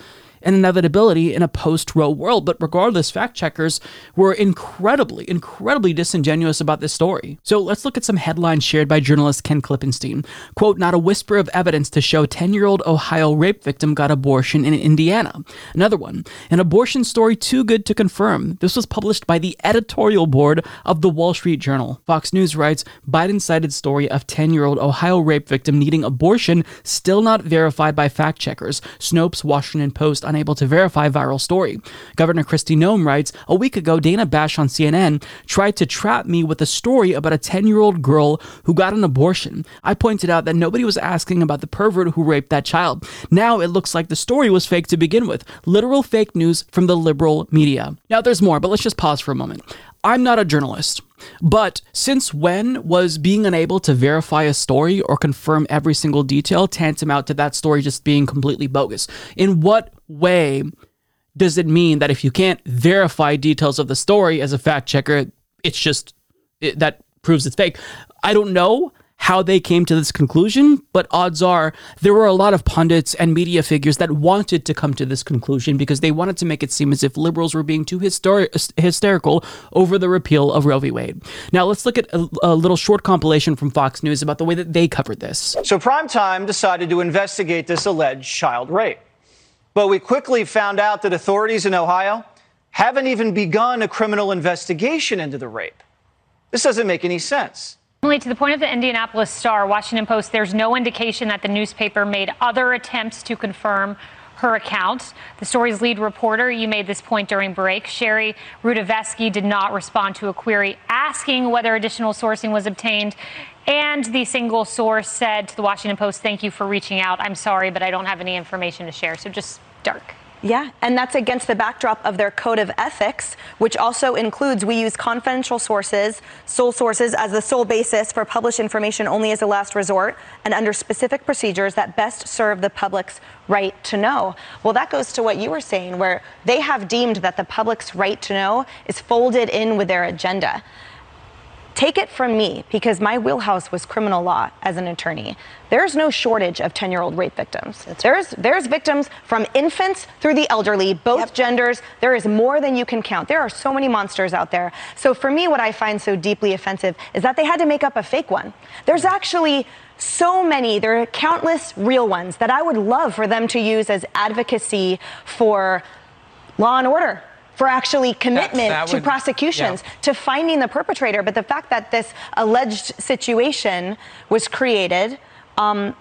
an inevitability in a post Roe world. But regardless, fact checkers were incredibly, incredibly disingenuous about this story. So let's look at some headlines shared by journalist Ken Klippenstein. Quote, not a whisper of evidence to show 10 year old Ohio rape victim got abortion in Indiana. Another one, an abortion story too good to confirm. This was published by the editorial board of the Wall Street Journal. Fox News writes Biden cited story of 10 year old Ohio rape victim needing abortion still not verified by fact checkers. Snopes, Washington Post, unable to verify viral story. Governor Kristi Noem writes, a week ago, Dana Bash on CNN tried to trap me with a story about a 10 year old girl who got an abortion. I pointed out that nobody was asking about the pervert who raped that child. Now it looks like the story was fake to begin with. Literal fake news from the liberal media. Now there's more, but let's just pause for a moment. I'm not a journalist, but since when was being unable to verify a story or confirm every single detail tantamount to that story just being completely bogus? In what way does it mean that if you can't verify details of the story as a fact checker, it's just it, that proves it's fake? I don't know how they came to this conclusion, but odds are there were a lot of pundits and media figures that wanted to come to this conclusion because they wanted to make it seem as if liberals were being too hysterical hysterical over the repeal of Roe v. Wade. Now, let's look at a, a little short compilation from Fox News about the way that they covered this. So, Primetime decided to investigate this alleged child rape. But we quickly found out that authorities in Ohio haven't even begun a criminal investigation into the rape. This doesn't make any sense. To the point of the Indianapolis Star, Washington Post, there's no indication that the newspaper made other attempts to confirm her account. The story's lead reporter, you made this point during break, Shari Rudavsky, did not respond to a query asking whether additional sourcing was obtained. And the single source said to the Washington Post, Thank you for reaching out. I'm sorry, but I don't have any information to share. So just dark. Yeah, and that's against the backdrop of their code of ethics, which also includes we use confidential sources, sole sources as the sole basis for published information only as a last resort, and under specific procedures that best serve the public's right to know. Well, that goes to what you were saying, where they have deemed that the public's right to know is folded in with their agenda. Take it from me, because my wheelhouse was criminal law as an attorney. There's no shortage of 10 year old rape victims. there's, there's victims from infants through the elderly, both genders. There is more than you can count. There are so many monsters out there. So for me, what I find so deeply offensive is that they had to make up a fake one. There's mm. actually so many, there are countless real ones that I would love for them to use as advocacy for law and order for actually commitment that to would- prosecutions, yeah. to finding the perpetrator. But the fact that this alleged situation was created, um,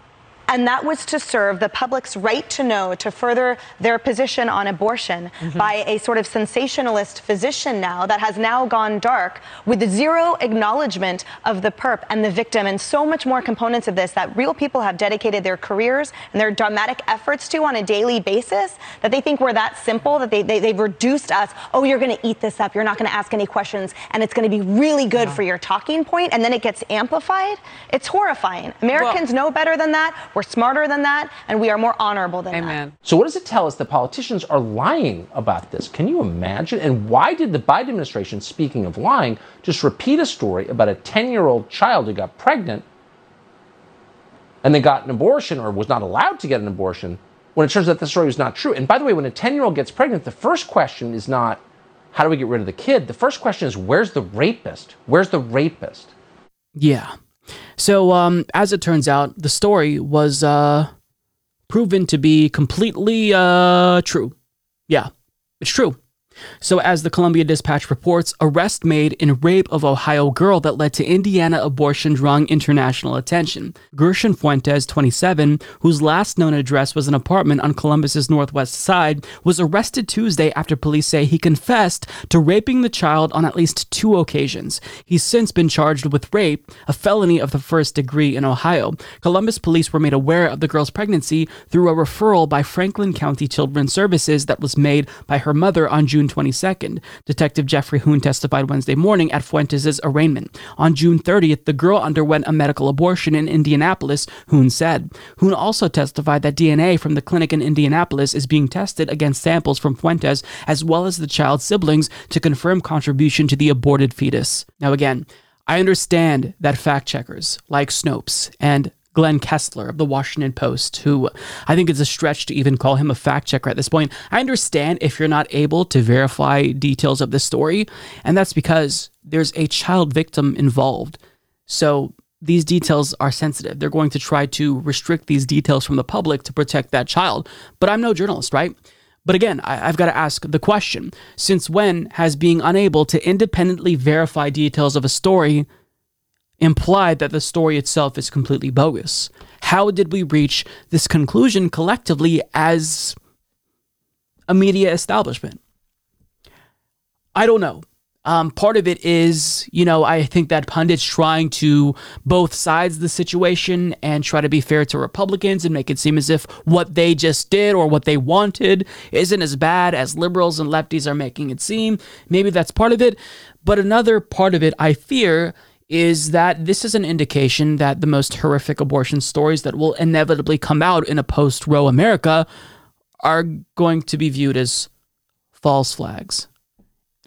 and that was to serve the public's right to know, to further their position on abortion Mhm. by a sort of sensationalist physician now that has now gone dark with zero acknowledgement of the perp and the victim and so much more components of this that real people have dedicated their careers and their dramatic efforts to on a daily basis that they think we're that simple that they, they, they've reduced us. Oh you're going to eat this up. You're not going to ask any questions and it's going to be really good for your talking point and then it gets amplified. It's horrifying. Americans know better than that we're smarter than that and we are more honorable than that So, what does it tell us that politicians are lying about this? Can you imagine? And why did the Biden administration, speaking of lying, just repeat a story about a 10 year old child who got pregnant and then got an abortion or was not allowed to get an abortion when it turns out the story was not true? And by the way, when a 10 year old gets pregnant, the first question is not, how do we get rid of the kid? The first question is, where's the rapist? Where's the rapist? Yeah. So, um, as it turns out, the story was uh, proven to be completely uh, true. Yeah, it's true. So, as the Columbus Dispatch reports, arrest made in rape of Ohio girl that led to Indiana abortion drawing international attention. Gershon Fuentes, 27, whose last known address was an apartment on Columbus's northwest side, was arrested Tuesday after police say he confessed to raping the child on at least two occasions. He's since been charged with rape, a felony of the first degree in Ohio. Columbus police were made aware of the girl's pregnancy through a referral by Franklin County Children's Services that was made by her mother on June 22nd. Detective Jeffrey Huhn testified Wednesday morning at Fuentes' arraignment. On June 30th, the girl underwent a medical abortion in Indianapolis, Huhn said. Huhn also testified that DNA from the clinic in Indianapolis is being tested against samples from Fuentes as well as the child's siblings to confirm contribution to the aborted fetus. Now, again, I understand that fact checkers like Snopes and Glenn Kessler of the Washington Post, who I think it's a stretch to even call him a fact checker at this point. I understand if you're not able to verify details of this story, and that's because there's a child victim involved. So these details are sensitive. They're going to try to restrict these details from the public to protect that child. But I'm no journalist, right? But again, I, I've got to ask the question since when has being unable to independently verify details of a story implied that the story itself is completely bogus? How did we reach this conclusion collectively as a media establishment? I don't know. Um, part of it is, you know, I think that pundits trying to both sides the situation and try to be fair to Republicans and make it seem as if what they just did or what they wanted isn't as bad as liberals and lefties are making it seem. Maybe that's part of it. But another part of it, I fear, is that this is an indication that the most horrific abortion stories that will inevitably come out in a post Roe America are going to be viewed as false flags.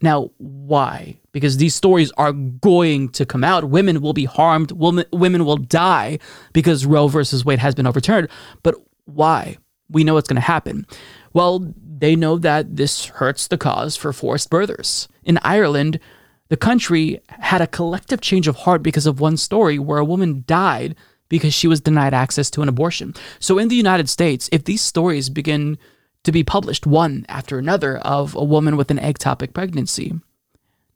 Now, why? Because these stories are going to come out. Women will be harmed. Women, women will die because Roe versus Wade has been overturned. But why? We know what's going to happen. Well, they know that this hurts the cause for forced birthers. In Ireland, the country had a collective change of heart because of one story where a woman died because she was denied access to an abortion. So in the United States, if these stories begin to be published one after another of a woman with an ectopic pregnancy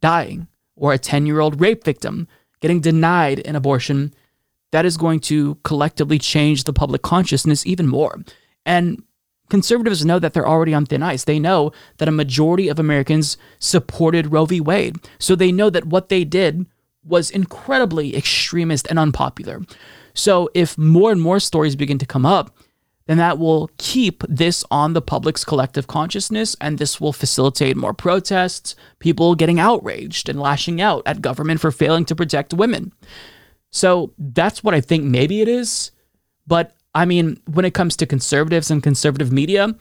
dying or a 10 year old rape victim getting denied an abortion, that is going to collectively change the public consciousness even more. And conservatives know that they're already on thin ice. They know that a majority of Americans supported Roe v. Wade. So they know that what they did was incredibly extremist and unpopular. So if more and more stories begin to come up, then that will keep this on the public's collective consciousness and this will facilitate more protests, people getting outraged and lashing out at government for failing to protect women. So that's what I think maybe it is. But I mean, when it comes to conservatives and conservative media,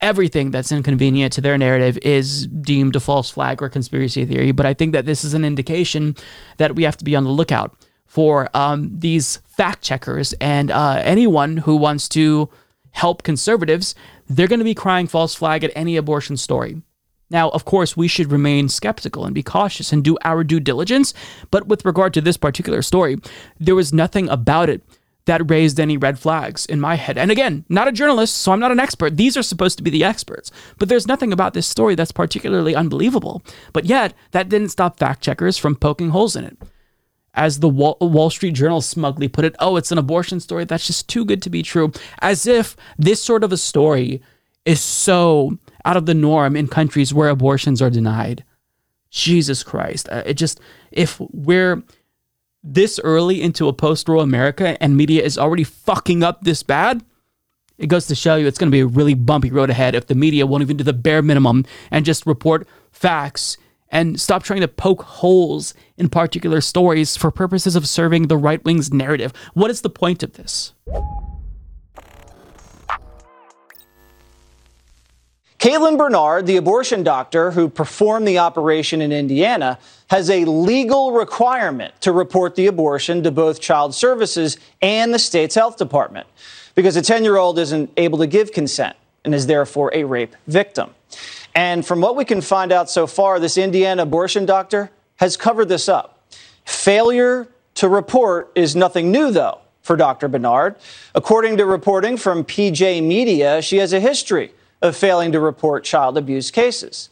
everything that's inconvenient to their narrative is deemed a false flag or conspiracy theory. But I think that this is an indication that we have to be on the lookout for um, these fact checkers and uh, anyone who wants to help conservatives. They're going to be crying false flag at any abortion story. Now, of course, we should remain skeptical and be cautious and do our due diligence. But with regard to this particular story, there was nothing about it that raised any red flags in my head. And again, not a journalist, so I'm not an expert. These are supposed to be the experts. But there's nothing about this story that's particularly unbelievable. But yet, that didn't stop fact checkers from poking holes in it. As the Wall, Street Journal smugly put it, oh, it's an abortion story. That's just too good to be true. As if this sort of a story is so out of the norm in countries where abortions are denied. Jesus Christ. Uh, it just, if we're this early into a post Roe America and media is already fucking up this bad, it goes to show you it's going to be a really bumpy road ahead if the media won't even do the bare minimum and just report facts and stop trying to poke holes in particular stories for purposes of serving the right wing's narrative. What is the point of this? Caitlin Bernard, the abortion doctor who performed the operation in Indiana, has a legal requirement to report the abortion to both Child Services and the state's health department because a 10 year old isn't able to give consent and is therefore a rape victim. And from what we can find out so far, this Indiana abortion doctor has covered this up. Failure to report is nothing new, though, for Dr. Bernard. According to reporting from PJ Media, she has a history of failing to report child abuse cases.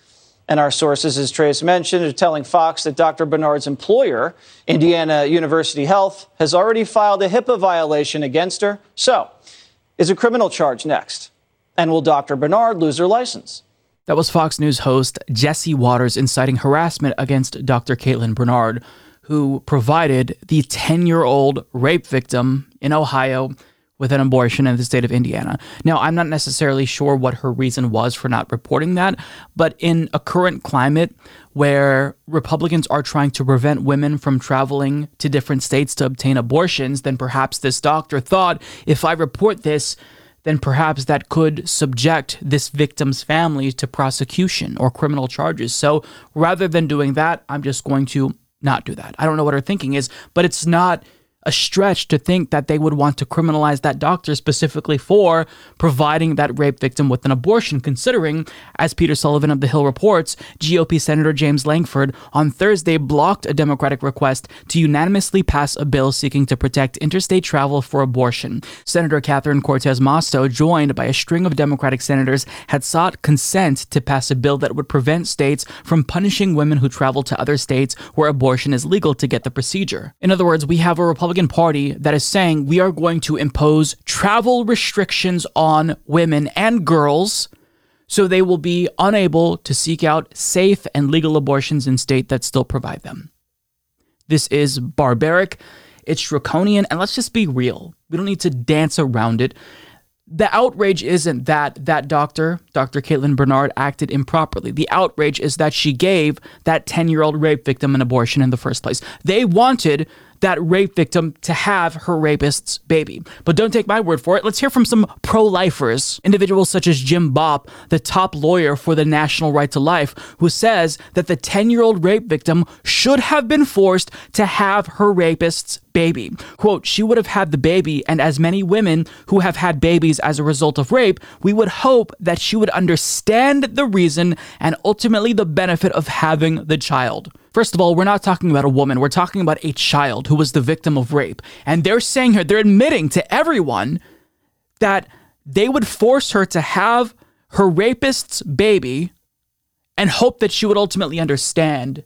And our sources, as Trace mentioned, are telling Fox that Dr. Bernard's employer, Indiana University Health, has already filed a HIPAA violation against her. So, is a criminal charge next? And will Dr. Bernard lose her license? That was Fox News host Jesse Watters inciting harassment against Dr. Caitlin Bernard, who provided the 10 year old rape victim in Ohio with an abortion in the state of Indiana. Now, I'm not necessarily sure what her reason was for not reporting that, but in a current climate where Republicans are trying to prevent women from traveling to different states to obtain abortions, then perhaps this doctor thought if I report this, then perhaps that could subject this victim's family to prosecution or criminal charges. So rather than doing that, I'm just going to not do that. I don't know what her thinking is, but it's not a stretch to think that they would want to criminalize that doctor specifically for providing that rape victim with an abortion, considering, as Peter Sullivan of The Hill reports, GOP Senator James Lankford on Thursday blocked a Democratic request to unanimously pass a bill seeking to protect interstate travel for abortion. Senator Catherine Cortez Masto, joined by a string of Democratic senators, had sought consent to pass a bill that would prevent states from punishing women who travel to other states where abortion is legal to get the procedure. In other words, we have a Republican Republican Party that is saying we are going to impose travel restrictions on women and girls so they will be unable to seek out safe and legal abortions in states that still provide them. This is barbaric, it's draconian, and let's just be real. We don't need to dance around it the outrage isn't that that doctor, Dr. Caitlin Bernard, acted improperly. The outrage is that she gave that 10 year old rape victim an abortion in the first place. They wanted that rape victim to have her rapist's baby. But don't take my word for it. Let's hear from some pro lifers, individuals such as Jim Bopp, the top lawyer for the National Right to Life, who says that the 10 year old rape victim should have been forced to have her rapist's baby. Quote, she would have had the baby, and as many women who have had babies as a result of rape, we would hope that she would understand the reason and ultimately the benefit of having the child. First of all, we're not talking about a woman, we're talking about a child who was the victim of rape. And they're saying here, they're admitting to everyone that they would force her to have her rapist's baby and hope that she would ultimately understand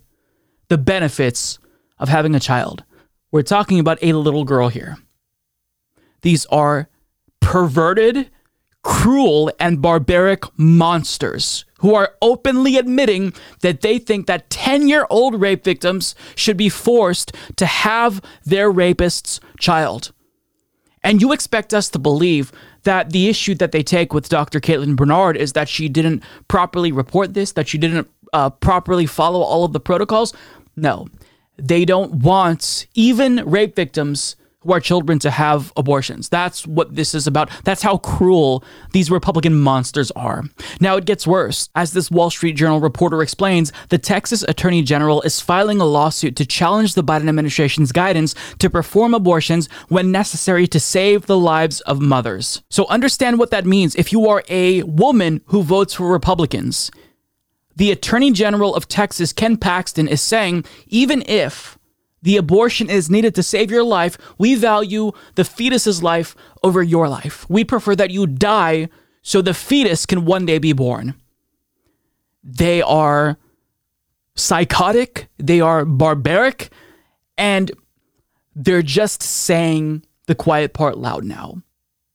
the benefits of having a child. We're talking about a little girl here. These are perverted, cruel, and barbaric monsters who are openly admitting that they think that 10 year old rape victims should be forced to have their rapist's child. And you expect us to believe that the issue that they take with Dr. Caitlin Bernard is that she didn't properly report this, that she didn't uh, properly follow all of the protocols? No. They don't want even rape victims who are children to have abortions. That's what this is about. That's how cruel these Republican monsters are. Now it gets worse. As this Wall Street Journal reporter explains, the Texas Attorney General is filing a lawsuit to challenge the Biden administration's guidance to perform abortions when necessary to save the lives of mothers. So understand what that means if you are a woman who votes for Republicans. The Attorney General of Texas, Ken Paxton, is saying even if the abortion is needed to save your life. We value the fetus's life over your life. We prefer that you die so the fetus can one day be born. They are psychotic, they are barbaric, and they're just saying the quiet part loud now.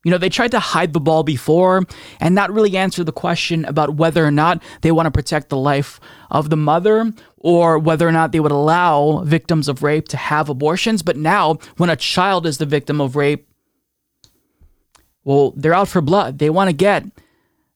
You know, they tried to hide the ball before and not really answer the question about whether or not they want to protect the life of the mother or whether or not they would allow victims of rape to have abortions. But now, when a child is the victim of rape, well, they're out for blood. They want to get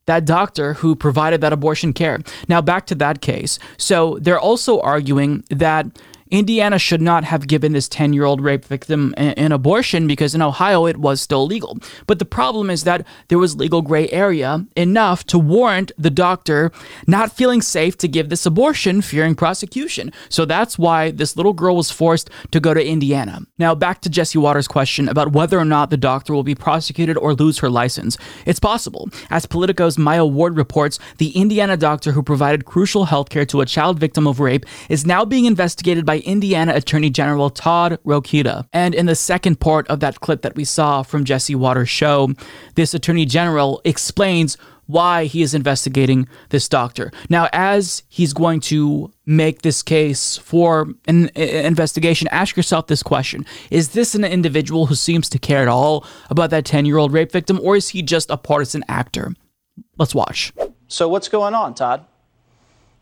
that doctor who provided that abortion care. Now, back to that case. So, they're also arguing that Indiana should not have given this 10 year old rape victim an abortion because in Ohio it was still legal. But the problem is that there was legal gray area enough to warrant the doctor not feeling safe to give this abortion, fearing prosecution. So that's why this little girl was forced to go to Indiana. Now, back to Jesse Watters' question about whether or not the doctor will be prosecuted or lose her license. It's possible. As Politico's Myah Ward reports, the Indiana doctor who provided crucial health care to a child victim of rape is now being investigated by Indiana Attorney General Todd Rokita. And in the second part of that clip that we saw from Jesse Watters' show, this Attorney General explains why he is investigating this doctor. Now, as he's going to make this case for an investigation, ask yourself this question Is this an individual who seems to care at all about that 10 year old rape victim, or is he just a partisan actor? Let's watch. So, what's going on, Todd?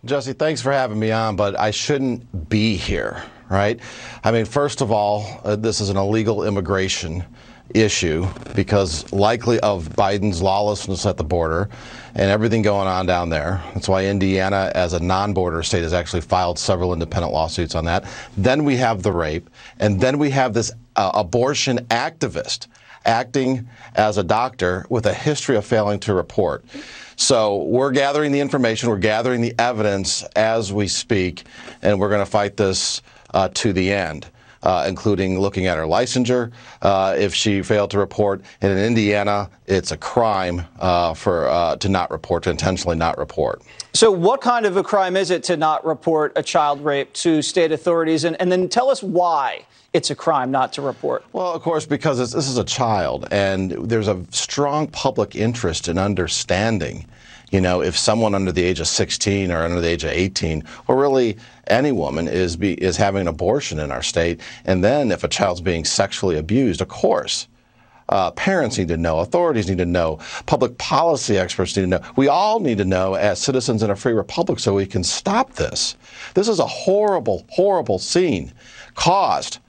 Jesse, thanks for having me on, but I shouldn't be here, right? I mean, first of all, uh, this is an illegal immigration issue because likely of Biden's lawlessness at the border and everything going on down there. That's why Indiana, as a non border state, has actually filed several independent lawsuits on that. Then we have the rape, and then we have this uh, abortion activist acting as a doctor with a history of failing to report. So we're gathering the information, we're gathering the evidence as we speak, and we're going to fight this uh, to the end. Uh, including looking at her licensure uh, if she failed to report. And in Indiana, it's a crime uh, for uh, to not report, to intentionally not report. So, what kind of a crime is it to not report a child rape to state authorities? And, and then tell us why it's a crime not to report. Well, of course, because this is a child, and there's a strong public interest in understanding you know, if someone under the age of 16 or under the age of 18, or really any woman is be, is having an abortion in our state, and then if a child's being sexually abused, of course. Uh, parents need to know, authorities need to know, public policy experts need to know. We all need to know as citizens in a free republic so we can stop this. This is a horrible, horrible scene caused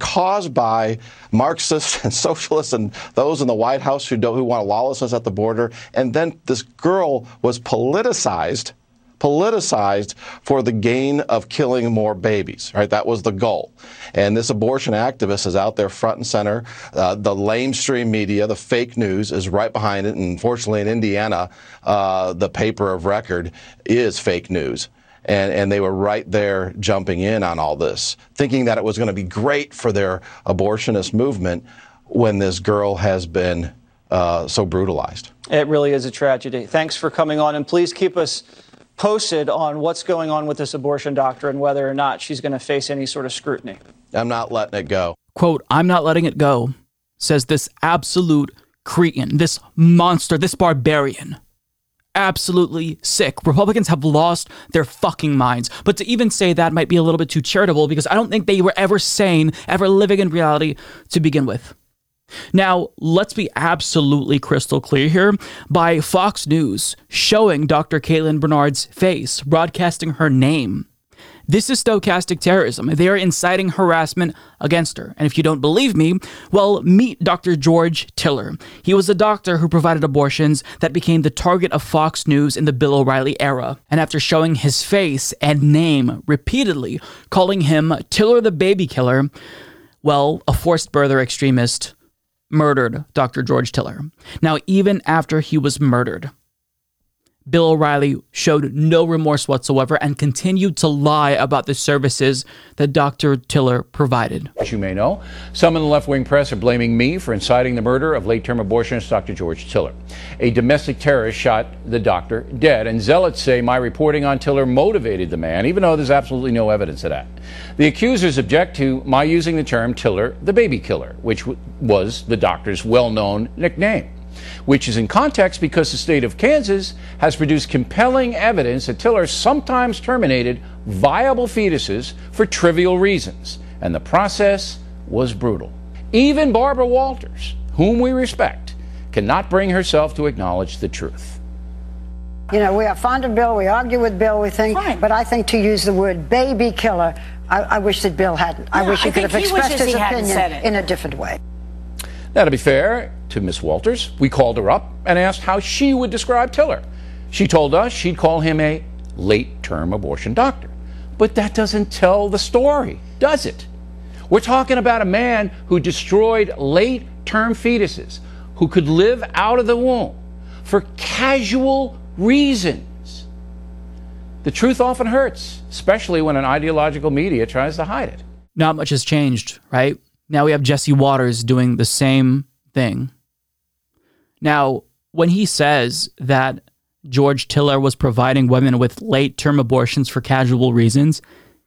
caused by Marxists and socialists and those in the White House who, do, who want lawlessness at the border. And then this girl was politicized politicized for the gain of killing more babies. Right, that was the goal. And this abortion activist is out there front and center. Uh, the lamestream media, the fake news, is right behind it. And unfortunately, in Indiana, uh, the paper of record is fake news and, and they were right there jumping in on all this, thinking that it was going to be great for their abortionist movement when this girl has been uh, so brutalized. It really is a tragedy. Thanks for coming on, and please keep us posted on what's going on with this abortion doctor and whether or not she's going to face any sort of scrutiny. I'm not letting it go. Quote, I'm not letting it go, says this absolute cretin, this monster, this barbarian absolutely sick. Republicans have lost their fucking minds. But to even say that might be a little bit too charitable because I don't think they were ever sane, ever living in reality to begin with. Now, let's be absolutely crystal clear here. By Fox News showing Dr. Caitlin Bernard's face, broadcasting her name, this is stochastic terrorism. They are inciting harassment against her. And if you don't believe me, well, meet Dr. George Tiller. He was a doctor who provided abortions that became the target of Fox News in the Bill O'Reilly era. And after showing his face and name repeatedly, calling him Tiller the baby killer, Well, a forced birther extremist murdered Dr. George Tiller. Now, even after he was murdered, Bill O'Reilly showed no remorse whatsoever and continued to lie about the services that Dr. Tiller provided. As you may know, some in the left wing press are blaming me for inciting the murder of late term abortionist Dr. George Tiller. A domestic terrorist shot the doctor dead, and zealots say my reporting on Tiller motivated the man, even though there's absolutely no evidence of that. The accusers object to my using the term Tiller the baby killer, which was the doctor's well known nickname which is in context because the state of Kansas has produced compelling evidence that Tiller sometimes terminated viable fetuses for trivial reasons, and the process was brutal. Even Barbara Walters, whom we respect, cannot bring herself to acknowledge the truth. You know, we are fond of Bill, we argue with Bill, we think, but I think to use the word baby killer, I, I wish that Bill hadn't. I wish he I could have think he expressed his he hadn't said opinion in a different way. Now, to be fair to Miss Walters, we called her up and asked how she would describe Tiller. She told us she'd call him a late term abortion doctor. But that doesn't tell the story, does it? We're talking about a man who destroyed late term fetuses who could live out of the womb for casual reasons. The truth often hurts, especially when an ideological media tries to hide it. Not much has changed, right? Now we have Jesse Watters doing the same thing. Now, when he says that George Tiller was providing women with late term abortions for casual reasons,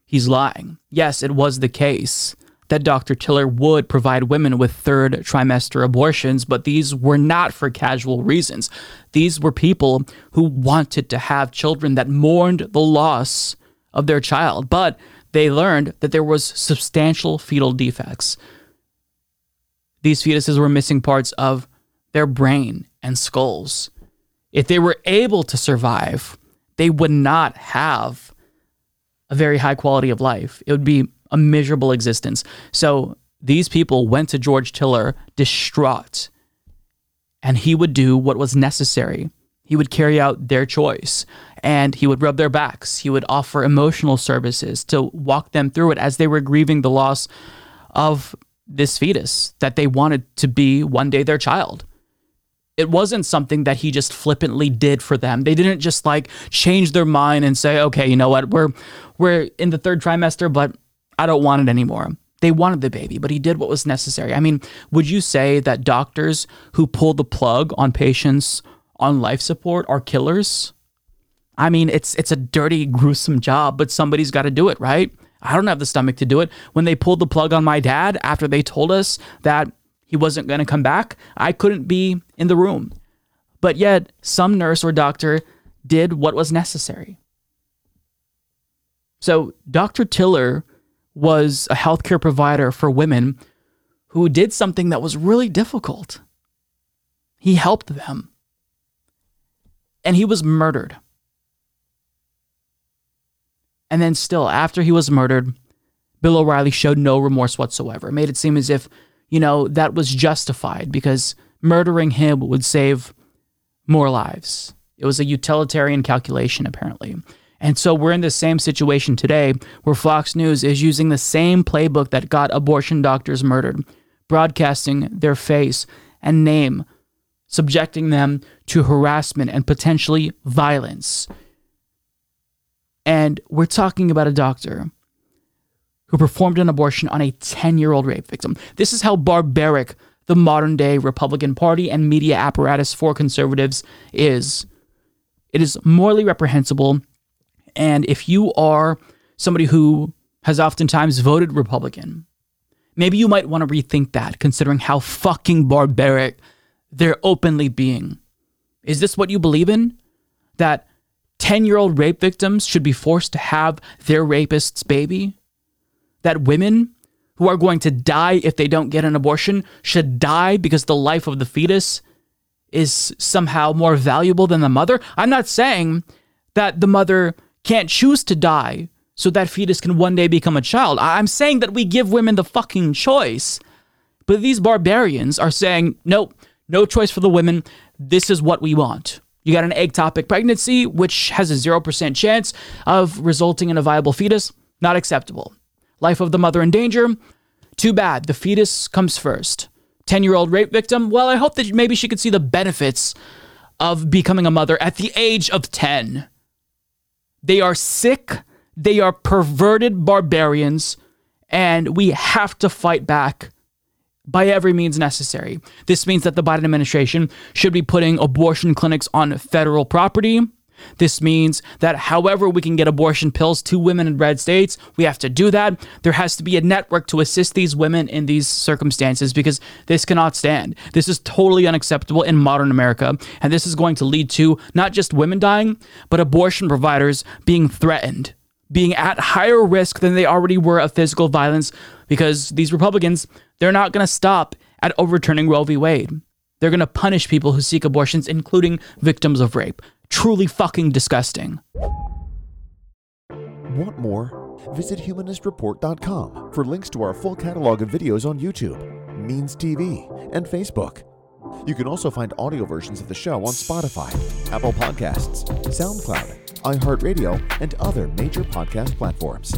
he's lying. Yes, it was the case that Dr. Tiller would provide women with third trimester abortions, but these were not for casual reasons. These were people who wanted to have children that mourned the loss of their child, but they learned that there was substantial fetal defects. These fetuses were missing parts of their brain and skulls. If they were able to survive, they would not have a very high quality of life. It would be a miserable existence. So these people went to George Tiller distraught, and he would do what was necessary. He would carry out their choice and he would rub their backs. He would offer emotional services to walk them through it as they were grieving the loss of this fetus that they wanted to be one day their child. It wasn't something that he just flippantly did for them. They didn't just like change their mind and say, "Okay, you know what? We're we're in the third trimester, but I don't want it anymore." They wanted the baby, but he did what was necessary. I mean, would you say that doctors who pull the plug on patients on life support are killers? I mean, it's it's a dirty, gruesome job, but somebody's got to do it, right? I don't have the stomach to do it. When they pulled the plug on my dad after they told us that he wasn't going to come back, I couldn't be in the room. But yet, some nurse or doctor did what was necessary. So, Dr. Tiller was a healthcare provider for women who did something that was really difficult. He helped them. And he was murdered. And then, still, after he was murdered, Bill O'Reilly showed no remorse whatsoever. Made it seem as if, you know, that was justified because murdering him would save more lives. It was a utilitarian calculation, apparently. And so we're in the same situation today where Fox News is using the same playbook that got abortion doctors murdered, broadcasting their face and name, subjecting them to harassment and potentially violence. And we're talking about a doctor who performed an abortion on a 10 year old rape victim. This is how barbaric the modern day Republican Party and media apparatus for conservatives is. It is morally reprehensible. And if you are somebody who has oftentimes voted Republican, maybe you might want to rethink that, considering how fucking barbaric they're openly being. Is this what you believe in? That 10 year old rape victims should be forced to have their rapist's baby? That women who are going to die if they don't get an abortion should die because the life of the fetus is somehow more valuable than the mother? I'm not saying that the mother can't choose to die so that fetus can one day become a child. I'm saying that we give women the fucking choice. But these barbarians are saying, nope, no choice for the women. This is what we want. You got an ectopic pregnancy, which has a 0% chance of resulting in a viable fetus. Not acceptable. Life of the mother in danger. Too bad. The fetus comes first. 10 year old rape victim? Well, I hope that maybe she could see the benefits of becoming a mother at the age of 10. They are sick, they are perverted barbarians, and we have to fight back by every means necessary. This means that the Biden administration should be putting abortion clinics on federal property. This means that however we can get abortion pills to women in red states, we have to do that. There has to be a network to assist these women in these circumstances because this cannot stand. This is totally unacceptable in modern America. And this is going to lead to not just women dying, but abortion providers being threatened, being at higher risk than they already were of physical violence because these Republicans, they're not going to stop at overturning Roe v. Wade. They're going to punish people who seek abortions, including victims of rape truly fucking disgusting. Want more? Visit humanistreport.com for links to our full catalog of videos on YouTube, Means TV, and Facebook. You can also find audio versions of the show on Spotify, Apple Podcasts, SoundCloud, iHeartRadio, and other major podcast platforms.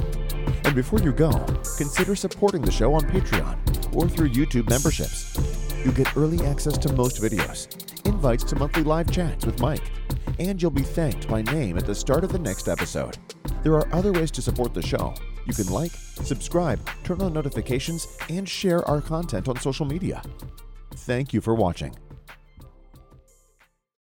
And before you go, consider supporting the show on Patreon or through YouTube memberships. You'll get early access to most videos, invites to monthly live chats with Mike, and you'll be thanked by name at the start of the next episode. There are other ways to support the show. You can like, subscribe, turn on notifications, and share our content on social media. Thank you for watching.